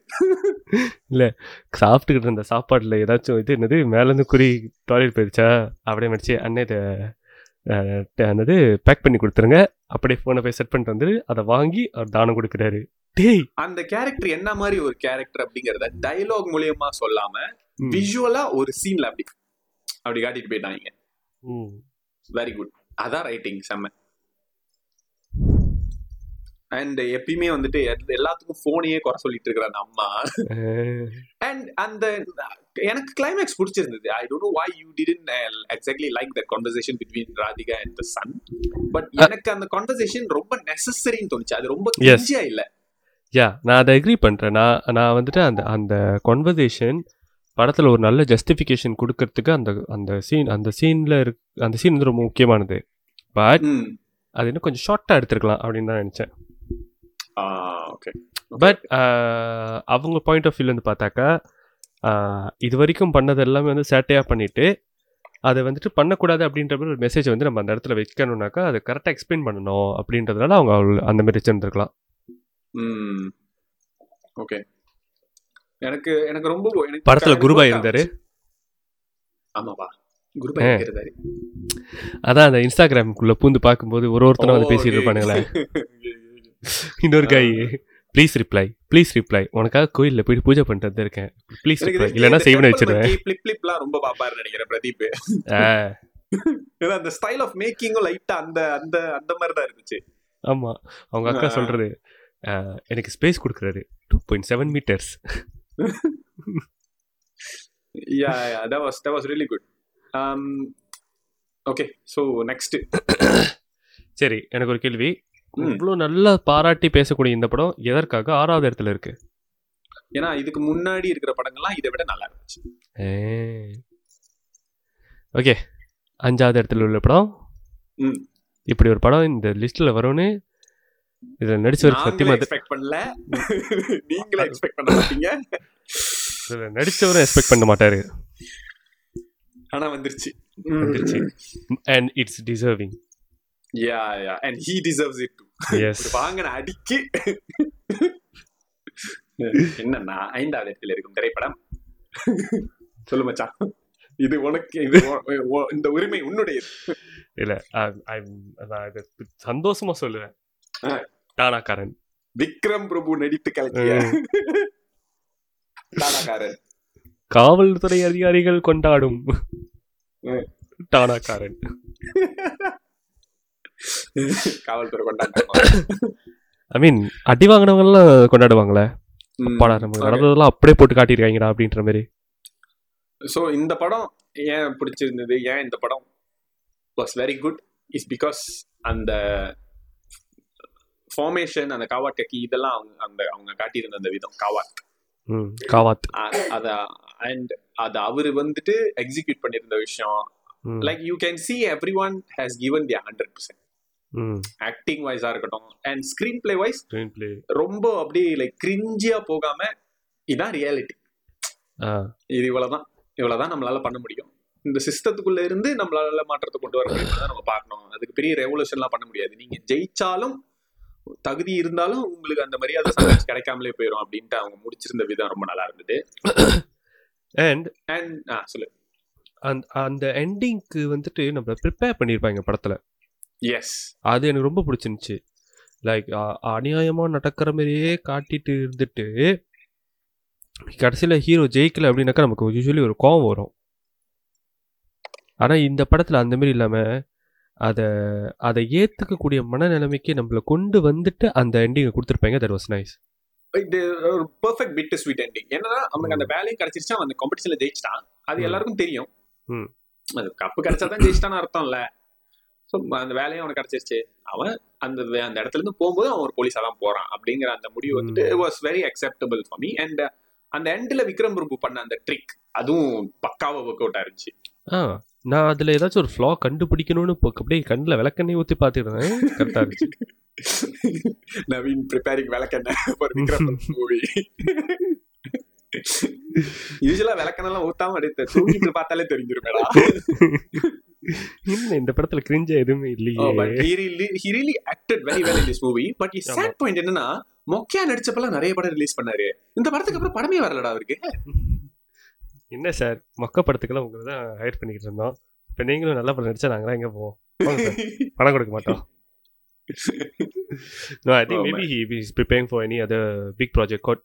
Speaker 1: சாப்பிட்டுக்கிட்டு இருந்த சாப்பாடுல ஏதாச்சும் இது என்னது மேல இருந்து குருவி டாய்லெட் போயிடுச்சா அப்படியே மடிச்சு அண்ணே என்னது பேக் பண்ணி கொடுத்துருங்க. அப்படியே ஃபோனை போய் செட் பண்ணிட்டு வந்து அதை வாங்கி அவர் தானம் கொடுக்குறாரு. டேய்.
Speaker 2: அந்த கேரக்டர் என்ன மாதிரி ஒரு கேரக்டர் அப்படிங்கறத டயலாக் மூலியமா சொல்லாம. விஷுவலா ஒரு சீன்ல அப்படி அப்படி காட்டிட்டு போயிட்டாங்க.
Speaker 1: ம்.
Speaker 2: வெரி குட் அதான் ரைட்டிங் செம்ம. அண்ட் எப்பயுமே வந்துட்டு எல்- எல்லாத்துக்கும் போனையே குறை சொல்லிட்டு இருக்கிற அம்மா. அண்ட் அந்த எனக்கு கிளைமேக்ஸ் பிடிச்சிருந்தது. I don't know why you didn't exactly like the conversation between Radhika and the son but எனக்கு அந்த கான்வர்சேஷன் ரொம்ப நெசசரின்னு தோணுச்சு. அது ரொம்ப. கிஞ்சியா இல்ல.
Speaker 1: யா நான் அதை அக்ரி பண்ணுறேன் நான் நான் வந்துட்டு அந்த அந்த கான்வர்சேஷன் படத்தில் ஒரு நல்ல ஜஸ்டிஃபிகேஷன் கொடுக்கறதுக்கு அந்த அந்த சீன் அந்த சீனில் இருக் அந்த சீன் வந்து ரொம்ப முக்கியமானது. பட் அது இன்னும் கொஞ்சம் ஷார்ட்டாக எடுத்துருக்கலாம் அப்படின்னு தான் நினச்சேன்.
Speaker 2: ஓகே
Speaker 1: பட் அவங்க பாயிண்ட் ஆஃப் வியூலேருந்து பார்த்தாக்கா இது வரைக்கும் பண்ணது எல்லாமே வந்து சேட்டையாக பண்ணிட்டு அதை வந்துட்டு பண்ணக்கூடாது அப்படின்ற மாதிரி ஒரு மெசேஜ் வந்து நம்ம அந்த இடத்துல வைக்கணும்னாக்கா அதை கரெக்டாக எக்ஸ்பிளைன் பண்ணணும் அப்படின்றதுனால அவங்க அந்த மாதிரி வச்சுருந்துருக்கலாம்.
Speaker 2: ஓகே. எனக்கு எனக்கு ரொம்ப எனக்கு
Speaker 1: படத்தில்
Speaker 2: work
Speaker 1: இருந்தார்.
Speaker 2: ஆமாப்பா.
Speaker 1: அதான் அந்த இன்ஸ்டாகிராமுக்குள்ளே பூந்து பார்க்கும்போது ஒரு ஒருத்தரும் வந்து பேசிட்டு இருப்பானுங்களே. இன்னொரு கை ப்ளீஸ் ரிப்ளை ப்ளீஸ் ரிப்ளை உனக்காக கோயிலில் போயிட்டு பூஜை பண்ணிட்டு வந்திருக்கேன் ப்ளீஸ் ரிப்ளை இல்லைன்னா செய்வனை வச்சிருவேன்.
Speaker 2: பிளிப் பிளிப்லாம் ரொம்ப பாப்பாருன்னு நினைக்கிறேன் பிரதீப். ஏன்னா அந்த ஸ்டைல் ஆஃப் மேக்கிங்கும் லைட்டா அந்த அந்த அந்த மாதிரி தான் இருந்துச்சு.
Speaker 1: ஆமா. அவங்க அக்கா. சொல்றது எனக்கு ஸ்பேஸ் கொடுக்குறாரு. Two point seven meters
Speaker 2: yeah was that was really good. Um okay so next
Speaker 1: சரி எனக்கு ஒரு கேள்வி. இவ்வளோ நல்லா பாராட்டி பேசக்கூடிய இந்த படம் எதற்காக ஆறாவது இடத்துல இருக்கு?
Speaker 2: ஏன்னா இதுக்கு முன்னாடி இருக்கிற படங்கள்லாம் இதை விட நல்லா இருந்துச்சு.
Speaker 1: ஓகே அஞ்சாவது இடத்துல உள்ள படம். இப்படி ஒரு படம் இந்த லிஸ்ட்ல வரும்னு இதில் நடிச்சவருக்கு சத்தியமா
Speaker 2: எக்ஸ்பெக்ட் பண்ணல. நீங்களே எக்ஸ்பெக்ட் பண்ண மாட்டீங்க.
Speaker 1: இதில் நடிச்சவரும் எக்ஸ்பெக்ட் பண்ண மாட்டாரு.
Speaker 2: ஆனா வந்துருச்சு.
Speaker 1: வந்துருச்சு. And it's deserving
Speaker 2: yeah yeah and he deserves it to
Speaker 1: S
Speaker 2: வாங்கின அடிக்கு. என்னன்னா ஐந்தாவது இடத்துல இருக்கும் திரைப்படம்? சொல்லு மச்சான். இது உனக்கு இது இந்த உரிமை உன்னுடையது.
Speaker 1: இல்ல இதை சந்தோஷமா சொல்லுவேன்.
Speaker 2: ஆ.
Speaker 1: டானாக்காரன்
Speaker 2: விக்ரம் பிரபு நடித்து கலக்கிய டாடாக்காரன்.
Speaker 1: காவல்துறை அதிகாரிகள் கொண்டாடும்.
Speaker 2: ம்.
Speaker 1: டானாக்காரன்
Speaker 2: காவல்துறை கொண்டாட்டம்.
Speaker 1: ஐ மீன் அடி வாங்கினவங்க எல்லாம் கொண்டாடுவாங்களே அப்பாடா நமக்கு நடந்ததெல்லாம் அப்படியே போட்டு காட்டியிருக்காங்கடா அப்படின்ற மாதிரி.
Speaker 2: ஸோ இந்த படம் ஏன் பிடிச்சிருந்தது? ஏன் இந்த படம் was very good is because அந்த ஃபார்மேஷன் அந்த காவாட் டெக்கி இதெல்லாம் அவங்க அந்த அவங்க காட்டியிருந்த அந்த விதம் காவாட்.
Speaker 1: காவாத்
Speaker 2: அத அண்ட் அது அவரு வந்துட்டு எக்ஸிக்யூட் பண்ணியிருந்த விஷயம். Like you can see everyone has given the hundred percent acting வைஸா இருக்கட்டும் அண்ட் ஸ்கிரீன் பிளே வைஸ் ரொம்ப அப்படியே லைக் கிரிஞ்சியா போகாம இதான் ரியாலிட்டி இது இவ்வளவுதான். இவ்வளவுதான் நம்மளால பண்ண முடியும். இந்த சிஸ்டத்துக்குள்ள இருந்து நம்மளால மாற்றத்தை கொண்டு வர முடியும் நம்ம பார்க்கணும். அதுக்கு பெரிய ரெவல்யூஷன்லாம் பண்ண முடியாது. நீங்க ஜெயிச்சாலும் தகுதி இருந்தாலும் உங்களுக்கு அந்த மரியாதை கிடைக்காமலே போயிடும் அப்படின்ட்டு அவங்க முடிச்சிருந்த விதம் ரொம்ப நல்லா இருந்தது.
Speaker 1: அண்ட்
Speaker 2: அண்ட் ஆ சொல்லு.
Speaker 1: அந்த அந்த எண்டிங்க்கு வந்துட்டு நம்மள ப்ரிப்பேர் பண்ணியிருப்பாங்க படத்தில்.
Speaker 2: எஸ்
Speaker 1: அது எனக்கு ரொம்ப பிடிச்சிருந்துச்சு. லைக் அநியாயமாக நடக்கிற மாதிரியே காட்டிட்டு இருந்துட்டு கடைசியில் ஹீரோ ஜெயிக்கல அப்படின்னாக்கா நமக்கு யூஸ்வலி ஒரு கோவம் வரும். ஆனால் இந்த படத்தில் அந்த மாதிரி இல்லாமல் அதை அதை ஏற்றுக்கக்கூடிய மனநிலைமைக்கு நம்மளை கொண்டு வந்துட்டு அந்த எண்டிங்கை கொடுத்துருப்பாங்க. தட் வாஸ் நைஸ்
Speaker 2: இது ஒரு பெர்ஃபெக்ட் பிட் ஸ்வீட் எண்டிங் என்னன்னா அவனுக்கு அந்த வேலையும் கிடைச்சிருச்சு அவன் அந்த காம்படிஷன்ல ஜெயிச்சிட்டான். அது. எல்லாருக்கும் தெரியும்.
Speaker 1: ம்.
Speaker 2: அது கப்பு கிடைச்சாதான் ஜெயிச்சிட்டான்னு அர்த்தம் இல்ல ஸோ அந்த வேலையும் அவனுக்கு கிடைச்சிருச்சு. அவன் அந்த அந்த இடத்துல இருந்து போகும்போது அவன் ஒரு போலீஸா தான் போறான் அப்படிங்கிற அந்த முடிவு வந்துட்டு was very acceptable for me and அந்த எண்ட்ல விக்ரம் பிரபு பண்ண அந்த ட்ரிக் அதுவும் பக்காவா ஒர்க் அவுட் ஆயிருச்சு
Speaker 1: ஆ நான் அதில் ஏதாச்சும் ஒரு ஃப்ளா கண்டுபிடிக்கணும்னு அப்படியே கண்ணில் விளக்கெண்ணெய் ஊற்றி பார்த்துக்கிட்டேன். கரெக்டாக இருந்துச்சு.
Speaker 2: நவீன் ப்ரிப்பேரிங் விளக்கெண்ண ஃபார் விக்ரம் மூவி யூஸ்வலா விளக்கெண்ணெல்லாம் ஊத்தாம எடுத்து தூங்கிட்டு பார்த்தாலே தெரிஞ்சிருமேடா.
Speaker 1: இந்த படத்துல கிரிஞ்சா எதுவுமே இல்லையே.
Speaker 2: Acted very well in this movie. But his sad point என்னன்னா மொக்கையா நடிச்சப்பெல்லாம் நிறைய படம் ரிலீஸ் பண்ணாரு. இந்த படத்துக்கு அப்புறம் படமே வரலடா அவருக்கு.
Speaker 1: என்ன சார் மொக்க படத்துக்கெல்லாம் உங்களை தான் ஹையர் பண்ணிக்கிட்டு இருந்தோம் இப்போ நீங்களும் நல்ல படம் நடிச்சா நாங்களாம் எங்கே போவோம் பணம் கொடுக்க மாட்டோம் no I think
Speaker 2: Oh,
Speaker 1: maybe he is preparing for any other big project called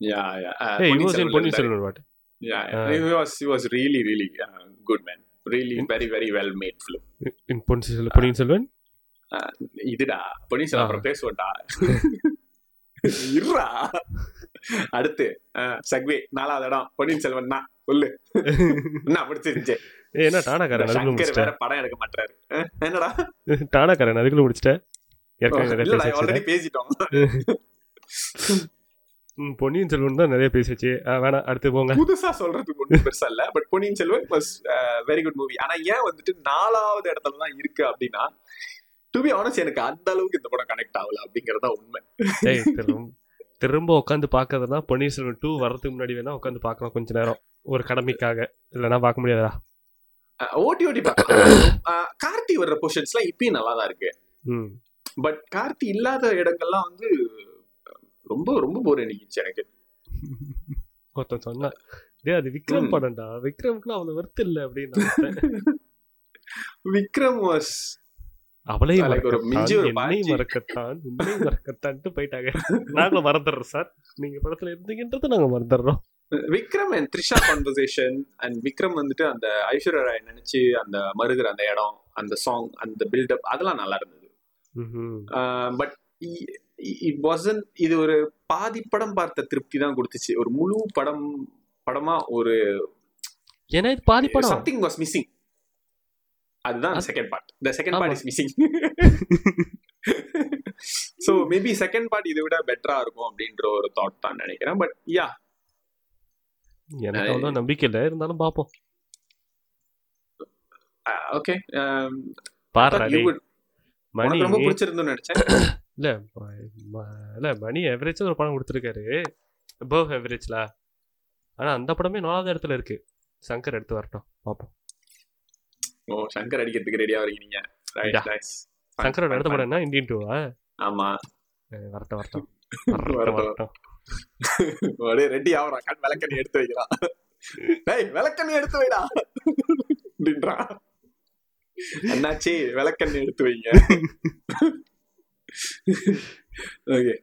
Speaker 2: yeah yeah uh,
Speaker 1: hey he
Speaker 2: Ponniyin
Speaker 1: was in. Selvan
Speaker 2: yeah,
Speaker 1: Uh,
Speaker 2: he was he was really really uh, good man really
Speaker 1: In-
Speaker 2: very very well made film
Speaker 1: in Ponniyin Selvan Ponniyin Selvan
Speaker 2: இதுடா Ponniyin Selvan
Speaker 1: Ah.
Speaker 2: அப்புறம் பேசுவோம்டா இருடா. அடுத்து சக்வே நாலாவது இடம். பொன்னியின் செல்வன் தான் சொல்லு. என்ன பிடிச்சிருந்துச்சு
Speaker 1: ஏய், என்ன டானாக்காரன் அதுக்குள்ள
Speaker 2: வேற படம் எடுக்க மாட்டாரு என்னடா?
Speaker 1: டானாக்காரன் அதுக்குள்ள முடிச்சிட்டேன்
Speaker 2: ஆல்ரெடி பேசிட்டோம்.
Speaker 1: பொன்னியின் செல்வன் தான் நிறைய பேசியாச்சு. ஆ, வேணாம் அடுத்து போங்க.
Speaker 2: புதுசா சொல்றதுக்கு ஒன்றும் பெருசா இல்ல. But Ponniyin Selvan was very good movie ஆனா ஏன் வந்துட்டு நாலாவது இடத்துல தான் இருக்கு அப்படின்னா டு பி ஆனஸ்ட் எனக்கு அந்த அளவுக்கு இந்த படம் கனெக்ட் ஆகல அப்படிங்கறது உண்மை.
Speaker 1: திரும்ப திரும்ப உட்காந்து பார்க்கறதுனா பொன்னியின் செல்வன் டூ வரதுக்கு முன்னாடி வேணா உட்காந்து பார்க்கலாம் கொஞ்ச நேரம் ஒரு கடமைக்காக. இல்லைன்னா பார்க்க முடியாதா?
Speaker 2: ஓட்டி ஓட்டி பார்க்கலாம் கார்த்தி வர்ற பொசிஷன்ஸ்லாம் இப்பயும் நல்லா தான் இருக்கு பட் கார்த்தி இல்லாத இடங்கள்லாம் வந்து ரொம்ப ரொம்ப போர் அடிக்கிச்சு எனக்கு.
Speaker 1: ஒருத்தன் சொன்னான் டேய் அது விக்ரம். படம்டா. விக்ரம்க்குலாம் அவ்வளவு வருத்து இல்ல அப்படின்னு.
Speaker 2: விக்ரம் வாஸ்
Speaker 1: மறக்கத்தான். உன்னையும் மறக்கத்தான்ட்டு போயிட்டாங்க. நாங்களும் மறந்துடுறோம் சார். நீங்க படத்துல இருந்தீங்கன்றத நாங்க மறந்துடுறோம்.
Speaker 2: Vikram and Trisha conversation and Vikram வந்துட்டு அந்த ஐஸ்வர்யா ராய் நினைச்சு அந்த மருகிற அந்த இடம் அந்த சாங் அந்த பில்டப் அதெல்லாம் நல்லா இருந்தது. பட் இட் வாசன் இது ஒரு பாதி படம் பார்த்த திருப்தி தான் கொடுத்துச்சு. ஒரு முழு படம் படமா ஒரு
Speaker 1: ஏன்னா இது பாதி படம்.
Speaker 2: சம்திங் வாஸ் மிஸ்ஸிங் அதுதான் second part the second part. Is missing so maybe second part இதை விட பெட்டரா இருக்கும் அப்படின்ற ஒரு தாட் தான் நினைக்கிறேன். பட் யா
Speaker 1: எனக்கு அவ்வளவு நம்பிக்கை இல்ல. இருந்தாலும் பாப்போம்
Speaker 2: ஓகே
Speaker 1: பாரு மணி
Speaker 2: ரொம்ப பிடிச்சிருந்துன்னு நினைச்சேன்.
Speaker 1: இல்ல இல்ல மணி எவரேஜ் ஒரு படம் கொடுத்துருக்காரு. அபவ் எவரேஜ்ல ஆனா அந்த படமே நாலாவது இடத்துல இருக்கு. சங்கர் எடுத்து வரட்டும். பாப்போம்
Speaker 2: ஓ சங்கர் அடிக்கிறதுக்கு ரெடியா. நைஸ்
Speaker 1: சங்கரோட அடுத்த படம் என்ன? இந்தியன் டூவா
Speaker 2: ஆமா.
Speaker 1: வரட்டும் வரட்டும்.
Speaker 2: வரட்டும். அப்படியே ரெடி ஆகுறான் கண் விளக்கண்ணி எடுத்து வைக்கிறான் டேய் விளக்கண்ணி எடுத்து வைடா. அப்படின்றான் அண்ணாச்சி விளக்கண்ணி எடுத்து வைங்க. ஓகே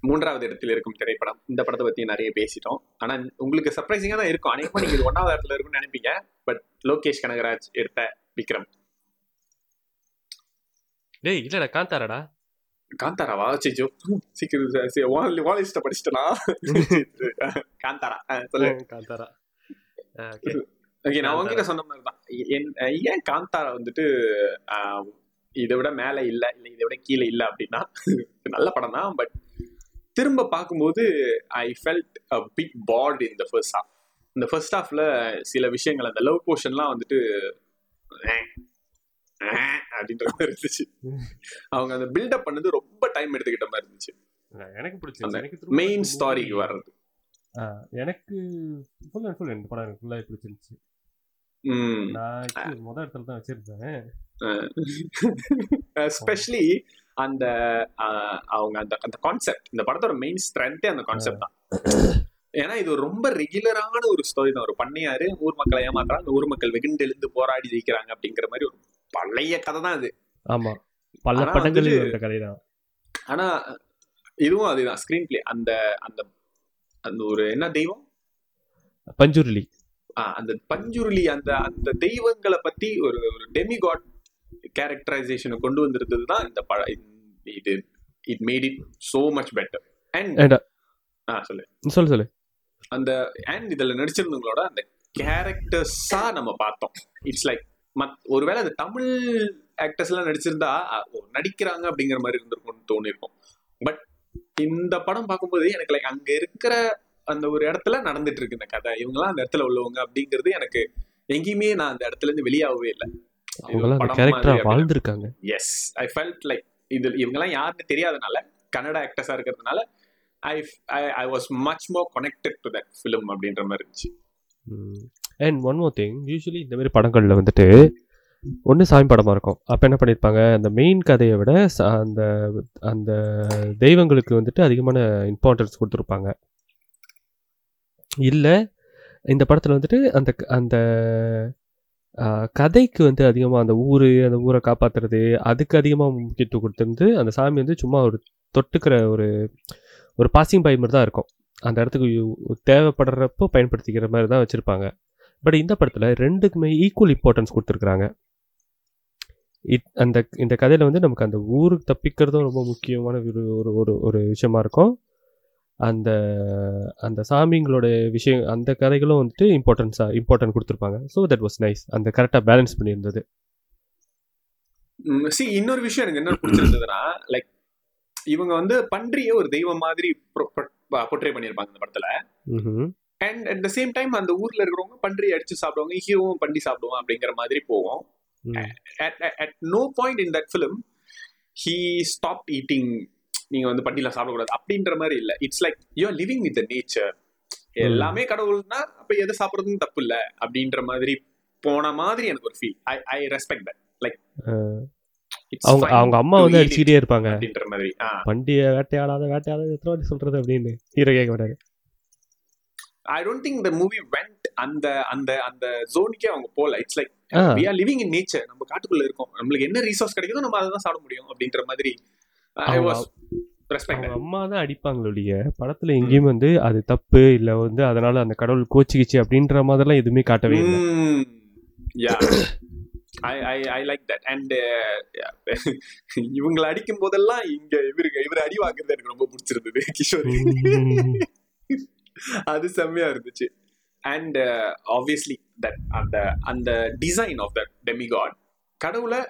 Speaker 2: மூன்றாவது இடத்தில் இருக்கும் திரைப்படம். இந்த படத்தை பத்தி நிறைய பேசிட்டோம். ஆனா உங்களுக்கு சர்ப்ரைசிங்கா தான் இருக்கும். அநேகமா நீங்க இது ஒன்னாவது இடத்துல இருக்கும்னு நினைப்பீங்க. பட் லோகேஷ் கனகராஜ் எடுத்த விக்ரம்.
Speaker 1: டேய் இல்லடா காந்தாராடா.
Speaker 2: காந்தாராவா? சிஜோ சீக்கிரம் வாலிஸ்ட படிச்சிட்டனா? காந்தாரா. சொல்லு.
Speaker 1: காந்தாரா.
Speaker 2: ஓகே. நான். உங்ககிட்ட சொன்ன மாதிரி தான். ஏன் காந்தாரா வந்துட்டு இதை விட மேல இல்ல இல்ல இதை விட கீழே இல்ல அப்படின்னா நல்ல படம் தான் பட் திரும்ப பார்க்கும்போது I felt a big pot in the first half இந்த ஃபர்ஸ்ட் ஹாஃப்ல சில விஷயங்கள் அந்த லவ் போர்ஷன்லாம் வந்துட்டு அப்படின்ற மாதிரி இருந்துச்சு. அவங்க அந்த பில்டப் பண்ணது ரொம்ப டைம் எடுத்துக்கிட்ட மாதிரி இருந்துச்சு.
Speaker 1: எனக்கு திரும்ப
Speaker 2: மெயின் ஸ்டாரிக்கு வர்றது.
Speaker 1: எனக்கு ஃபுல் அண்ட் ஃபுல் இந்த படம் எனக்கு ஃபுல்லாக பிடிச்சிருந்துச்சு. நான் actually முத இடத்துல தான் வச்சிருந்தேன்.
Speaker 2: எஸ்பெஷலி அந்த அவங்க அந்த அந்த கான்செப்ட் இந்த படத்தோட மெயின் ஸ்ட்ரென்த்தே அந்த கான்செப்ட் தான். ஏன்னா இது ரொம்ப ரெகுலரான ஒரு ஸ்டோரி தான். ஒரு பண்ணையாரு ஊர் மக்களை ஏமாத்துறாங்க ஊர் மக்கள் வெகுண்டு எழுந்து போராடி ஜெயிக்கிறாங்க அப்படிங்கிற மாதிரி ஒரு பழைய கதை தான் இது
Speaker 1: ஆமா. பல வந்த கதை தான்.
Speaker 2: ஆனா இதுவும் அதுதான் ஸ்கிரீன் பிளே அந்த அந்த அந்த ஒரு என்ன தெய்வம்?
Speaker 1: பஞ்சுருளி.
Speaker 2: அந்த பஞ்சுருளி அந்த அந்த தெய்வங்களை பத்தி ஒரு ஒரு டெமிகாட் கேரக்டரைசேஷனை கொண்டு வந்திருந்தது தான் இந்த பட இது it made it so much better and ஆ சொல்லு.
Speaker 1: சொல்லு சொல்லு.
Speaker 2: அந்த அண்ட் இதுல நடிச்சிருந்தவங்களோட அந்த கேரக்டர்ஸா நம்ம பார்த்தோம். இட்ஸ் லைக் மத் ஒருவேளை அந்த தமிழ் ஆக்டர்ஸ் எல்லாம் நடிச்சிருந்தா நடிக்கிறாங்க அப்படிங்கிற மாதிரி இருந்திருக்கும்னு தோணிருக்கும். பட் இந்த படம் பார்க்கும்போது எனக்கு லைக் அங்க இருக்கிற அந்த ஒரு இடத்துல நடந்துட்டு இருக்கு இந்த கதை. இவங்கெல்லாம் அந்த இடத்துல உள்ளவங்க அப்படிங்கிறது எனக்கு எங்கேயுமே நான் அந்த இடத்துல இருந்து வெளியாகவே இல்லை.
Speaker 1: வாழ்ந்திருக்காங்க.
Speaker 2: எஸ் ஐ ஃபெல்ட் லைக் இது இவங்கெல்லாம் யாருன்னு தெரியாதனால கன்னடா ஆக்டர்ஸா இருக்கிறதுனால I I was much more connected to that film அப்படின்ற மாதிரி இருந்துச்சு.
Speaker 1: And one more thing usually இந்த மாதிரி படங்களில் வந்துட்டு ஒன்று சாமி படமாக இருக்கும். அப்போ என்ன பண்ணியிருப்பாங்க அந்த மெயின் கதையை விட அந்த அந்த தெய்வங்களுக்கு வந்துட்டு அதிகமான இம்பார்ட்டன்ஸ் கொடுத்துருப்பாங்க. இல்லை இந்த படத்தில் வந்துட்டு அந்த அந்த கதைக்கு வந்து அதிகமாக அந்த ஊர் அந்த ஊரை காப்பாற்றுறது அதுக்கு அதிகமாக முக்கியத்துவம் கொடுத்துருந்து அந்த சாமி வந்து சும்மா ஒரு தொட்டுக்கிற ஒரு ஒரு பாசிங் பை மாதிரி தான் இருக்கும். அந்த இடத்துக்கு யூ- தேவைப்படுறப்போ பயன்படுத்திக்கிற மாதிரி தான் வச்சுருப்பாங்க. பட் இந்த படத்தில் ரெண்டுக்குமே ஈக்குவல் இம்பார்ட்டன்ஸ் கொடுத்துருக்குறாங்க. இட் அந்த இந்த கதையில் வந்து நமக்கு அந்த ஊருக்கு தப்பிக்கிறதும் ரொம்ப முக்கியமான ஒரு ஒரு ஒரு ஒரு விஷயமா இருக்கும். அந்த அந்த சாமிங்களோட விஷயம் அந்த கதைகளும் வந்துட்டு இம்பார்ட்டன்ஸாக இம்பார்ட்டன்ட் கொடுத்துருப்பாங்க. ஸோ தட் வாஸ் நைஸ் அந்த கரெக்டாக பேலன்ஸ் பண்ணியிருந்தது.
Speaker 2: சி இன்னொரு விஷயம் எனக்கு என்ன பிடிச்சிருந்ததுன்னா லைக் இவங்க வந்து பன்றிய ஒரு தெய்வம் மாதிரி பொட்ரே பண்ணியிருப்பாங்க இந்த படத்துல. And at the same time அந்த ஊர்ல இருக்கிறவங்க பன்றி அடிச்சு சாப்பிடுவாங்க ஹீரோவும் பன்றி சாப்பிடுவான் அப்படிங்கிற மாதிரி போவோம். At no point in that film he stop eating நீங்க வந்து பண்டிலாம் சாப்பிடக்கூடாது அப்படின்ற மாதிரி இல்ல. It's like you are living with nature எல்லாமே கடவுள்னா அப்ப எதை சாப்பிடுறதும் தப்பு இல்ல அப்படின்ற மாதிரி போன மாதிரி எனக்கு ஒரு feel I I respect that like
Speaker 1: அவங்க அவங்க அம்மா வந்து அடிச்சுக்கிட்டே இருப்பாங்க.
Speaker 2: அப்படின்ற மாதிரி.
Speaker 1: வண்டியை வேட்டையாடாத வேட்டையாடாத எத்தனை வாட்டி சொல்றது அப்படின்னு ஹீரோ கேட்க மாட்டாரு.
Speaker 2: I don't think the movie went அந்த அந்த அந்த ஜோனுக்கே அவங்க போல. It's like we are living in nature நம்ம காட்டுக்குள்ள இருக்கோம். நம்மளுக்கு என்ன ரிசோர்ஸ் கிடைக்குதோ நம்ம அதை தான் சாப்பிட முடியும் அப்படின்ற மாதிரி ஐ வாஸ் ரெஸ்பெக்ட்
Speaker 1: அம்மா தான் அடிப்பாங்களே ஒழிய படத்துல எங்கேயும் வந்து அது தப்பு இல்ல வந்து அதனால அந்த கடவுள் கோச்சிக்கிச்சு அப்படின்ற மாதிரிலாம் எதுவுமே காட்டவே இல்லை.
Speaker 2: Yeah I I I like that and இவங்களை அடிக்கும் போதெல்லாம் இங்க இவருக்கு இவர் அடி வாங்குறது எனக்கு ரொம்ப பிடிச்சிருந்தது கிஷோர். அது செம்மையா இருந்துச்சு. அண்ட் ஆப்வியஸ்லி தட் அந்த அந்த டிசைன் ஆஃப் தட் டெமிகாட் கடவுளை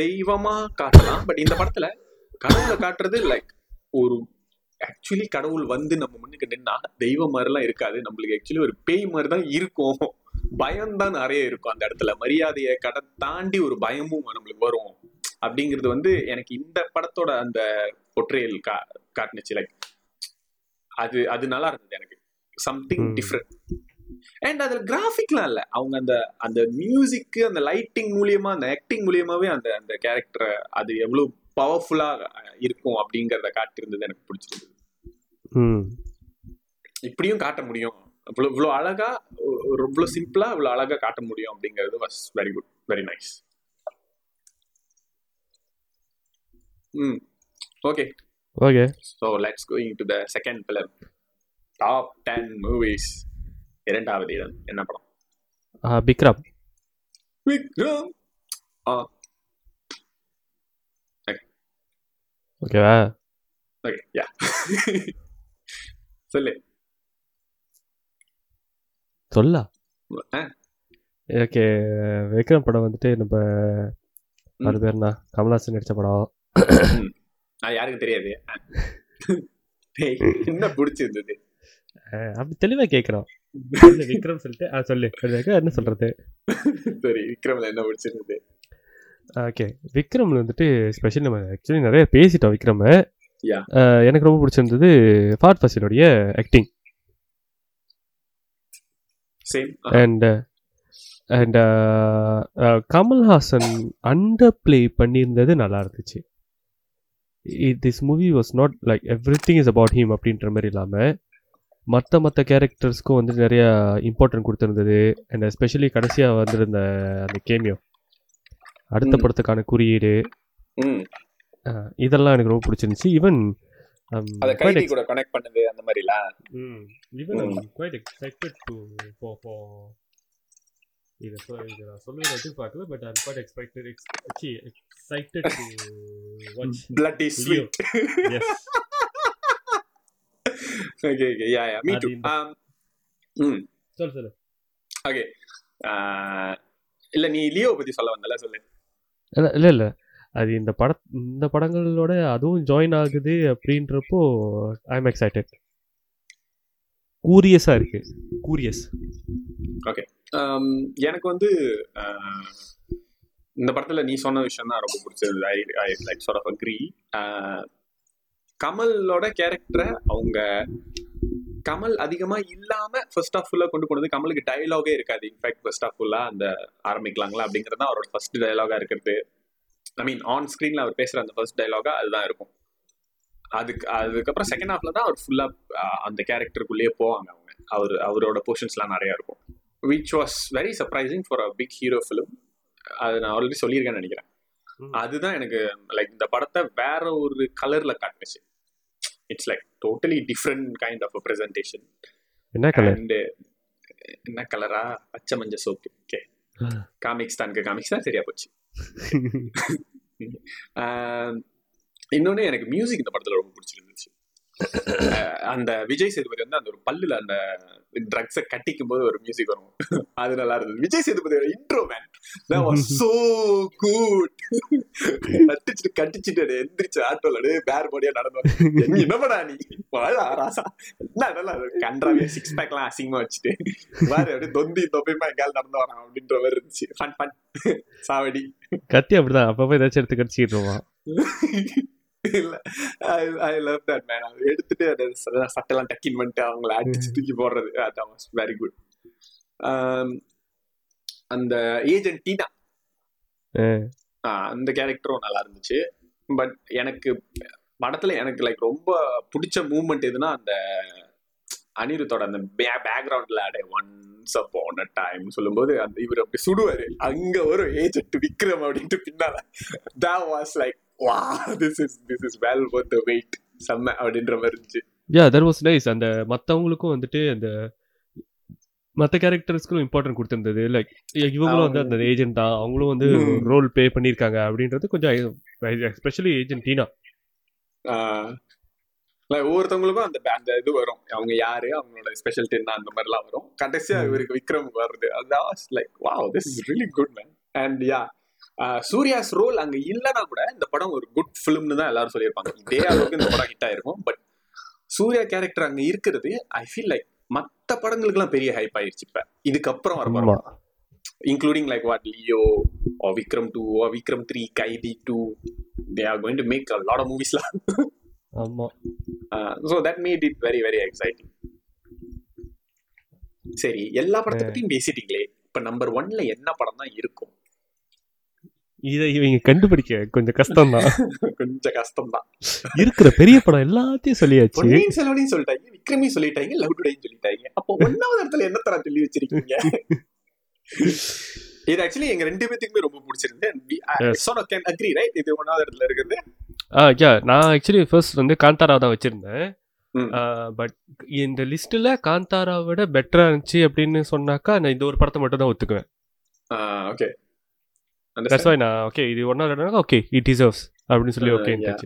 Speaker 2: தெய்வமா காட்டலாம் பட் இந்த படத்துல கடவுளை காட்டுறது லைக் ஒரு ஆக்சுவலி கடவுள் வந்து நம்ம முன்னுக்கு நின்னா தெய்வம் மாதிரிலாம் இருக்காது. நம்மளுக்கு ஆக்சுவலி ஒரு பேய் மாதிரி தான் இருக்கும். பயம் தான் நிறைய இருக்கும் அந்த இடத்துல. மரியாதையை கடை தாண்டி ஒரு பயமும் நம்மளுக்கு வரும். அப்படிங்கிறது வந்து எனக்கு இந்த படத்தோட அந்த பொற்றையல் கா காட்டுனுச்சு. லைக் அது அது நல்லா இருந்தது எனக்கு. சம்திங். டிஃப்ரெண்ட் அண்ட் அதுல கிராஃபிக்லாம் இல்ல. அவங்க அந்த அந்த மியூசிக் அந்த லைட்டிங் மூலியமா அந்த ஆக்டிங் மூலியமாவே அந்த அந்த கேரக்டரை அது எவ்வளவு பவர்ஃபுல்லா இருக்கும் அப்படிங்கறத காட்டியிருந்தது எனக்கு பிடிச்சிருந்தது. இப்படியும் காட்ட முடியும். இவ்வளோ இவ்வளோ அழகா இவ்வளோ சிம்பிளா இவ்வளோ அழகா காட்ட முடியும் அப்படிங்கிறது was very good very nice ம். Okay
Speaker 1: okay
Speaker 2: so let's going to the second film top ten movies இரண்டாவது இடம். என்ன படம்?
Speaker 1: பிக்ரம்
Speaker 2: விக்ரம். ஆ
Speaker 1: ஓகேவா
Speaker 2: ஓகே யா சொல்லு
Speaker 1: சொல்லா ஓகே விக்ரம் படம் வந்துட்டு நம்ம அது பேர் என்ன கமல்ஹாசன் நடிச்ச படம்
Speaker 2: நான் யாருக்கும் தெரியாது என்ன பிடிச்சிருந்தது
Speaker 1: அப்படி தெளிவா கேட்குறோம் விக்ரம் சொல்லிட்டு ஆ சொல்லு என்ன சொல்றது
Speaker 2: சரி விக்ரம்ல என்ன பிடிச்சிருந்தது
Speaker 1: ஓகே விக்ரம்ல வந்துட்டு ஸ்பெஷல் நம்ம ஆக்சுவலி நிறைய பேசிட்டோம் விக்ரம். எனக்கு ரொம்ப பிடிச்சிருந்தது ஃபாட் ஃபசிலோடைய acting and and Kamal Haasan under play பண்ணியிருந்தது நல்லா இருந்துச்சு. This movie was not like everything is about him அப்படின்ற மாதிரி இல்லாமல் மற்ற மற்ற கேரக்டர்ஸ்க்கும் வந்து நிறைய இம்பார்ட்டன்ட் கொடுத்துருந்தது. அண்ட் எஸ்பெஷலி கடைசியாக வந்திருந்த அந்த கேமியோ அடுத்த. படத்துக்கான குறியீடு. இதெல்லாம் எனக்கு ரொம்ப பிடிச்சிருந்துச்சு. ஈவன்
Speaker 2: அத கைதி கூட கனெக்ட் பண்ணுது அந்த மாதிரிலாம்.
Speaker 1: ஈவன்
Speaker 2: ம்.
Speaker 1: குவைட் எக்ஸைட்டட் டு ஃபோ ஃபோ இதை சொ இதை நான் எதிர்பார்க்கல but I'm quite expected ex excited to watch
Speaker 2: blood is
Speaker 1: Leo.
Speaker 2: Sweet
Speaker 1: yes
Speaker 2: okay okay yeah yeah me too
Speaker 1: அது இந்த-
Speaker 2: ம்.
Speaker 1: சொல்லு சொல்லு.
Speaker 2: ஓகே இல்ல நீ லியோ பத்தி சொல்ல வந்தல சொல்லு.
Speaker 1: இல்லை இல்லை இல்லை. அது இந்த பட இந்த படங்களோட அதுவும் ஜாயின் ஆகுது அப்படின்றப்போ ஐ எம் எக்ஸைட்டட் கூரியஸாக இருக்கு. கூரியஸ் ஓகே
Speaker 2: um, எனக்கு வந்து இந்த படத்தில் நீ சொன்ன விஷயம் தான் ரொம்ப பிடிச்சது. I I like sort of agree கமலோட கேரக்டரை அவங்க கமல் அதிகமா இல்லாம ஃபர்ஸ்ட் ஆஃப் ஃபுல்லா கொண்டு போனது கமலுக்கு டயலாகே இருக்காது. இன்ஃபேக்ட் ஃபர்ஸ்ட் ஆஃப் ஃபுல்லா அந்த ஆரம்பிக்கலாங்களா அப்படிங்கிறது தான் அவரோட ஃபர்ஸ்ட் டயலாகா இருக்கிறது. ஐ மீன் ஆன் ஸ்க்ரீன்ல அவர் பேசுற அந்த ஃபர்ஸ்ட் டயலாகா அதுதான் இருக்கும். அதுக்கு அதுக்கப்புறம் செகண்ட் ஹாஃப்ல தான் அவர் ஃபுல்லா அந்த கேரக்டருக்குள்ளேயே போவாங்க அவங்க. அவர் அவரோட போர்ஷன்ஸ்லாம் நிறைய இருக்கும். Which was very surprising for a big hero film அது நான் ஆல்ரெடி சொல்லியிருக்கேன்னு நினைக்கிறேன். அதுதான் எனக்கு லைக் இந்த படத்தை வேற ஒரு கலர்ல காட்டுச்சு. It's like totally different kind of presentation
Speaker 1: என்ன கலர்
Speaker 2: அண்ட் என்ன கலரா பச்சை மஞ்ச சோப்பு ஓகே காமிக்ஸ் தானுக்கு காமிக்ஸ் தான் சரியா போச்சு. இன்னொன்னு எனக்கு மியூசிக் இந்த படத்துல ரொம்ப பிடிச்சிருந்துச்சு. அந்த விஜய் சேதுபதி வந்து அந்த ஒரு பல்லுல அந்த ட்ரக்ஸை கட்டிக்கும் போது ஒரு மியூசிக் வரும். அது நல்லா இருந்தது. விஜய் சேதுபதியோட இன்ட்ரோ மேன் சோ was கட்டிச்சுட்டு கட்டிச்சுட்டு எந்திரிச்சு ஆட்டோல பேர் பாடியா நடந்து என்ன பண்ணா நீ? வாழா ராசா. என்ன நல்லா கன்றாவே சிக்ஸ் பேக் எல்லாம் அசிங்கமா வச்சுட்டு. வேற அப்படியே தொந்தி தொப்பையுமா எங்கால நடந்து வரான் அப்படின்ற மாதிரி இருந்துச்சு. ஃபன் ஃபன் சாவடி.
Speaker 1: கத்தி அப்படிதான். அப்பப்போ ஏதாச்சும் எடுத்து கடிச்சிட்டு
Speaker 2: I I love that man அது எடுத்துட்டு அதை சட்டெல்லாம் டக்கின் பண்ணிட்டு அவங்கள அடிச்சு தூக்கி போடுறது. That was வெரி குட் அந்த ஏஜென்ட் டீனா அந்த கேரக்டரும் நல்லா இருந்துச்சு. பட் எனக்கு படத்துல எனக்கு லைக் ரொம்ப பிடிச்ச மூமெண்ட் எதுனா அந்த அனிருத்தோட அந்த பேக்ரவுண்ட்ல அடே ஒன்ஸ் அப்பான் அ டைம் சொல்லும்போது அந்த இவர் அப்படி சுடுவாரு. அங்க ஒரு ஏஜென்ட் விக்ரம் அப்படின்ட்டு பின்னால. That was like wow this is this is well worth the wait செம்ம அப்படின்ற மாதிரி இருந்துச்சு.
Speaker 1: யா தட் வாஸ் நைஸ் அந்த மற்றவங்களுக்கும் வந்துட்டு அந்த மற்ற கேரக்டர்ஸ்க்கும் இம்பார்ட்டன்ட் கொடுத்துருந்தது. லைக் இவங்களும் வந்து அந்த ஏஜென்ட் தான். அவங்களும் வந்து. ரோல் ப்ளே பண்ணியிருக்காங்க அப்படின்றது கொஞ்சம் எஸ்பெஷலி ஏஜென்ட் டீனா.
Speaker 2: ஒவ்வொருத்தவங்களுக்கும் அந்த அந்த இது வரும். அவங்க யாரு? அவங்களோட ஸ்பெஷல் என்ன அந்த மாதிரிலாம் வரும். கடைசியா. இவருக்கு விக்ரம் வருது. அதான் like wow this is really good man and yeah Suriya's role அங்க இல்லைன்னா கூட இந்த படம் ஒரு குட் ஃபிலிம்னு தான் எல்லாரும் சொல்லியிருப்பாங்க இதே அளவுக்கு இந்த படம் ஹிட் ஆயிருக்கும் பட் சூர்யா கேரக்டர் அங்க இருக்கிறது ஐ ஃபீல் லைக் மத்த படங்களுக்குலாம் பெரிய ஹைப் ஆயிருச்சு இப்ப இதுக்கப்புறம் வர படம் what Leo or Vikram 2 or Vikram 3, Kaidi 2. They are going to make a lot of movies. lah.
Speaker 1: ஆமா
Speaker 2: so that made it very, very exciting. சரி எல்லா படத்தை பத்தியும் பேசிட்டீங்களே இப்ப நம்பர் ஒன்ல என்ன படம் தான் இருக்கும்
Speaker 1: இதை இவங்க கண்டுபிடிக்க கொஞ்சம் கஷ்டம் தான்
Speaker 2: கொஞ்சம் கஷ்டம் தான்
Speaker 1: இருக்கிற பெரிய படம் எல்லாத்தையும் சொல்லியாச்சு.
Speaker 2: பொன்னியின் செல்வனையும் சொல்லிட்டாங்க விக்ரமி சொல்லிட்டாங்க லவ் டுடேயும் சொல்லிட்டாங்க. அப்போ ஒன்னாவது இடத்துல என்ன தர சொல்லி வச்சிருக்கீங்க? இது ஆக்சுவலி எங்க ரெண்டு பேத்துக்குமே ரொம்ப பிடிச்சிருந்து அக்ரி ரைட் இது ஒன்னாவது இடத்துல இருக்கிறது
Speaker 1: ஆ யா நான் ஆக்சுவலி ஃபர்ஸ்ட் வந்து காந்தாரா தான் வச்சிருந்தேன். பட் இந்த லிஸ்ட்டில் காந்தாரா விட பெட்டரா இருந்துச்சு அப்படின்னு சொன்னாக்கா நான் இந்த ஒரு படத்தை மட்டும் தான் ஒத்துக்குவேன்
Speaker 2: ஓகே
Speaker 1: தட்ஸ் வை நான் ஓகே இது ஒன்றா ரெண்டாக ஓகே இட் டிசர்வ்ஸ் அப்படின்னு சொல்லி
Speaker 2: Uh,
Speaker 1: okay
Speaker 2: yeah.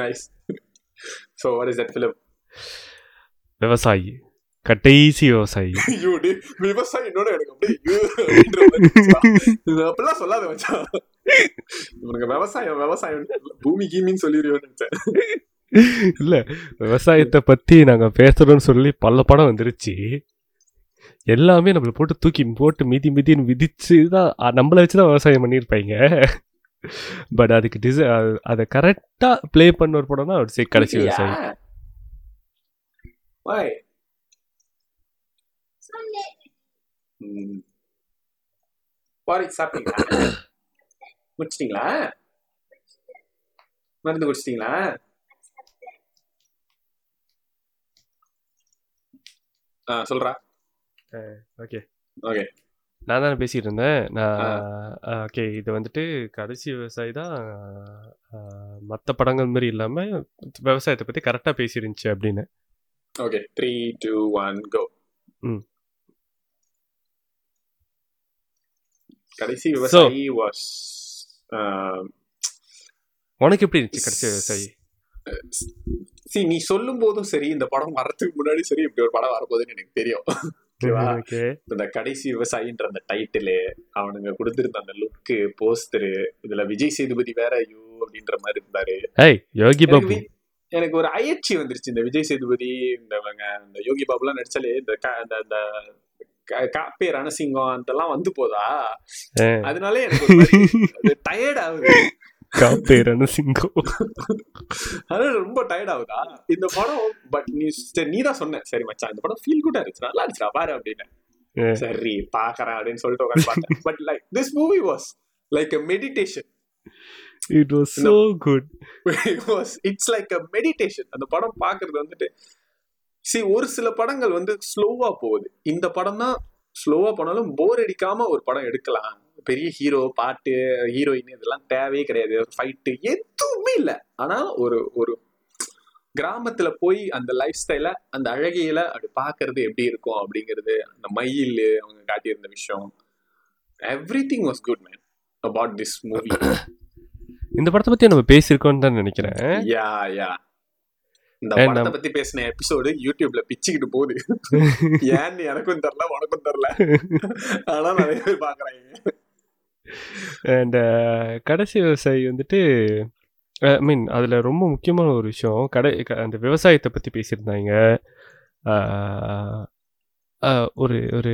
Speaker 2: Nice so what is that film
Speaker 1: Vivasayi. Kadaisi விவசாயி.
Speaker 2: என்னோட எனக்கு அப்படியே. இது அப்படிலாம் சொல்லாத மச்சான். இவனுக்கு விவசாயம் விவசாயம் பூமி கீமின்னு சொல்லிடுவோம்னு நினைச்சேன்.
Speaker 1: இல்ல விவசாயத்தை பத்தி நாங்க பேசுறோம்னு சொல்லி பல படம் வந்துருச்சு. எல்லாமே நம்மள போட்டு தூக்கி போட்டு மிதி மிதின்னு மிதிச்சு தான் நம்மள வச்சு தான் விவசாயம் பண்ணியிருப்பாங்க. பட் அதுக்கு டிசை அதை கரெக்டா ப்ளே பண்ண ஒரு படம் தான் சரி கடைசி விவசாயி
Speaker 2: Yeah. Why? ம். பாரிக் சாப்பிட்டீங்களா? முடிச்சிட்டீங்களா மருந்து குடிச்சிட்டீங்களா? ஆ சொல்றா.
Speaker 1: ஓகே.
Speaker 2: ஓகே.
Speaker 1: நான் தானே பேசிட்டு இருந்தேன். நான் ஓகே இது வந்துட்டு கடைசி விவசாயி தான் மற்ற படங்கள் மாதிரி இல்லாம விவசாயத்தை பத்தி கரெக்டா பேசிருந்துச்சு அப்படின்னு.
Speaker 2: Okay three two one go
Speaker 1: ம்.
Speaker 2: கடைசி விவசாயி வாஸ்
Speaker 1: உனக்கு எப்படி இருந்துச்சு கடைசி விவசாயி?
Speaker 2: சி நீ சொல்லும் போதும் சரி இந்த படம் வர்றதுக்கு முன்னாடி சரி இப்படி ஒரு படம் வரப்போகுதுன்னு எனக்கு தெரியும். ஓகேவா?
Speaker 1: ஓகே
Speaker 2: இந்த கடைசி விவசாயின்ற அந்த டைட்டிலு அவனுங்க கொடுத்திருந்த அந்த லுக்கு போஸ்டரு இதுல விஜய் சேதுபதி வேற ஐயோ அப்படின்ற மாதிரி இருந்தாரு.
Speaker 1: யோகி பாபு.
Speaker 2: எனக்கு ஒரு அயற்சி வந்துருச்சு இந்த விஜய் சேதுபதி இந்த இந்த யோகி பாபுலாம் நடிச்சாலே இந்த க- காப்பே ரணசிங்கம் அதெல்லாம் வந்து போதா. அதனால எனக்கு டயர்ட் ஆகுது.
Speaker 1: காப்பே ரணசிங்கம்
Speaker 2: அது ரொம்ப டயர்ட் ஆகுதா? இந்த படம் பட் நீ சரி நீ தான் சொன்ன. சரி மச்சான் இந்த படம் ஃபீல் குட்டா இருந்துச்சு. நல்லா இருந்துச்சுடா பாரு அப்படின்னு. சரி பாக்குறேன் அப்படின்னு சொல்லிட்டு உட்காந்து but like this movie was like a meditation
Speaker 1: it was so good
Speaker 2: was it's like a meditation அந்த படம் பாக்குறது வந்துட்டு சி ஒரு சில படங்கள் வந்து ஸ்லோவா போகுது. இந்த படம் தான் ஸ்லோவா போனாலும் போர் அடிக்காம ஒரு படம் எடுக்கலாம். பெரிய ஹீரோ பாட்டு ஹீரோயின் இதெல்லாம் தேவையே கிடையாது. ஃபைட்டு எதுவுமே இல்லை. ஆனா ஒரு ஒரு கிராமத்துல போய் அந்த லைஃப் ஸ்டைல அந்த அழகியல அப்படி பாக்குறது எப்படி இருக்கும் அப்படிங்கிறது அந்த மயில் அவங்க காட்டியிருந்த விஷயம் everything was good man about this movie
Speaker 1: இந்த படத்தை பத்தி நம்ம பேசியிருக்கோம்னு தான் நினைக்கிறேன்.
Speaker 2: யா யா இந்த படத்தை பத்தி பேசின எபிசோடு யூடியூப்ல பிச்சுக்கிட்டு போகுது. ஏன்னு எனக்கும் தெரியல உனக்கும் தெரியல. ஆனா நிறைய பேர் பாக்குறாங்க
Speaker 1: அண்ட் கடைசி விவசாயி வந்துட்டு ஐ மீன் அதில் ரொம்ப முக்கியமான ஒரு விஷயம் கடை அந்த விவசாயத்தை பற்றி பேசியிருந்தாங்க. அஹ், அஹ், ஒரு ஒரு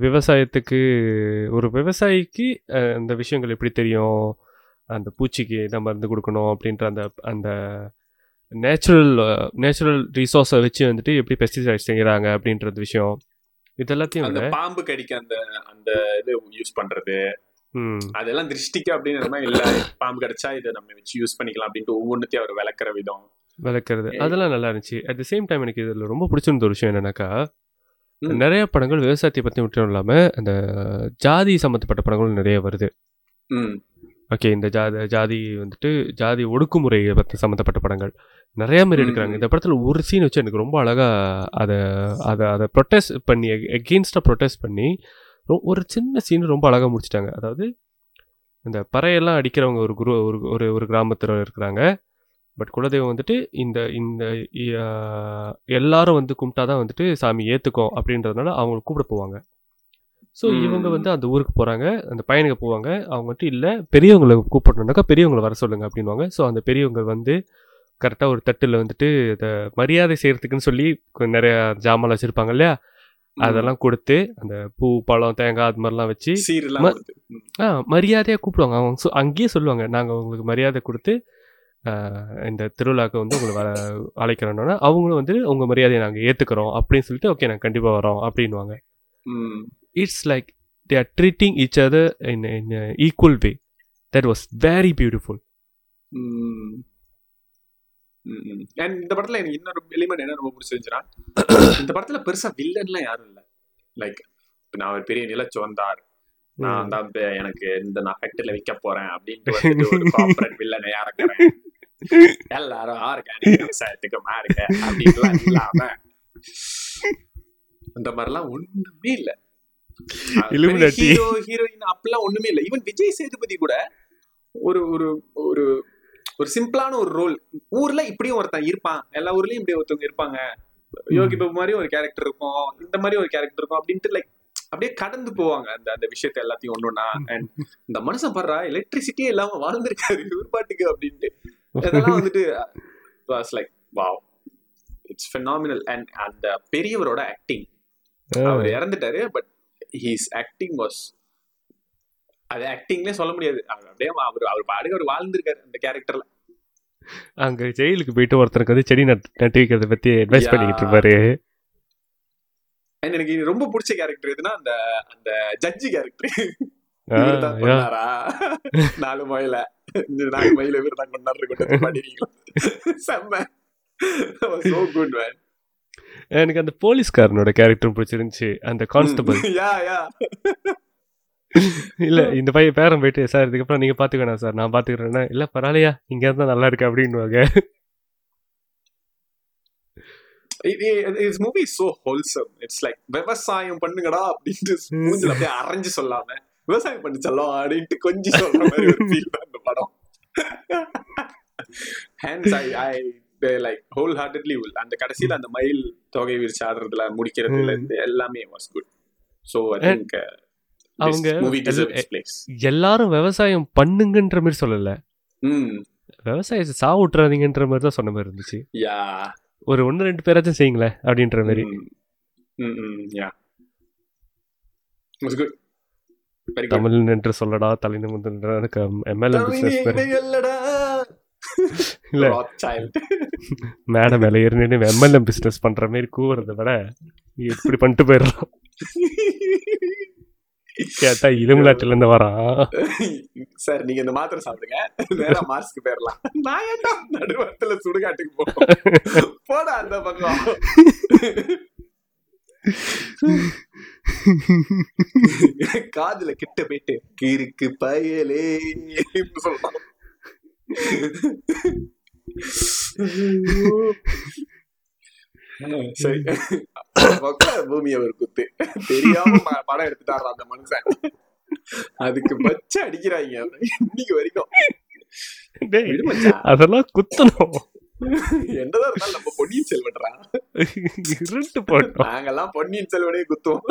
Speaker 1: விவசாயத்துக்கு ஒரு விவசாயிக்கு அந்த விஷயங்கள் எப்படி தெரியும்? அந்த பூச்சிக்கு என்ன மருந்து கொடுக்கணும்? அப்படின்ற அந்த அந்த நேச்சுரல் நேச்சுரல் ரிசோர்ஸை வச்சு வந்துட்டு எப்படி பெஸ்டிசைட் செய்கிறாங்க அப்படின்றது விஷயம். இது எல்லாத்தையும்
Speaker 2: பாம்பு கடிக்க அந்த அந்த இது யூஸ் பண்றது.
Speaker 1: ம்
Speaker 2: அதெல்லாம் திருஷ்டிக்கு அப்படின்னு நம்ம இல்ல. பாம்பு கடிச்சா இதை நம்ம வச்சு யூஸ் பண்ணிக்கலாம் அப்படின்ட்டு ஒவ்வொன்றுத்தையும் அவர் விளக்குற விதம்.
Speaker 1: விளக்குறது. அதெல்லாம் நல்லா இருந்துச்சு. அட் த சேம் டைம் எனக்கு இதில் ரொம்ப பிடிச்சிருந்த ஒரு விஷயம் என்னன்னாக்கா. நிறைய படங்கள் விவசாயத்தை பற்றி மட்டும் இல்லாமல் அந்த ஜாதி சம்மந்தப்பட்ட படங்களும் நிறைய வருது. ஓகே இந்த ஜாதி ஜாதி வந்துட்டு ஜாதி ஒடுக்குமுறையை பற்றி சம்மந்தப்பட்ட படங்கள். நிறைய பேர்
Speaker 2: ம்,
Speaker 1: எடுக்கிறாங்க. இந்த படத்தில் ஒரு சீன் வச்சு எனக்கு ரொம்ப அழகாக அதை அதை அதை ப்ரொட்டஸ்ட் பண்ணி எகெயின்ஸ்டாக ப்ரொட்டஸ்ட் பண்ணி ஒரு சின்ன சீன் ரொம்ப அழகாக முடிச்சிட்டாங்க. அதாவது இந்த பறையெல்லாம் அடிக்கிறவங்க ஒரு குரு ஒரு ஒரு ஒரு கிராமத்தில் இருக்கிறாங்க. பட் குலதெய்வம் வந்துட்டு இந்த இந்த எல்லாரும் வந்து கும்பிட்டா தான் வந்துட்டு சாமி ஏற்றுக்கும் அப்படின்றதுனால அவங்களை கூப்பிட போவாங்க. ஸோ. இவங்க வந்து அந்த ஊருக்கு போகிறாங்க அந்த பையனுக்கு போவாங்க. அவங்க வந்துட்டு இல்லை பெரியவங்களை கூப்பிடணுன்னாக்கா பெரியவங்களை வர சொல்லுங்க அப்படின்வாங்க ஸோ அந்த பெரியவங்க வந்து கரெக்டாக ஒரு தட்டில் வந்துட்டு அதை மரியாதை செய்கிறதுக்குன்னு சொல்லி நிறைய ஜாமான் வச்சுருப்பாங்க இல்லையா? அதெல்லாம் கொடுத்து அந்த பூ பழம் தேங்காய் அது மாதிரிலாம் வச்சு. ஆ மரியாதையாக கூப்பிடுவாங்க. அவங்க அங்கேயே சொல்லுவாங்க நாங்கள் உங்களுக்கு மரியாதை கொடுத்து இந்த திருவிழாவுக்கு வந்து உங்களை வர அழைக்கிறோன்னா அவங்களும் வந்து உங்கள் மரியாதையை நாங்கள் ஏற்றுக்கிறோம் அப்படின்னு சொல்லிட்டு ஓகே நாங்கள் கண்டிப்பாக வரோம் அப்படின்வாங்க. It's like they are treating each other in in equal way that was very beautiful
Speaker 2: And இந்த படத்துல எனக்கு இன்னொரு எலிமெண்ட் என்ன ரொம்ப பிடிச்சிருந்துச்சுன்னா இந்த படத்துல பெருசா வில்லன்லாம் யாரும் இல்ல. லைக் நான் ஒரு பெரிய நிலச்சுவந்தார். நான் தான் இப்ப எனக்கு இந்த நான் ஃபேக்டரியில விற்க போறேன் அப்படின்ட்டு வில்லனை இறக்குறேன் எல்லாரும் ஆர்கானிக் விவசாயத்துக்கு மாறுங்க அப்படின்லாம் இல்லாம. அந்த மாதிரிலாம் ஒண்ணுமே இல்ல. ஹீரோ ஹீரோயின் அப்படிலாம் ஒண்ணுமே இல்ல. ஈவன் விஜய் சேதுபதி கூட ஒரு ஒரு ஒரு ஒரு சிம்பிளான ஒரு ரோல் ஊர்ல இப்படியும் ஒருத்தன் இருப்பான். எல்லா ஊர்லயும் இப்படி ஒருத்தவங்க இருப்பாங்க. யோகி பாபு மாதிரி ஒரு கேரக்டர் இருக்கும். இந்த மாதிரி ஒரு கேரக்டர் இருக்கும் அப்படின்ட்டு லைக் அப்படியே கடந்து போவாங்க அந்த அந்த விஷயத்த எல்லாத்தையும் ஒண்ணுன்னா. அண்ட் இந்த மனுஷன் படுறா எலக்ட்ரிசிட்டியே இல்லாம வாழ்ந்திருக்காரு இவர் பாட்டுக்கு அப்படின்ட்டு. இதெல்லாம் வந்துட்டு was like wow it's phenomenal and அந்த பெரியவரோட ஆக்டிங் அவர் இறந்துட்டாரு பட் ஹீஸ் ஆக்டிங் வாஸ் அது ஆக்டிங்லேயே சொல்ல முடியாது. அவர் அப்படியே அவர் அவர் பாடுக அவர் வாழ்ந்திருக்காரு அந்த கேரக்டர்ல
Speaker 1: அங்கே ஜெயிலுக்கு போயிட்டு ஒருத்தருக்கு வந்து செடி நட் நட்டு வைக்கிறத பற்றி அட்வைஸ். பண்ணிக்கிட்டு இருப்பாரு
Speaker 2: எனக்கு ரொம்ப பிடிச்ச கேரக்டர் எதுனா அந்த அந்த ஜட்ஜி கேரக்டர் நாலு மயில. நாலு மயில இவர் தான் கொண்டாடுற கொண்டு பாடினீங்க செம்ம. சோ குட் மேன்
Speaker 1: எனக்கு அந்த போலீஸ்காரனோட கேரக்டரும் பிடிச்சிருந்துச்சு. அந்த கான்ஸ்டபிள்
Speaker 2: யா யா.
Speaker 1: இல்ல இந்த பையன் பேரன் போயிட்டு சார் இதுக்கப்புறம் நீங்க பாத்துக்கணும் சார் நான் பாத்துக்கிறேன்னா இல்ல பரவாயில்லையா இங்க இருந்தா நல்லா இருக்கு அப்படின்னுவாங்க.
Speaker 2: It's movie so wholesome it's like விவசாயம் பண்ணுங்கடா அப்படின்ட்டு மூஞ்சில அப்படியே அரைஞ்சு சொல்லாம விவசாயம் பண்ணி செல்லம் அப்படின்ட்டு கொஞ்சம் சொல்ற மாதிரி ஒரு ஃபீல் தான் இந்த படம். Hands I I like wholeheartedly will அந்த கடைசியில அந்த மயில் தொகை விரிச்சு ஆடுறதுல முடிக்கிறதுல இருந்து எல்லாமே was good so I think
Speaker 1: அவங்க எல்லாரும் விவசாயம் பண்ணுங்கன்ற மாதிரி சொல்லல. விவசாயத்தை சா விட்டுறாதீங்கன்ற மாதிரி தான் சொன்ன மாதிரி இருந்துச்சு.
Speaker 2: யா.
Speaker 1: ஒரு ஒன்று ரெண்டு பேராச்சும் செய்யுங்களேன் அப்படின்ற மாதிரி. தமிழ் நின்று சொல்லடா தலை நிமிர்ந்து எனக்கு எம்எல்ஏ பிசினஸ் இல்ல.
Speaker 2: சைல்ட்
Speaker 1: மேடை மேல ஏறி நின்று எம்எல்ஏ பிசினஸ் பண்ற மாதிரி கூவுறதை விட இப்படி பண்ணிட்டு போயிடலாம். கேட்டா இலுமிலாட்டில இருந்து வரான்
Speaker 2: சார் நீங்க இந்த மாத்திரை சாப்பிடுங்க. வேற மார்ஸ்க்கு போயிடலாம் நான் ஏன்டா நடுவத்துல சுடுகாட்டுக்கு போறோம் போடா அந்த பக்கம். காதுல கிட்ட போயிட்டு கிறுக்கு பயலே சொல்லலாம் சரி. பூமி ஒரு குத்து. தெரியாம படம் எடுத்துட்டாரா அந்த மனுஷன். அதுக்கு பச்சை அடிக்கிறாங்க. இன்னைக்கு வரைக்கும்.
Speaker 1: அதெல்லாம் குத்தணும்.
Speaker 2: என்னதான் இருந்தாலும் நம்ம பொன்னியின் செல்வன்றா
Speaker 1: இருட்டு போட்டோம்.
Speaker 2: நாங்கெல்லாம் பொன்னியின் செல்வனே குத்துவோம்.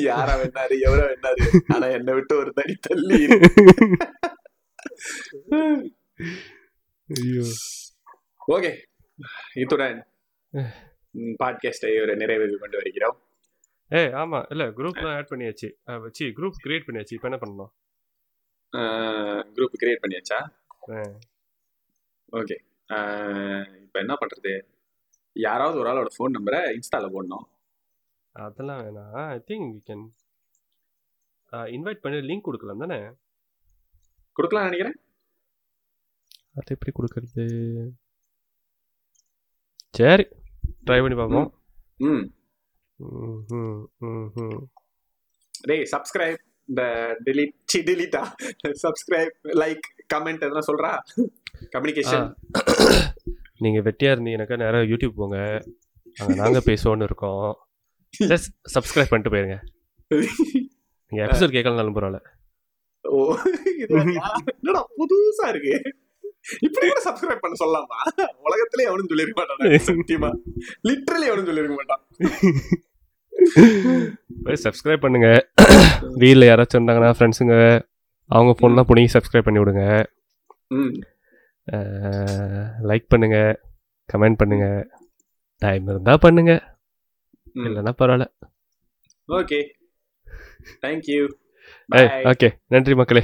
Speaker 2: யாரா வேணாரு எவரா வேணாரு. ஆனா என்னை விட்டு ஒரு தனி தள்ளி
Speaker 1: ஐயோ.
Speaker 2: ஓகே. இத்துடன் பாட்காஸ்டை ஒரு நிறைவு கொண்டு வருகிறோம்.
Speaker 1: ஏய் ஆமா. இல்ல குரூப்லாம் ஆட் பண்ணியாச்சு. வச்சு குரூப் கிரியேட் பண்ணியாச்சு. இப்போ என்ன பண்ணணும்?
Speaker 2: குரூப் கிரியேட் பண்ணியாச்சா? ஓகே. இப்போ என்ன பண்றது? யாராவது ஒரு ஆளோட ஃபோன் நம்பரை இன்ஸ்டால போடணும்.
Speaker 1: அதெல்லாம் வேணாம். I think we can invite பண்ணி லிங்க் கொடுக்கலாம் தானே?
Speaker 2: கொடுக்கலாம் நினைக்கிறேன்.
Speaker 1: அது எப்படி கொடுக்கறது? சரி ட்ரை பண்ணி பார்ப்போம்.
Speaker 2: ம். டேய் சப்ஸ்கிரைப் இந்த delete சி delete சப்ஸ்கிரைப் லைக் கமெண்ட் எதனா சொல்றா? கம்யூனிகேஷன்
Speaker 1: நீங்க வெட்டியா இருந்தீங்கன்னாக்கா நேரா யூடியூப் போங்க. அங்க நாங்க பேசுவோம்னு இருக்கோம். ஜஸ்ட் சப்ஸ்கிரைப் பண்ணிட்டு போயிருங்க. நீங்க எபிசோட் கேட்கலனாலும் பரவாயில்ல.
Speaker 2: ஓ? என்னடா புதுசா இருக்கு? இப்படி கூட சப்ஸ்கிரைப் பண்ண சொல்லலாமா உலகத்திலே எவனும் சொல்லிருக்க மாட்டான். சத்தியமா? லிட்டரலி எவனும் சொல்லிருக்க மாட்டான்.
Speaker 1: போய் சப்ஸ்கிரைப் பண்ணுங்க. வீட்டில் யாராச்சும் இருந்தாங்கன்னா ஃப்ரெண்ட்ஸுங்க அவங்க ஃபோன்லாம் பிடிங்கி சப்ஸ்கிரைப் பண்ணி விடுங்க. லைக் பண்ணுங்க. கமெண்ட் பண்ணுங்க. டைம் இருந்தா பண்ணுங்க. இல்லைன்னா பரவாயில்ல.
Speaker 2: ஓகே தேங்க்யூ
Speaker 1: ஓகே நன்றி மக்களே.